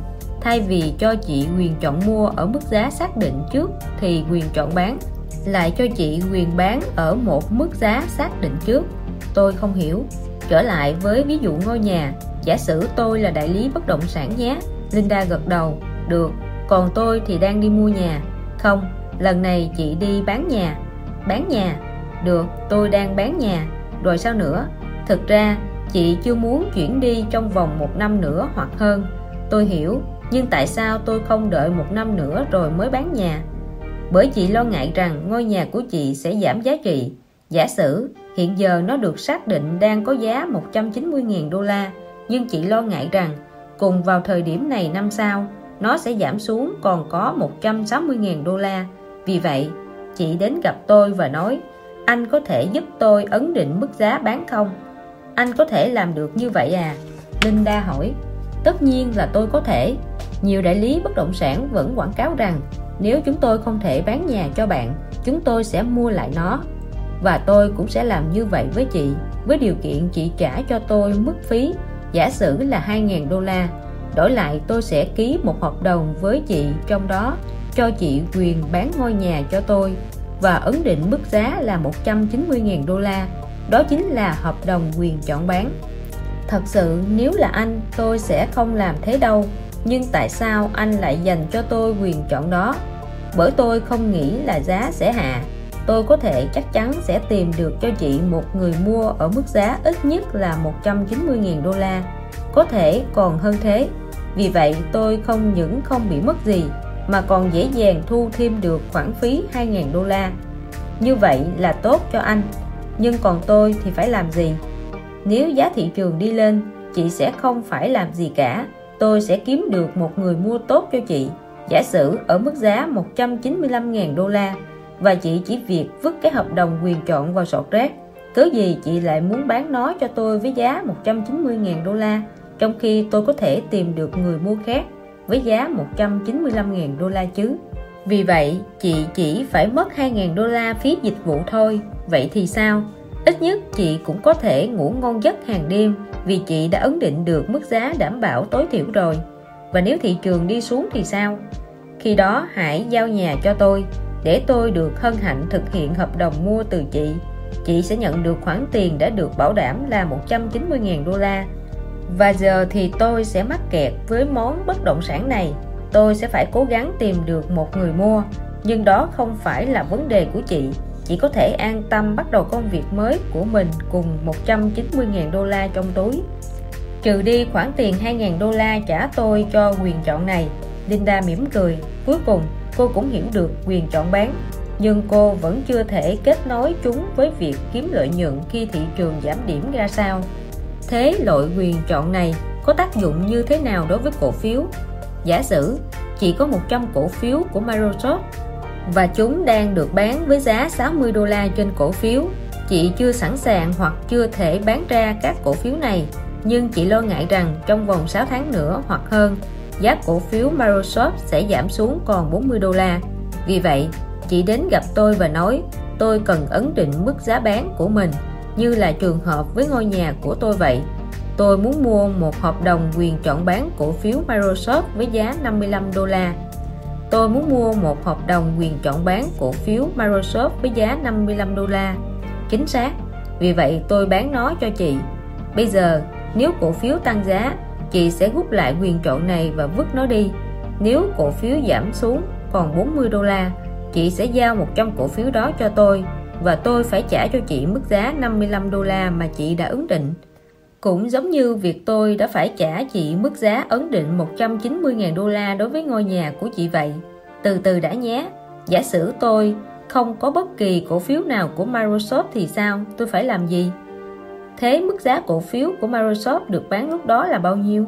thay vì cho chị quyền chọn mua ở mức giá xác định trước thì quyền chọn bán. Lại cho chị quyền bán ở một mức giá xác định trước. Tôi không hiểu. Trở lại với ví dụ ngôi nhà. Giả sử tôi là đại lý bất động sản nhé. Linda gật đầu. Được. Còn tôi thì đang đi mua nhà. Không. Lần này chị đi bán nhà. Bán nhà? Được. Tôi đang bán nhà. Rồi sao nữa? Thực ra, chị chưa muốn chuyển đi trong vòng một năm nữa hoặc hơn. Tôi hiểu nhưng tại sao tôi không đợi một năm nữa rồi mới bán nhà? Bởi chị lo ngại rằng ngôi nhà của chị sẽ giảm giá trị. Giả sử, hiện giờ nó được xác định đang có giá 190.000 đô la, nhưng chị lo ngại rằng cùng vào thời điểm này năm sau, nó sẽ giảm xuống còn có 160.000 đô la. Vì vậy, chị đến gặp tôi và nói, anh có thể giúp tôi ấn định mức giá bán không? Anh có thể làm được như vậy à? Linda hỏi. Tất nhiên là tôi có thể nhiều đại lý bất động sản vẫn quảng cáo rằng, nếu chúng tôi không thể bán nhà cho bạn, chúng tôi sẽ mua lại nó. Và tôi cũng sẽ làm như vậy với chị, với điều kiện chị trả cho tôi mức phí, giả sử là 2.000 đô la. Đổi lại, tôi sẽ ký một hợp đồng với chị trong đó, cho chị quyền bán ngôi nhà cho tôi. Và ấn định mức giá là 190.000 đô la, đó chính là hợp đồng quyền chọn bán. Thật sự, nếu là anh, tôi sẽ không làm thế đâu nhưng tại sao anh lại dành cho tôi quyền chọn đó? Bởi tôi không nghĩ là giá sẽ hạ. Tôi có thể chắc chắn sẽ tìm được cho chị một người mua ở mức giá ít nhất là 190.000 đô la. Có thể còn hơn thế. Vì vậy, tôi không những không bị mất gì, mà còn dễ dàng thu thêm được khoản phí 2.000 đô la. Như vậy là tốt cho anh. Nhưng còn tôi thì phải làm gì? Nếu giá thị trường đi lên, chị sẽ không phải làm gì cả tôi sẽ kiếm được một người mua tốt cho chị. Giả sử ở mức giá 195.000 đô la và chị chỉ việc vứt cái hợp đồng quyền chọn vào sọt rác. Cớ gì chị lại muốn bán nó cho tôi với giá 190.000 đô la, trong khi tôi có thể tìm được người mua khác với giá 195.000 đô la chứ? Vì vậy, chị chỉ phải mất 2.000 đô la phí dịch vụ thôi. Vậy thì sao? Ít nhất chị cũng có thể ngủ ngon giấc hàng đêm vì chị đã ấn định được mức giá đảm bảo tối thiểu rồi. Và nếu thị trường đi xuống thì sao? Khi đó hãy giao nhà cho tôi, để tôi được hân hạnh thực hiện hợp đồng mua từ chị. Chị sẽ nhận được khoản tiền đã được bảo đảm là 190.000 đô la. Và giờ thì tôi sẽ mắc kẹt với món bất động sản này. Tôi sẽ phải cố gắng tìm được một người mua, nhưng đó không phải là vấn đề của chị chị có thể an tâm bắt đầu công việc mới của mình cùng 190.000 đô la trong túi. Trừ đi khoản tiền 2.000 đô la trả tôi cho quyền chọn này, Linda mỉm cười. Cuối cùng, cô cũng hiểu được quyền chọn bán. Nhưng cô vẫn chưa thể kết nối chúng với việc kiếm lợi nhuận khi thị trường giảm điểm ra sao. Thế loại quyền chọn này có tác dụng như thế nào đối với cổ phiếu? Giả sử, chỉ có 100 cổ phiếu của Microsoft và chúng đang được bán với giá 60 đô la trên cổ phiếu. Chị chưa sẵn sàng hoặc chưa thể bán ra các cổ phiếu này, nhưng chị lo ngại rằng trong vòng 6 tháng nữa hoặc hơn, giá cổ phiếu Microsoft sẽ giảm xuống còn 40 đô la. Vì vậy, chị đến gặp tôi và nói, tôi cần ấn định mức giá bán của mình, như là trường hợp với ngôi nhà của tôi vậy. Tôi muốn mua một hợp đồng quyền chọn bán cổ phiếu Microsoft với giá 55 đô la tôi muốn mua một hợp đồng quyền chọn bán cổ phiếu Microsoft với giá 55 đô la. Chính xác, vì vậy tôi bán nó cho chị. Bây giờ, nếu cổ phiếu tăng giá, chị sẽ rút lại quyền chọn này và vứt nó đi. Nếu cổ phiếu giảm xuống còn 40 đô la, chị sẽ giao 100 cổ phiếu đó cho tôi và tôi phải trả cho chị mức giá 55 đô la mà chị đã ứng định cũng giống như việc tôi đã phải trả chị mức giá ấn định 190.000 đô la đối với ngôi nhà của chị vậy. Từ từ đã nhé. Giả sử tôi không có bất kỳ cổ phiếu nào của Microsoft thì sao? Tôi phải làm gì? Thế mức giá cổ phiếu của Microsoft được bán lúc đó là bao nhiêu?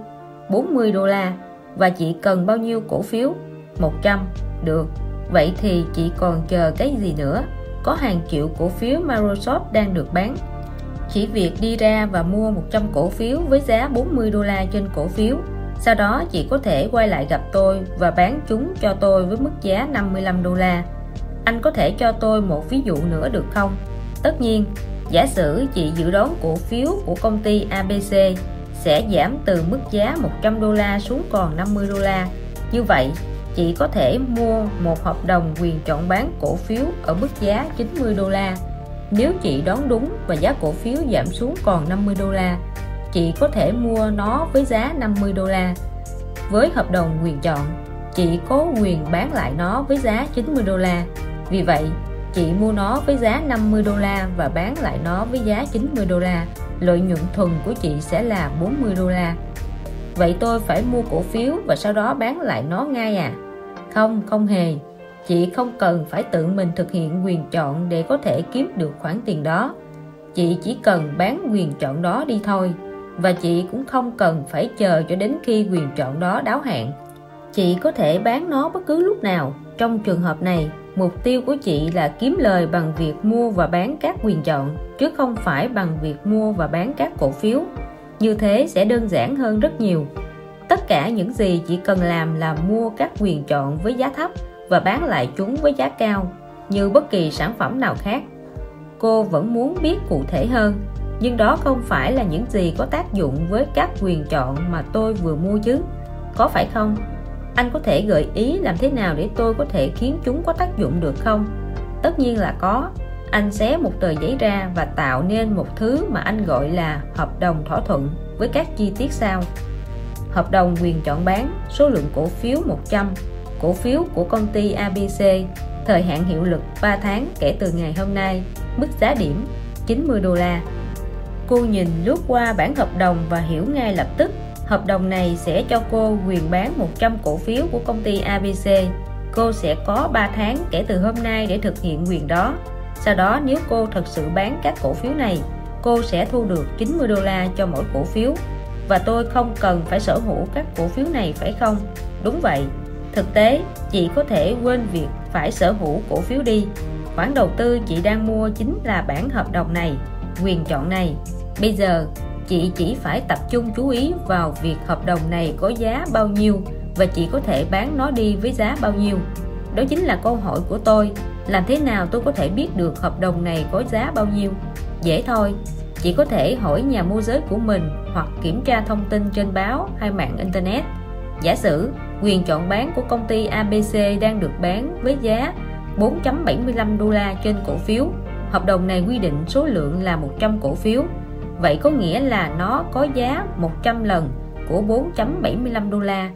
40 đô la. Và chị cần bao nhiêu cổ phiếu? 100 được. Vậy thì chị còn chờ cái gì nữa? Có hàng triệu cổ phiếu Microsoft đang được bán chỉ việc đi ra và mua 100 cổ phiếu với giá 40 đô la trên cổ phiếu. Sau đó, chị có thể quay lại gặp tôi và bán chúng cho tôi với mức giá 55 đô la. Anh có thể cho tôi một ví dụ nữa được không? Tất nhiên, giả sử chị dự đoán cổ phiếu của công ty ABC sẽ giảm từ mức giá 100 đô la xuống còn 50 đô la. Như vậy, chị có thể mua một hợp đồng quyền chọn bán cổ phiếu ở mức giá 90 đô la nếu chị đoán đúng và giá cổ phiếu giảm xuống còn 50 đô la, chị có thể mua nó với giá 50 đô la. Với hợp đồng quyền chọn, chị có quyền bán lại nó với giá 90 đô la. Vì vậy, chị mua nó với giá 50 đô la và bán lại nó với giá 90 đô la. Lợi nhuận thuần của chị sẽ là 40 đô la. Vậy tôi phải mua cổ phiếu và sau đó bán lại nó ngay à? Không không hề chị không cần phải tự mình thực hiện quyền chọn để có thể kiếm được khoản tiền đó. Chị chỉ cần bán quyền chọn đó đi thôi. Và chị cũng không cần phải chờ cho đến khi quyền chọn đó đáo hạn. Chị có thể bán nó bất cứ lúc nào. Trong trường hợp này, mục tiêu của chị là kiếm lời bằng việc mua và bán các quyền chọn, chứ không phải bằng việc mua và bán các cổ phiếu. Như thế sẽ đơn giản hơn rất nhiều. Tất cả những gì chị cần làm là mua các quyền chọn với giá thấp và bán lại chúng với giá cao, như bất kỳ sản phẩm nào khác. Cô vẫn muốn biết cụ thể hơn, nhưng đó không phải là những gì có tác dụng với các quyền chọn mà tôi vừa mua chứ. Có phải không? Anh có thể gợi ý làm thế nào để tôi có thể khiến chúng có tác dụng được không? Tất nhiên là có. Anh xé một tờ giấy ra và tạo nên một thứ mà anh gọi là hợp đồng thỏa thuận với các chi tiết sau. Hợp đồng quyền chọn bán, số lượng cổ phiếu 100 cổ phiếu của công ty ABC thời hạn hiệu lực 3 tháng kể từ ngày hôm nay, mức giá điểm 90 đô la. Cô nhìn lướt qua bản hợp đồng và hiểu ngay lập tức, hợp đồng này sẽ cho cô quyền bán 100 cổ phiếu của công ty ABC cô sẽ có 3 tháng kể từ hôm nay để thực hiện quyền đó. Sau đó nếu cô thật sự bán các cổ phiếu này, cô sẽ thu được 90 đô la cho mỗi cổ phiếu. Và tôi không cần phải sở hữu các cổ phiếu này phải không? Đúng vậy thực tế, chị có thể quên việc phải sở hữu cổ phiếu đi. Khoản đầu tư chị đang mua chính là bản hợp đồng này, quyền chọn này. Bây giờ, chị chỉ phải tập trung chú ý vào việc hợp đồng này có giá bao nhiêu và chị có thể bán nó đi với giá bao nhiêu. Đó chính là câu hỏi của tôi. Làm thế nào tôi có thể biết được hợp đồng này có giá bao nhiêu? Dễ thôi. Chị có thể hỏi nhà môi giới của mình hoặc kiểm tra thông tin trên báo hay mạng internet. Giả sử quyền chọn bán của công ty ABC đang được bán với giá 4.75 đô la trên cổ phiếu. Hợp đồng này quy định số lượng là 100 cổ phiếu. Vậy có nghĩa là nó có giá 100 lần của 4.75 đô la,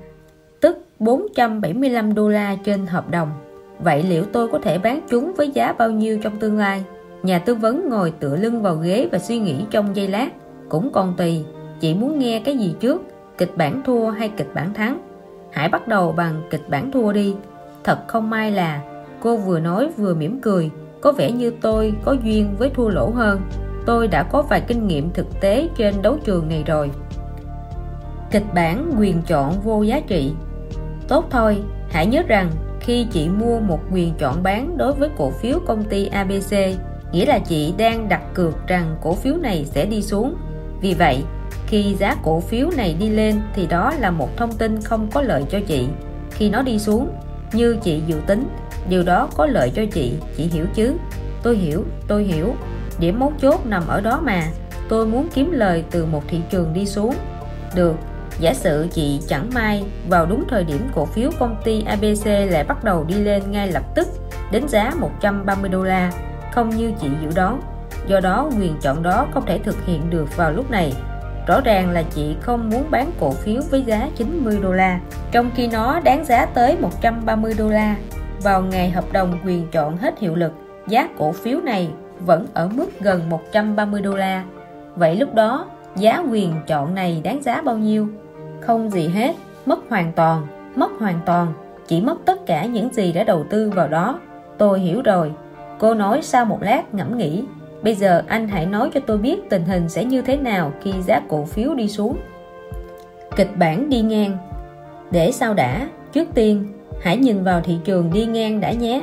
tức 475 đô la trên hợp đồng. Vậy liệu tôi có thể bán chúng với giá bao nhiêu trong tương lai? Nhà tư vấn ngồi tựa lưng vào ghế và suy nghĩ trong giây lát. Cũng còn tùy chị muốn nghe cái gì trước, kịch bản thua hay kịch bản thắng hãy bắt đầu bằng kịch bản thua đi. Thật không may là cô vừa nói vừa mỉm cười. Có vẻ như tôi có duyên với thua lỗ hơn. Tôi đã có vài kinh nghiệm thực tế trên đấu trường này rồi. Kịch bản quyền chọn vô giá trị. Tốt thôi, hãy nhớ rằng khi chị mua một quyền chọn bán đối với cổ phiếu công ty ABC nghĩa là chị đang đặt cược rằng cổ phiếu này sẽ đi xuống. Vì vậy khi giá cổ phiếu này đi lên thì đó là một thông tin không có lợi cho chị. Khi nó đi xuống, như chị dự tính, điều đó có lợi cho chị chị hiểu chứ? Tôi hiểu tôi hiểu. Điểm mấu chốt nằm ở đó mà. Tôi muốn kiếm lời từ một thị trường đi xuống. Được, giả sử chị chẳng may vào đúng thời điểm cổ phiếu công ty ABC lại bắt đầu đi lên ngay lập tức, đến giá 130 đô la, không như chị dự đoán. Do đó, quyền chọn đó không thể thực hiện được vào lúc này rõ ràng là chị không muốn bán cổ phiếu với giá 90 đô la, trong khi nó đáng giá tới 130 đô la. Vào ngày hợp đồng quyền chọn hết hiệu lực, giá cổ phiếu này vẫn ở mức gần 130 đô la. Vậy lúc đó, giá quyền chọn này đáng giá bao nhiêu? Không gì hết, mất hoàn toàn, mất hoàn toàn, chỉ mất tất cả những gì đã đầu tư vào đó. Tôi hiểu rồi. Cô nói sau một lát ngẫm nghĩ bây giờ anh hãy nói cho tôi biết tình hình sẽ như thế nào khi giá cổ phiếu đi xuống. Kịch bản đi ngang. Để sao đã, trước tiên, hãy nhìn vào thị trường đi ngang đã nhé.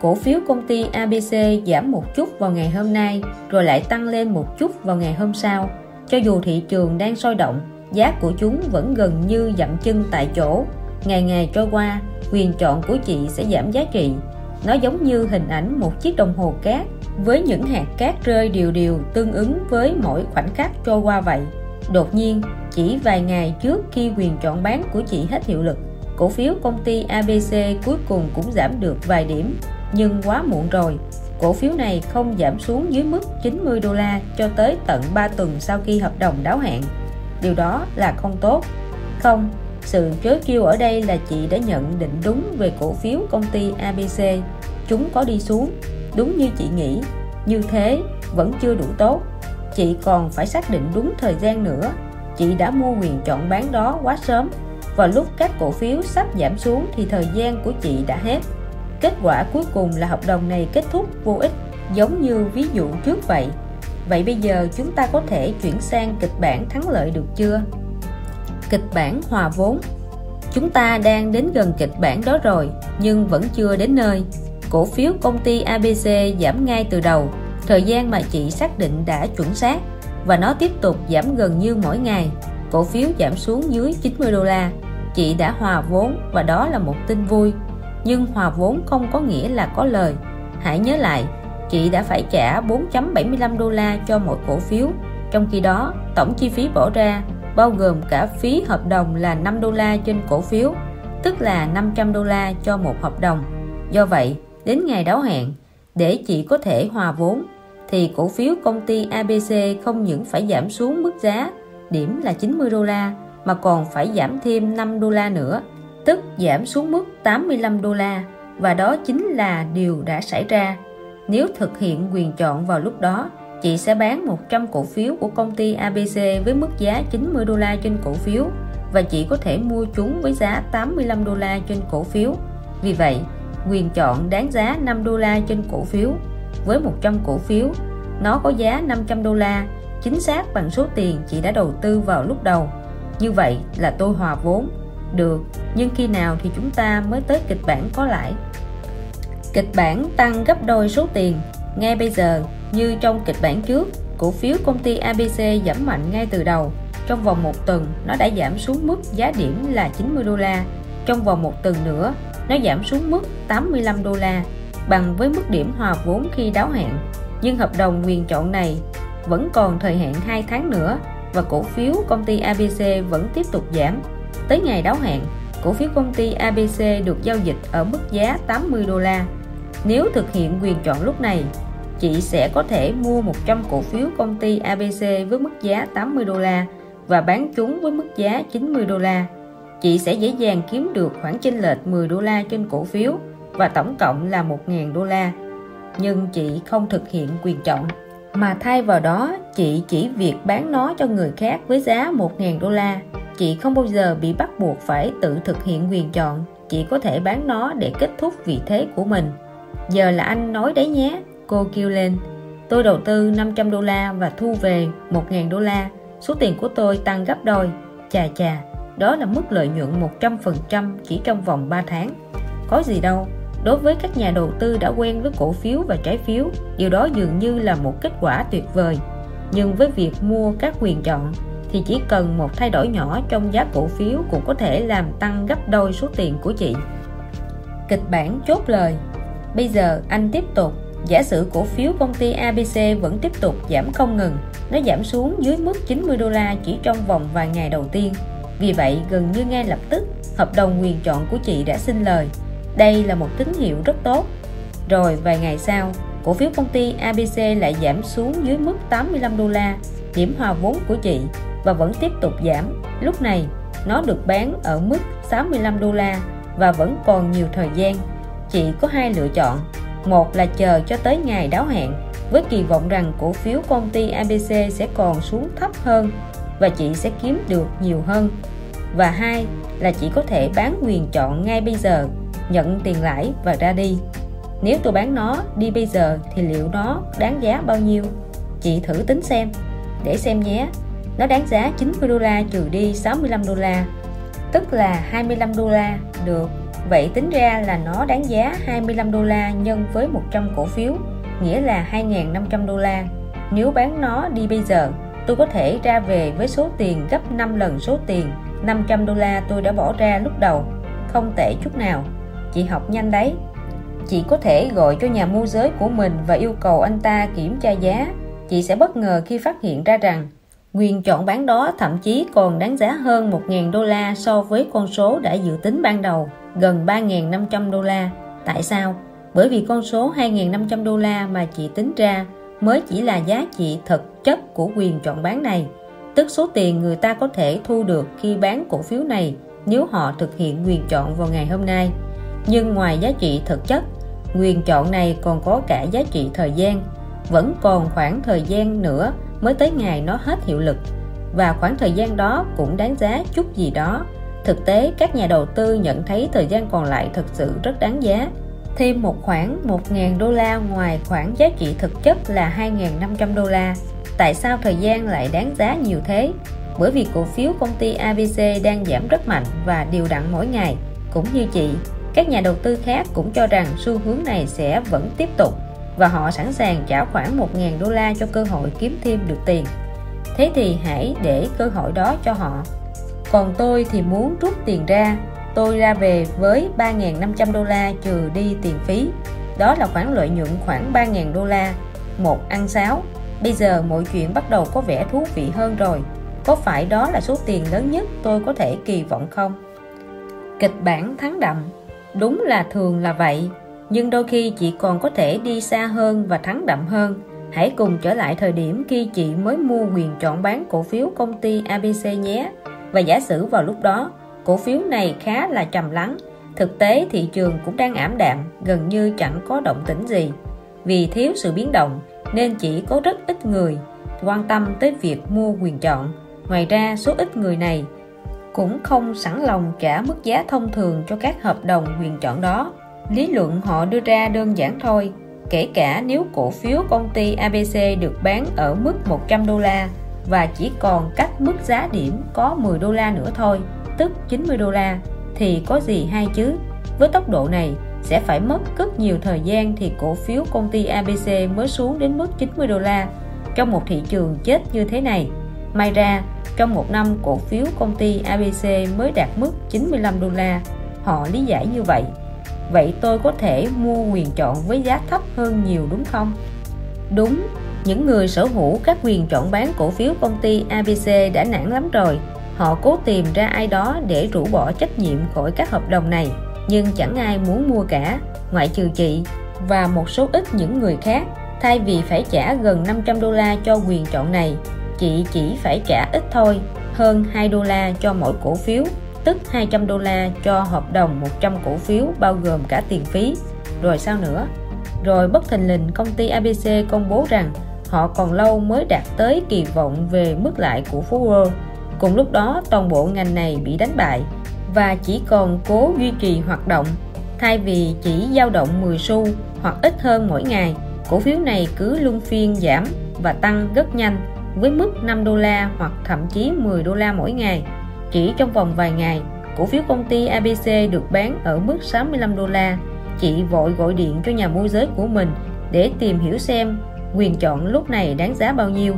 Cổ phiếu công ty ABC giảm một chút vào ngày hôm nay, rồi lại tăng lên một chút vào ngày hôm sau. Cho dù thị trường đang sôi động, giá của chúng vẫn gần như dậm chân tại chỗ. Ngày ngày trôi qua, quyền chọn của chị sẽ giảm giá trị. Nó giống như hình ảnh một chiếc đồng hồ cát với những hạt cát rơi đều đều tương ứng với mỗi khoảnh khắc trôi qua vậy. Đột nhiên, chỉ vài ngày trước khi quyền chọn bán của chị hết hiệu lực, cổ phiếu công ty ABC cuối cùng cũng giảm được vài điểm. Nhưng quá muộn rồi, cổ phiếu này không giảm xuống dưới mức 90 đô la cho tới tận 3 tuần sau khi hợp đồng đáo hạn. Điều đó là không tốt. Không, sự chối kêu ở đây là chị đã nhận định đúng về cổ phiếu công ty ABC chúng có đi xuống đúng như chị nghĩ, như thế vẫn chưa đủ tốt. Chị còn phải xác định đúng thời gian nữa. Chị đã mua quyền chọn bán đó quá sớm. Vào lúc các cổ phiếu sắp giảm xuống thì thời gian của chị đã hết. Kết quả cuối cùng là hợp đồng này kết thúc vô ích, giống như ví dụ trước vậy. Vậy bây giờ chúng ta có thể chuyển sang kịch bản thắng lợi được chưa? Kịch bản hòa vốn. Chúng ta đang đến gần kịch bản đó rồi, nhưng vẫn chưa đến nơi cổ phiếu công ty ABC giảm ngay từ đầu. Thời gian mà chị xác định đã chuẩn xác và nó tiếp tục giảm gần như mỗi ngày. Cổ phiếu giảm xuống dưới 90 đô la. Chị đã hòa vốn và đó là một tin vui. Nhưng hòa vốn không có nghĩa là có lời. Hãy nhớ lại, chị đã phải trả 4.75 đô la cho mỗi cổ phiếu. Trong khi đó, tổng chi phí bỏ ra, bao gồm cả phí hợp đồng là 5 đô la trên cổ phiếu, tức là 500 đô la cho một hợp đồng. Do vậy đến ngày đáo hạn để chị có thể hòa vốn thì cổ phiếu công ty ABC không những phải giảm xuống mức giá điểm là 90 đô la mà còn phải giảm thêm 5 đô la nữa, tức giảm xuống mức 85 đô la và đó chính là điều đã xảy ra. Nếu thực hiện quyền chọn vào lúc đó, chị sẽ bán 100 cổ phiếu của công ty ABC với mức giá 90 đô la trên cổ phiếu và chị có thể mua chúng với giá 85 đô la trên cổ phiếu. Vì vậy, quyền chọn đáng giá 5 đô la trên cổ phiếu. Với 100 cổ phiếu, nó có giá 500 đô la, chính xác bằng số tiền chị đã đầu tư vào lúc đầu. Như vậy là tôi hòa vốn. Được, nhưng khi nào thì chúng ta mới tới kịch bản có lãi? Kịch bản tăng gấp đôi số tiền. Ngay bây giờ, như trong kịch bản trước, cổ phiếu công ty ABC giảm mạnh ngay từ đầu. Trong vòng một tuần, nó đã giảm xuống mức giá điểm là 90 đô la. Trong vòng một tuần nữa, nó giảm xuống mức 85 đô la, bằng với mức điểm hòa vốn khi đáo hạn. Nhưng hợp đồng quyền chọn này vẫn còn thời hạn 2 tháng nữa và cổ phiếu công ty ABC vẫn tiếp tục giảm. Tới ngày đáo hạn, cổ phiếu công ty ABC được giao dịch ở mức giá 80 đô la. Nếu thực hiện quyền chọn lúc này, chị sẽ có thể mua 100 cổ phiếu công ty ABC với mức giá 80 đô la và bán chúng với mức giá 90 đô la. Chị sẽ dễ dàng kiếm được khoản chênh lệch 10 đô la trên cổ phiếu và tổng cộng là 1.000 đô la. Nhưng chị không thực hiện quyền chọn mà thay vào đó chị chỉ việc bán nó cho người khác với giá 1.000 đô la. Chị không bao giờ bị bắt buộc phải tự thực hiện quyền chọn, chị có thể bán nó để kết thúc vị thế của mình. Giờ là anh nói đấy nhé, cô kêu lên. Tôi đầu tư 500 đô la và thu về 1.000 đô la, số tiền của tôi tăng gấp đôi. Chà chà, đó là mức lợi nhuận 100% chỉ trong vòng 3 tháng. Có gì đâu, đối với các nhà đầu tư đã quen với cổ phiếu và trái phiếu điều đó dường như là một kết quả tuyệt vời. Nhưng với việc mua các quyền chọn thì chỉ cần một thay đổi nhỏ trong giá cổ phiếu cũng có thể làm tăng gấp đôi số tiền của chị. Kịch bản chốt lời. Bây giờ anh tiếp tục. Giả sử cổ phiếu công ty ABC vẫn tiếp tục giảm không ngừng nó giảm xuống dưới mức 90 đô la chỉ trong vòng vài ngày đầu tiên vì vậy gần như ngay lập tức hợp đồng quyền chọn của chị đã xin lời đây là một tín hiệu rất tốt. Rồi vài ngày sau, cổ phiếu công ty ABC lại giảm xuống dưới mức 85 đô la, điểm hòa vốn của chị và vẫn tiếp tục giảm. Lúc này, nó được bán ở mức 65 đô la và vẫn còn nhiều thời gian. Chị có hai lựa chọn. Một là chờ cho tới ngày đáo hạn với kỳ vọng rằng cổ phiếu công ty ABC sẽ còn xuống thấp hơn và chị sẽ kiếm được nhiều hơn. Và hai là chị có thể bán quyền chọn ngay bây giờ, nhận tiền lãi và ra đi. Nếu tôi bán nó đi bây giờ thì liệu nó đáng giá bao nhiêu? Chị thử tính xem. Để xem nhé. Nó đáng giá 90 đô la trừ đi 65 đô la, tức là 25 đô la. Được. Vậy tính ra là nó đáng giá 25 đô la nhân với 100 cổ phiếu, nghĩa là 2.500 đô la. Nếu bán nó đi bây giờ tôi có thể ra về với số tiền gấp 5 lần số tiền. 500 đô la tôi đã bỏ ra lúc đầu. Không tệ chút nào. Chị học nhanh đấy. Chị có thể gọi cho nhà môi giới của mình và yêu cầu anh ta kiểm tra giá. Chị sẽ bất ngờ khi phát hiện ra rằng quyền chọn bán đó thậm chí còn đáng giá hơn 1.000 đô la so với con số đã dự tính ban đầu, gần 3.500 đô la. Tại sao? bởi vì con số 2.500 đô la mà chị tính ra mới chỉ là giá trị thực chất của quyền chọn bán này. Tức số tiền người ta có thể thu được khi bán cổ phiếu này nếu họ thực hiện quyền chọn vào ngày hôm nay. Nhưng ngoài giá trị thực chất, quyền chọn này còn có cả giá trị thời gian. Vẫn còn khoảng thời gian nữa mới tới ngày nó hết hiệu lực. Và khoảng thời gian đó cũng đáng giá chút gì đó. Thực tế, các nhà đầu tư nhận thấy thời gian còn lại thực sự rất đáng giá thêm một khoản 1.000 đô la ngoài khoản giá trị thực chất là 2.500 đô la tại sao thời gian lại đáng giá nhiều thế bởi vì cổ phiếu công ty ABC đang giảm rất mạnh và đều đặn mỗi ngày cũng như chị các nhà đầu tư khác cũng cho rằng xu hướng này sẽ vẫn tiếp tục và họ sẵn sàng trả khoảng 1.000 đô la cho cơ hội kiếm thêm được tiền. Thế thì hãy để cơ hội đó cho họ. Còn tôi thì muốn rút tiền ra, tôi ra về với 3.500 đô la trừ đi tiền phí. Đó là khoản lợi nhuận khoảng 3.000 đô la, một ăn sáo. Bây giờ mọi chuyện bắt đầu có vẻ thú vị hơn rồi. Có phải đó là số tiền lớn nhất tôi có thể kỳ vọng không? Kịch bản thắng đậm Đúng là thường là vậy, nhưng đôi khi chị còn có thể đi xa hơn và thắng đậm hơn. Hãy cùng trở lại thời điểm khi chị mới mua quyền chọn bán cổ phiếu công ty ABC nhé. và giả sử vào lúc đó cổ phiếu này khá là trầm lắng. Thực tế thị trường cũng đang ảm đạm, gần như chẳng có động tĩnh gì. Vì thiếu sự biến động, nên chỉ có rất ít người quan tâm tới việc mua quyền chọn. Ngoài ra, số ít người này cũng không sẵn lòng trả mức giá thông thường cho các hợp đồng quyền chọn đó. Lý luận họ đưa ra đơn giản thôi, kể cả nếu cổ phiếu công ty ABC được bán ở mức 100 đô la và chỉ còn cách mức giá điểm có 10 đô la nữa thôi tức 90 đô la, thì có gì hay chứ? Với tốc độ này, sẽ phải mất rất nhiều thời gian thì cổ phiếu công ty ABC mới xuống đến mức 90 đô la. Trong một thị trường chết như thế này, may ra trong một năm cổ phiếu công ty ABC mới đạt mức 95 đô la. Họ lý giải như vậy. Vậy tôi có thể mua quyền chọn với giá thấp hơn nhiều đúng không? Đúng, những người sở hữu các quyền chọn bán cổ phiếu công ty ABC đã nản lắm rồi họ cố tìm ra ai đó để rũ bỏ trách nhiệm khỏi các hợp đồng này, nhưng chẳng ai muốn mua cả, ngoại trừ chị và một số ít những người khác. Thay vì phải trả gần 500 đô la cho quyền chọn này, chị chỉ phải trả ít thôi, hơn 2 đô la cho mỗi cổ phiếu, tức 200 đô la cho hợp đồng 100 cổ phiếu, bao gồm cả tiền phí. Rồi sao nữa? Rồi bất thình lình công ty ABC công bố rằng họ còn lâu mới đạt tới kỳ vọng về mức lãi của phú World cùng lúc đó toàn bộ ngành này bị đánh bại và chỉ còn cố duy trì hoạt động. Thay vì chỉ dao động 10 xu hoặc ít hơn mỗi ngày, cổ phiếu này cứ luân phiên giảm và tăng rất nhanh, với mức 5 đô la hoặc thậm chí 10 đô la mỗi ngày. Chỉ trong vòng vài ngày, cổ phiếu công ty ABC được bán ở mức 65 đô la. Chị vội gọi điện cho nhà môi giới của mình để tìm hiểu xem quyền chọn lúc này đáng giá bao nhiêu.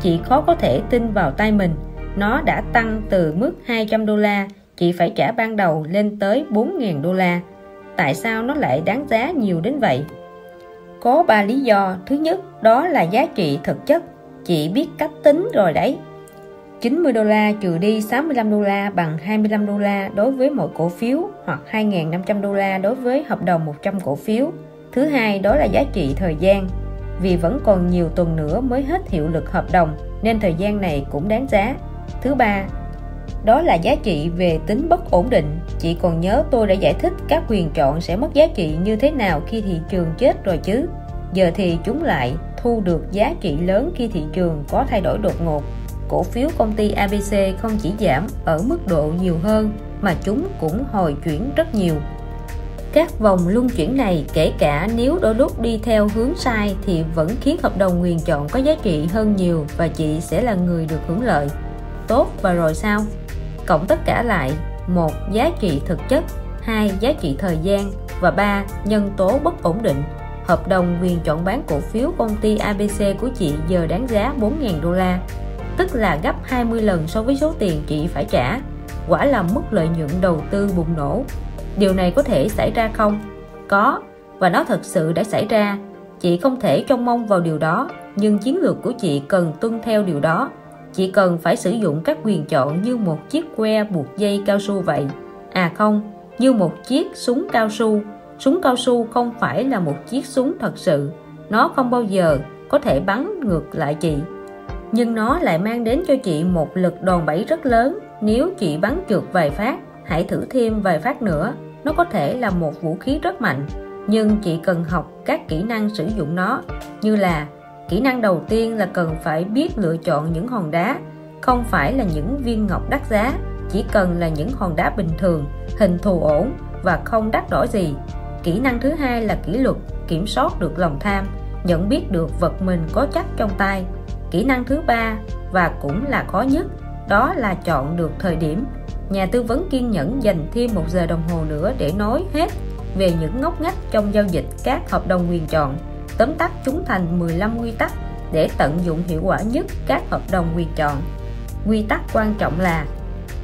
Chị khó có thể tin vào tay mình nó đã tăng từ mức 200 đô la chị phải trả ban đầu lên tới 4.000 đô la tại sao nó lại đáng giá nhiều đến vậy có ba lý do thứ nhất, đó là giá trị thực chất chị biết cách tính rồi đấy 90 đô la trừ đi 65 đô la bằng 25 đô la đối với mỗi cổ phiếu hoặc 2.500 đô la đối với hợp đồng 100 cổ phiếu. Thứ hai, đó là giá trị thời gian. Vì vẫn còn nhiều tuần nữa mới hết hiệu lực hợp đồng, nên thời gian này cũng đáng giá. Thứ ba đó là giá trị về tính bất ổn định. Chị còn nhớ tôi đã giải thích các quyền chọn sẽ mất giá trị như thế nào khi thị trường chết rồi chứ. Giờ thì chúng lại thu được giá trị lớn khi thị trường có thay đổi đột ngột cổ phiếu công ty ABC không chỉ giảm ở mức độ nhiều hơn, mà chúng cũng hồi chuyển rất nhiều các vòng luân chuyển này kể cả nếu đôi lúc đi theo hướng sai thì vẫn khiến hợp đồng quyền chọn có giá trị hơn nhiều và chị sẽ là người được hưởng lợi tốt và rồi sao? Cộng tất cả lại, một, giá trị thực chất, hai, giá trị thời gian, và ba, nhân tố bất ổn định. Hợp đồng quyền chọn bán cổ phiếu công ty ABC của chị giờ đáng giá 4.000 đô la, tức là gấp 20 lần so với số tiền chị phải trả. Quả là mức lợi nhuận đầu tư bùng nổ. Điều này có thể xảy ra không? Có, và nó thật sự đã xảy ra. Chị không thể trông mong vào điều đó, nhưng chiến lược của chị cần tuân theo điều đó chỉ cần phải sử dụng các quyền chọn như một chiếc que buộc dây cao su vậy. À không, như một chiếc súng cao su. Súng cao su không phải là một chiếc súng thật sự. Nó không bao giờ có thể bắn ngược lại chị. Nhưng nó lại mang đến cho chị một lực đòn bẩy rất lớn. Nếu chị bắn trượt vài phát, hãy thử thêm vài phát nữa. Nó có thể là một vũ khí rất mạnh. Nhưng chị cần học các kỹ năng sử dụng nó, như là kỹ năng đầu tiên là cần phải biết lựa chọn những hòn đá. Không phải là những viên ngọc đắt giá, chỉ cần là những hòn đá bình thường, hình thù ổn và không đắt đỏ gì. Kỹ năng thứ hai là kỷ luật, kiểm soát được lòng tham, nhận biết được vật mình có chắc trong tay. Kỹ năng thứ ba, và cũng là khó nhất, đó là chọn được thời điểm. Nhà tư vấn kiên nhẫn dành thêm một giờ đồng hồ nữa để nói hết về những ngóc ngách trong giao dịch các hợp đồng quyền chọn tóm tắt chúng thành 15 quy tắc để tận dụng hiệu quả nhất các hợp đồng quyền chọn. Quy tắc quan trọng là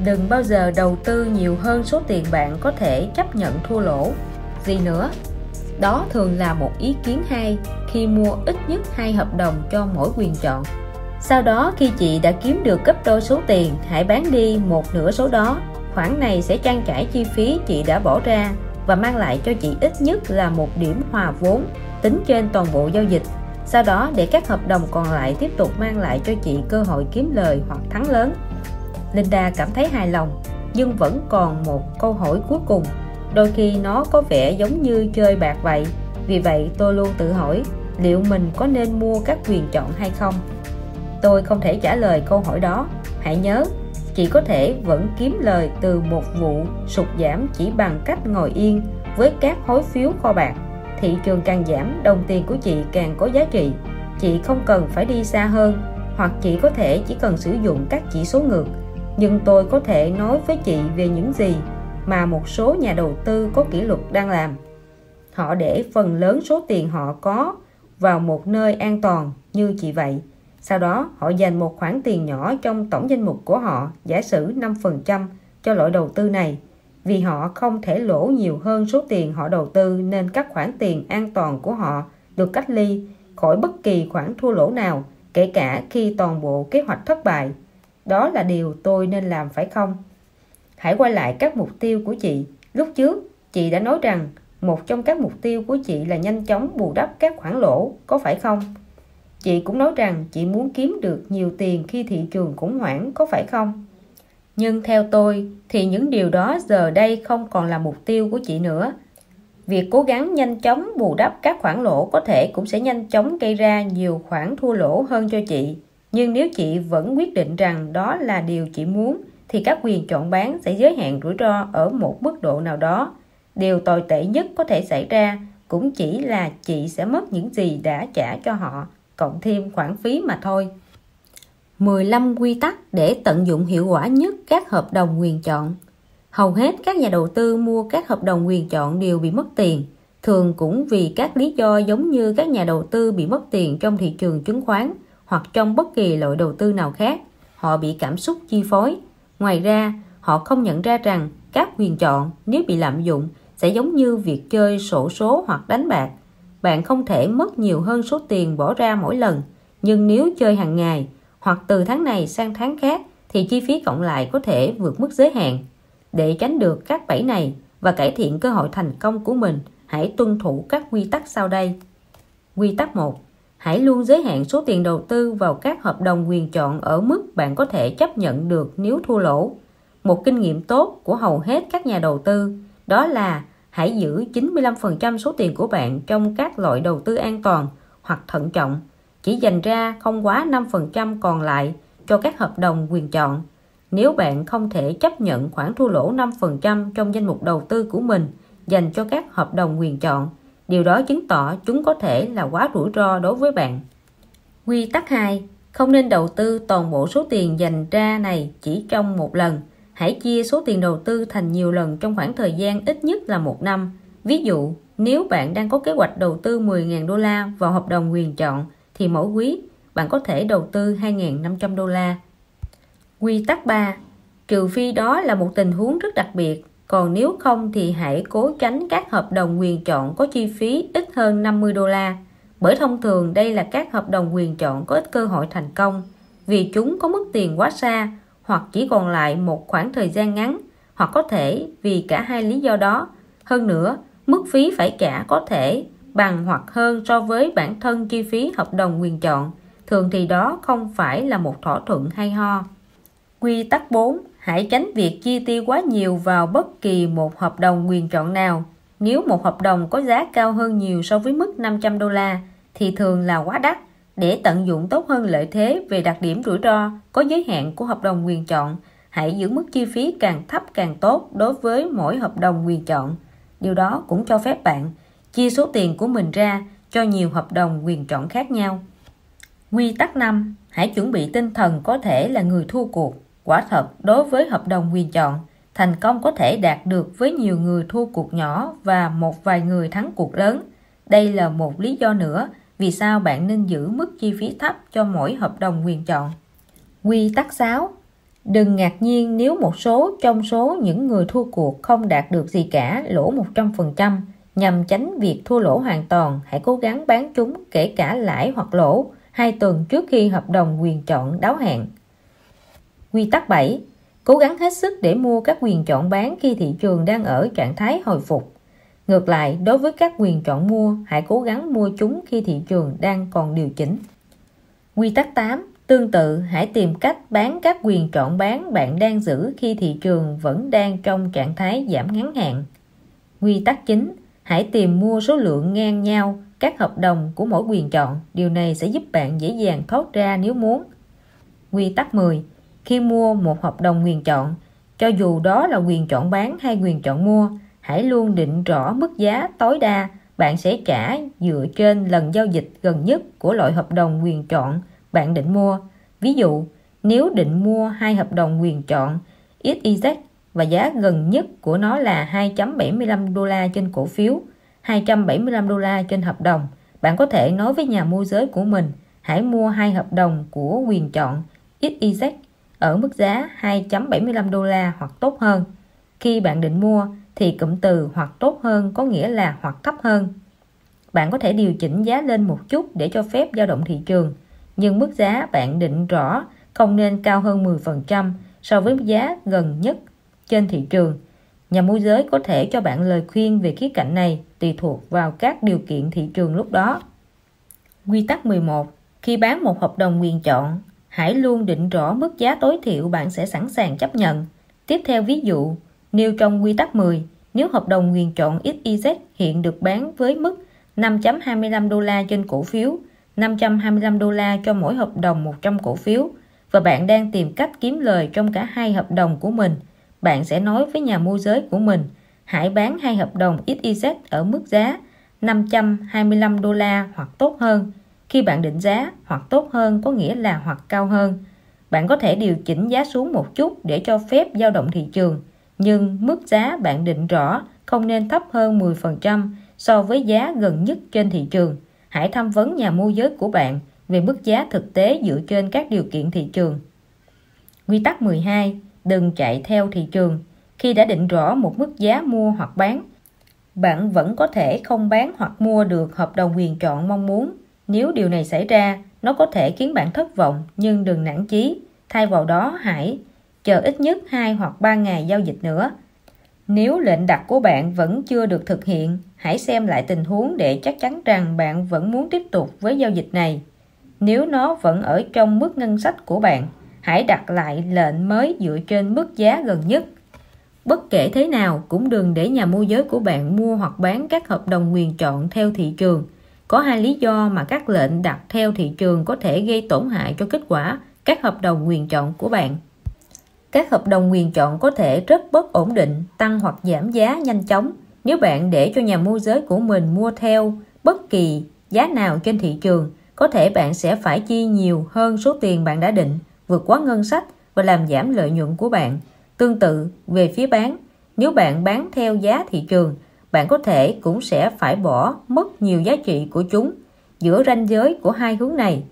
đừng bao giờ đầu tư nhiều hơn số tiền bạn có thể chấp nhận thua lỗ. Gì nữa? Đó thường là một ý kiến hay khi mua ít nhất hai hợp đồng cho mỗi quyền chọn. Sau đó khi chị đã kiếm được gấp đôi số tiền, hãy bán đi một nửa số đó. Khoản này sẽ trang trải chi phí chị đã bỏ ra và mang lại cho chị ít nhất là một điểm hòa vốn tính trên toàn bộ giao dịch. Sau đó, để các hợp đồng còn lại tiếp tục mang lại cho chị cơ hội kiếm lời hoặc thắng lớn. Linda cảm thấy hài lòng, nhưng vẫn còn một câu hỏi cuối cùng. Đôi khi nó có vẻ giống như chơi bạc vậy. Vì vậy, tôi luôn tự hỏi, liệu mình có nên mua các quyền chọn hay không? Tôi không thể trả lời câu hỏi đó. Hãy nhớ, chị có thể vẫn kiếm lời từ một vụ sụt giảm chỉ bằng cách ngồi yên với các hối phiếu kho bạc thị trường càng giảm, đồng tiền của chị càng có giá trị. Chị không cần phải đi xa hơn, hoặc chị có thể chỉ cần sử dụng các chỉ số ngược. Nhưng tôi có thể nói với chị về những gì mà một số nhà đầu tư có kỷ luật đang làm. Họ để phần lớn số tiền họ có vào một nơi an toàn như chị vậy. Sau đó, họ dành một khoản tiền nhỏ trong tổng danh mục của họ, giả sử 5% cho loại đầu tư này vì họ không thể lỗ nhiều hơn số tiền họ đầu tư nên các khoản tiền an toàn của họ được cách ly khỏi bất kỳ khoản thua lỗ nào, kể cả khi toàn bộ kế hoạch thất bại. Đó là điều tôi nên làm, phải không? Hãy quay lại các mục tiêu của chị. Lúc trước, chị đã nói rằng một trong các mục tiêu của chị là nhanh chóng bù đắp các khoản lỗ, có phải không? Chị cũng nói rằng chị muốn kiếm được nhiều tiền khi thị trường khủng hoảng, có phải không? Nhưng theo tôi, thì những điều đó giờ đây không còn là mục tiêu của chị nữa. Việc cố gắng nhanh chóng bù đắp các khoản lỗ có thể cũng sẽ nhanh chóng gây ra nhiều khoản thua lỗ hơn cho chị. Nhưng nếu chị vẫn quyết định rằng đó là điều chị muốn, thì các quyền chọn bán sẽ giới hạn rủi ro ở một mức độ nào đó. Điều tồi tệ nhất có thể xảy ra cũng chỉ là chị sẽ mất những gì đã trả cho họ, cộng thêm khoản phí mà thôi. 15 quy tắc để tận dụng hiệu quả nhất các hợp đồng quyền chọn. Hầu hết các nhà đầu tư mua các hợp đồng quyền chọn đều bị mất tiền. Thường cũng vì các lý do giống như các nhà đầu tư bị mất tiền trong thị trường chứng khoán hoặc trong bất kỳ loại đầu tư nào khác, họ bị cảm xúc chi phối. Ngoài ra, họ không nhận ra rằng các quyền chọn nếu bị lạm dụng sẽ giống như việc chơi sổ số hoặc đánh bạc. Bạn không thể mất nhiều hơn số tiền bỏ ra mỗi lần, nhưng nếu chơi hàng ngày hoặc từ tháng này sang tháng khác thì chi phí cộng lại có thể vượt mức giới hạn. Để tránh được các bẫy này và cải thiện cơ hội thành công của mình, hãy tuân thủ các quy tắc sau đây. Quy tắc 1 hãy luôn giới hạn số tiền đầu tư vào các hợp đồng quyền chọn ở mức bạn có thể chấp nhận được nếu thua lỗ. Một kinh nghiệm tốt của hầu hết các nhà đầu tư, đó là hãy giữ 95% số tiền của bạn trong các loại đầu tư an toàn hoặc thận trọng chỉ dành ra không quá 5% còn lại cho các hợp đồng quyền chọn. Nếu bạn không thể chấp nhận khoản thua lỗ 5% trong danh mục đầu tư của mình dành cho các hợp đồng quyền chọn, điều đó chứng tỏ chúng có thể là quá rủi ro đối với bạn. Quy tắc 2 không nên đầu tư toàn bộ số tiền dành ra này chỉ trong một lần. Hãy chia số tiền đầu tư thành nhiều lần trong khoảng thời gian ít nhất là một năm. Ví dụ, nếu bạn đang có kế hoạch đầu tư 10.000 đô la vào hợp đồng quyền chọn thì mỗi quý bạn có thể đầu tư 2.500 đô la. Quy tắc 3 trừ phi đó là một tình huống rất đặc biệt, còn nếu không thì hãy cố tránh các hợp đồng quyền chọn có chi phí ít hơn 50 đô la, bởi thông thường đây là các hợp đồng quyền chọn có ít cơ hội thành công, vì chúng có mức tiền quá xa hoặc chỉ còn lại một khoảng thời gian ngắn, hoặc có thể vì cả hai lý do đó. Hơn nữa, mức phí phải trả có thể bằng hoặc hơn so với bản thân chi phí hợp đồng quyền chọn thường thì đó không phải là một thỏa thuận hay ho. Quy tắc 4 hãy tránh việc chi tiêu quá nhiều vào bất kỳ một hợp đồng quyền chọn nào. Nếu một hợp đồng có giá cao hơn nhiều so với mức 500 đô la thì thường là quá đắt. Để tận dụng tốt hơn lợi thế về đặc điểm rủi ro có giới hạn của hợp đồng quyền chọn, hãy giữ mức chi phí càng thấp càng tốt đối với mỗi hợp đồng quyền chọn. Điều đó cũng cho phép bạn chia số tiền của mình ra cho nhiều hợp đồng quyền chọn khác nhau. Quy tắc 5. Hãy chuẩn bị tinh thần có thể là người thua cuộc. Quả thật, đối với hợp đồng quyền chọn, thành công có thể đạt được với nhiều người thua cuộc nhỏ và một vài người thắng cuộc lớn. Đây là một lý do nữa vì sao bạn nên giữ mức chi phí thấp cho mỗi hợp đồng quyền chọn. Quy tắc 6 Đừng ngạc nhiên nếu một số trong số những người thua cuộc không đạt được gì cả lỗ 100%. Nhằm tránh việc thua lỗ hoàn toàn, hãy cố gắng bán chúng kể cả lãi hoặc lỗ hai tuần trước khi hợp đồng quyền chọn đáo hạn. Quy tắc 7 Cố gắng hết sức để mua các quyền chọn bán khi thị trường đang ở trạng thái hồi phục. Ngược lại, đối với các quyền chọn mua, hãy cố gắng mua chúng khi thị trường đang còn điều chỉnh. Quy tắc 8. Tương tự, hãy tìm cách bán các quyền chọn bán bạn đang giữ khi thị trường vẫn đang trong trạng thái giảm ngắn hạn. Quy tắc chính, hãy tìm mua số lượng ngang nhau các hợp đồng của mỗi quyền chọn. Điều này sẽ giúp bạn dễ dàng thoát ra nếu muốn. Quy tắc 10. Khi mua một hợp đồng quyền chọn, cho dù đó là quyền chọn bán hay quyền chọn mua, hãy luôn định rõ mức giá tối đa bạn sẽ trả dựa trên lần giao dịch gần nhất của loại hợp đồng quyền chọn bạn định mua. Ví dụ, nếu định mua hai hợp đồng quyền chọn XYZ và giá gần nhất của nó là 2.75 đô la trên cổ phiếu, 275 đô la trên hợp đồng, bạn có thể nói với nhà môi giới của mình hãy mua hai hợp đồng của quyền chọn XYZ ở mức giá 2.75 đô la hoặc tốt hơn. Khi bạn định mua thì cụm từ hoặc tốt hơn có nghĩa là hoặc thấp hơn. Bạn có thể điều chỉnh giá lên một chút để cho phép dao động thị trường, nhưng mức giá bạn định rõ không nên cao hơn 10% so với giá gần nhất trên thị trường. Nhà môi giới có thể cho bạn lời khuyên về khía cạnh này tùy thuộc vào các điều kiện thị trường lúc đó. Quy tắc 11. Khi bán một hợp đồng quyền chọn, hãy luôn định rõ mức giá tối thiểu bạn sẽ sẵn sàng chấp nhận. Tiếp theo ví dụ, nêu trong quy tắc 10, nếu hợp đồng quyền chọn XYZ hiện được bán với mức 5.25 đô la trên cổ phiếu, 525 đô la cho mỗi hợp đồng 100 cổ phiếu và bạn đang tìm cách kiếm lời trong cả hai hợp đồng của mình, bạn sẽ nói với nhà môi giới của mình hãy bán hai hợp đồng XYZ ở mức giá 525 đô la hoặc tốt hơn. Khi bạn định giá hoặc tốt hơn có nghĩa là hoặc cao hơn. Bạn có thể điều chỉnh giá xuống một chút để cho phép dao động thị trường, nhưng mức giá bạn định rõ không nên thấp hơn 10% so với giá gần nhất trên thị trường. Hãy tham vấn nhà môi giới của bạn về mức giá thực tế dựa trên các điều kiện thị trường. Quy tắc 12. Đừng chạy theo thị trường. Khi đã định rõ một mức giá mua hoặc bán, bạn vẫn có thể không bán hoặc mua được hợp đồng quyền chọn mong muốn. Nếu điều này xảy ra, nó có thể khiến bạn thất vọng, nhưng đừng nản chí. Thay vào đó, hãy chờ ít nhất 2 hoặc 3 ngày giao dịch nữa. Nếu lệnh đặt của bạn vẫn chưa được thực hiện, hãy xem lại tình huống để chắc chắn rằng bạn vẫn muốn tiếp tục với giao dịch này. Nếu nó vẫn ở trong mức ngân sách của bạn, hãy đặt lại lệnh mới dựa trên mức giá gần nhất. Bất kể thế nào cũng đừng để nhà môi giới của bạn mua hoặc bán các hợp đồng quyền chọn theo thị trường. Có hai lý do mà các lệnh đặt theo thị trường có thể gây tổn hại cho kết quả các hợp đồng quyền chọn của bạn. Các hợp đồng quyền chọn có thể rất bất ổn định, tăng hoặc giảm giá nhanh chóng. Nếu bạn để cho nhà môi giới của mình mua theo bất kỳ giá nào trên thị trường, có thể bạn sẽ phải chi nhiều hơn số tiền bạn đã định, vượt quá ngân sách và làm giảm lợi nhuận của bạn. Tương tự, về phía bán, nếu bạn bán theo giá thị trường, bạn có thể cũng sẽ phải bỏ mất nhiều giá trị của chúng. Giữa ranh giới của hai hướng này,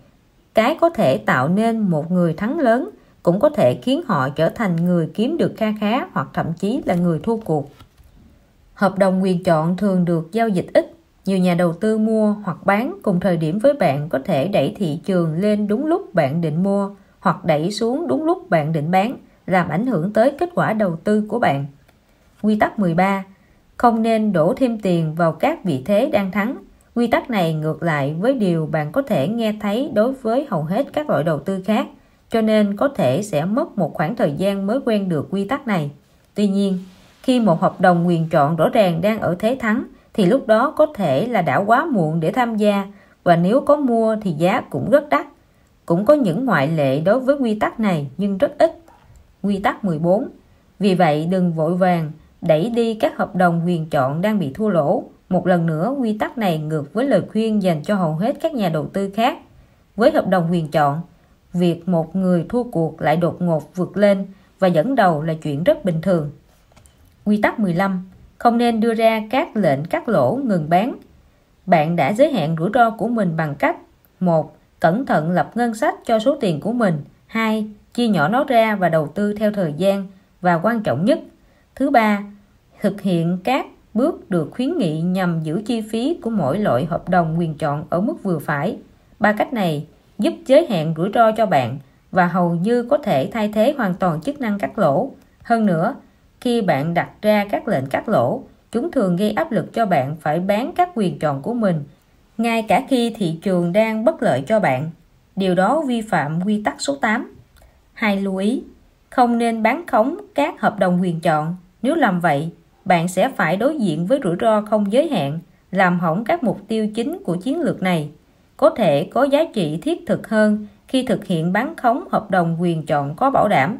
cái có thể tạo nên một người thắng lớn cũng có thể khiến họ trở thành người kiếm được kha khá hoặc thậm chí là người thua cuộc. Hợp đồng quyền chọn thường được giao dịch ít. Nhiều nhà đầu tư mua hoặc bán cùng thời điểm với bạn có thể đẩy thị trường lên đúng lúc bạn định mua hoặc đẩy xuống đúng lúc bạn định bán, làm ảnh hưởng tới kết quả đầu tư của bạn. Quy tắc 13. Không nên đổ thêm tiền vào các vị thế đang thắng. Quy tắc này ngược lại với điều bạn có thể nghe thấy đối với hầu hết các loại đầu tư khác cho nên có thể sẽ mất một khoảng thời gian mới quen được quy tắc này. Tuy nhiên, khi một hợp đồng quyền chọn rõ ràng đang ở thế thắng thì lúc đó có thể là đã quá muộn để tham gia và nếu có mua thì giá cũng rất đắt. Cũng có những ngoại lệ đối với quy tắc này nhưng rất ít. Quy tắc 14 Vì vậy đừng vội vàng đẩy đi các hợp đồng quyền chọn đang bị thua lỗ. Một lần nữa quy tắc này ngược với lời khuyên dành cho hầu hết các nhà đầu tư khác. Với hợp đồng quyền chọn, việc một người thua cuộc lại đột ngột vượt lên và dẫn đầu là chuyện rất bình thường. Quy tắc 15. Không nên đưa ra các lệnh cắt lỗ ngừng bán. Bạn đã giới hạn rủi ro của mình bằng cách một Cẩn thận lập ngân sách cho số tiền của mình hai, Chia nhỏ nó ra và đầu tư theo thời gian và quan trọng nhất Thứ ba, thực hiện các bước được khuyến nghị nhằm giữ chi phí của mỗi loại hợp đồng quyền chọn ở mức vừa phải. Ba cách này giúp giới hạn rủi ro cho bạn và hầu như có thể thay thế hoàn toàn chức năng cắt lỗ. Hơn nữa, khi bạn đặt ra các lệnh cắt lỗ, chúng thường gây áp lực cho bạn phải bán các quyền chọn của mình, ngay cả khi thị trường đang bất lợi cho bạn. điều đó vi phạm quy tắc số 8. Hai lưu ý, không nên bán khống các hợp đồng quyền chọn. Nếu làm vậy, bạn sẽ phải đối diện với rủi ro không giới hạn, làm hỏng các mục tiêu chính của chiến lược này. Có thể có giá trị thiết thực hơn khi thực hiện bán khống hợp đồng quyền chọn có bảo đảm,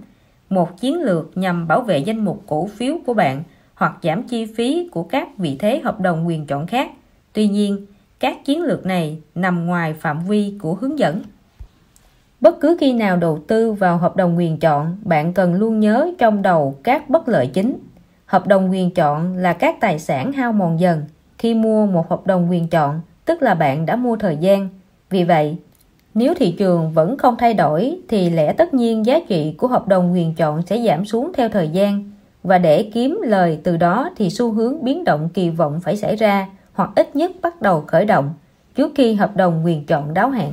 một chiến lược nhằm bảo vệ danh mục cổ phiếu của bạn hoặc giảm chi phí của các vị thế hợp đồng quyền chọn khác. Tuy nhiên, các chiến lược này nằm ngoài phạm vi của hướng dẫn. Bất cứ khi nào đầu tư vào hợp đồng quyền chọn, bạn cần luôn nhớ trong đầu các bất lợi chính. Hợp đồng quyền chọn là các tài sản hao mòn dần. Khi mua một hợp đồng quyền chọn, tức là bạn đã mua thời gian. Vì vậy, nếu thị trường vẫn không thay đổi thì lẽ tất nhiên giá trị của hợp đồng quyền chọn sẽ giảm xuống theo thời gian và để kiếm lời từ đó thì xu hướng biến động kỳ vọng phải xảy ra hoặc ít nhất bắt đầu khởi động trước khi hợp đồng quyền chọn đáo hạn.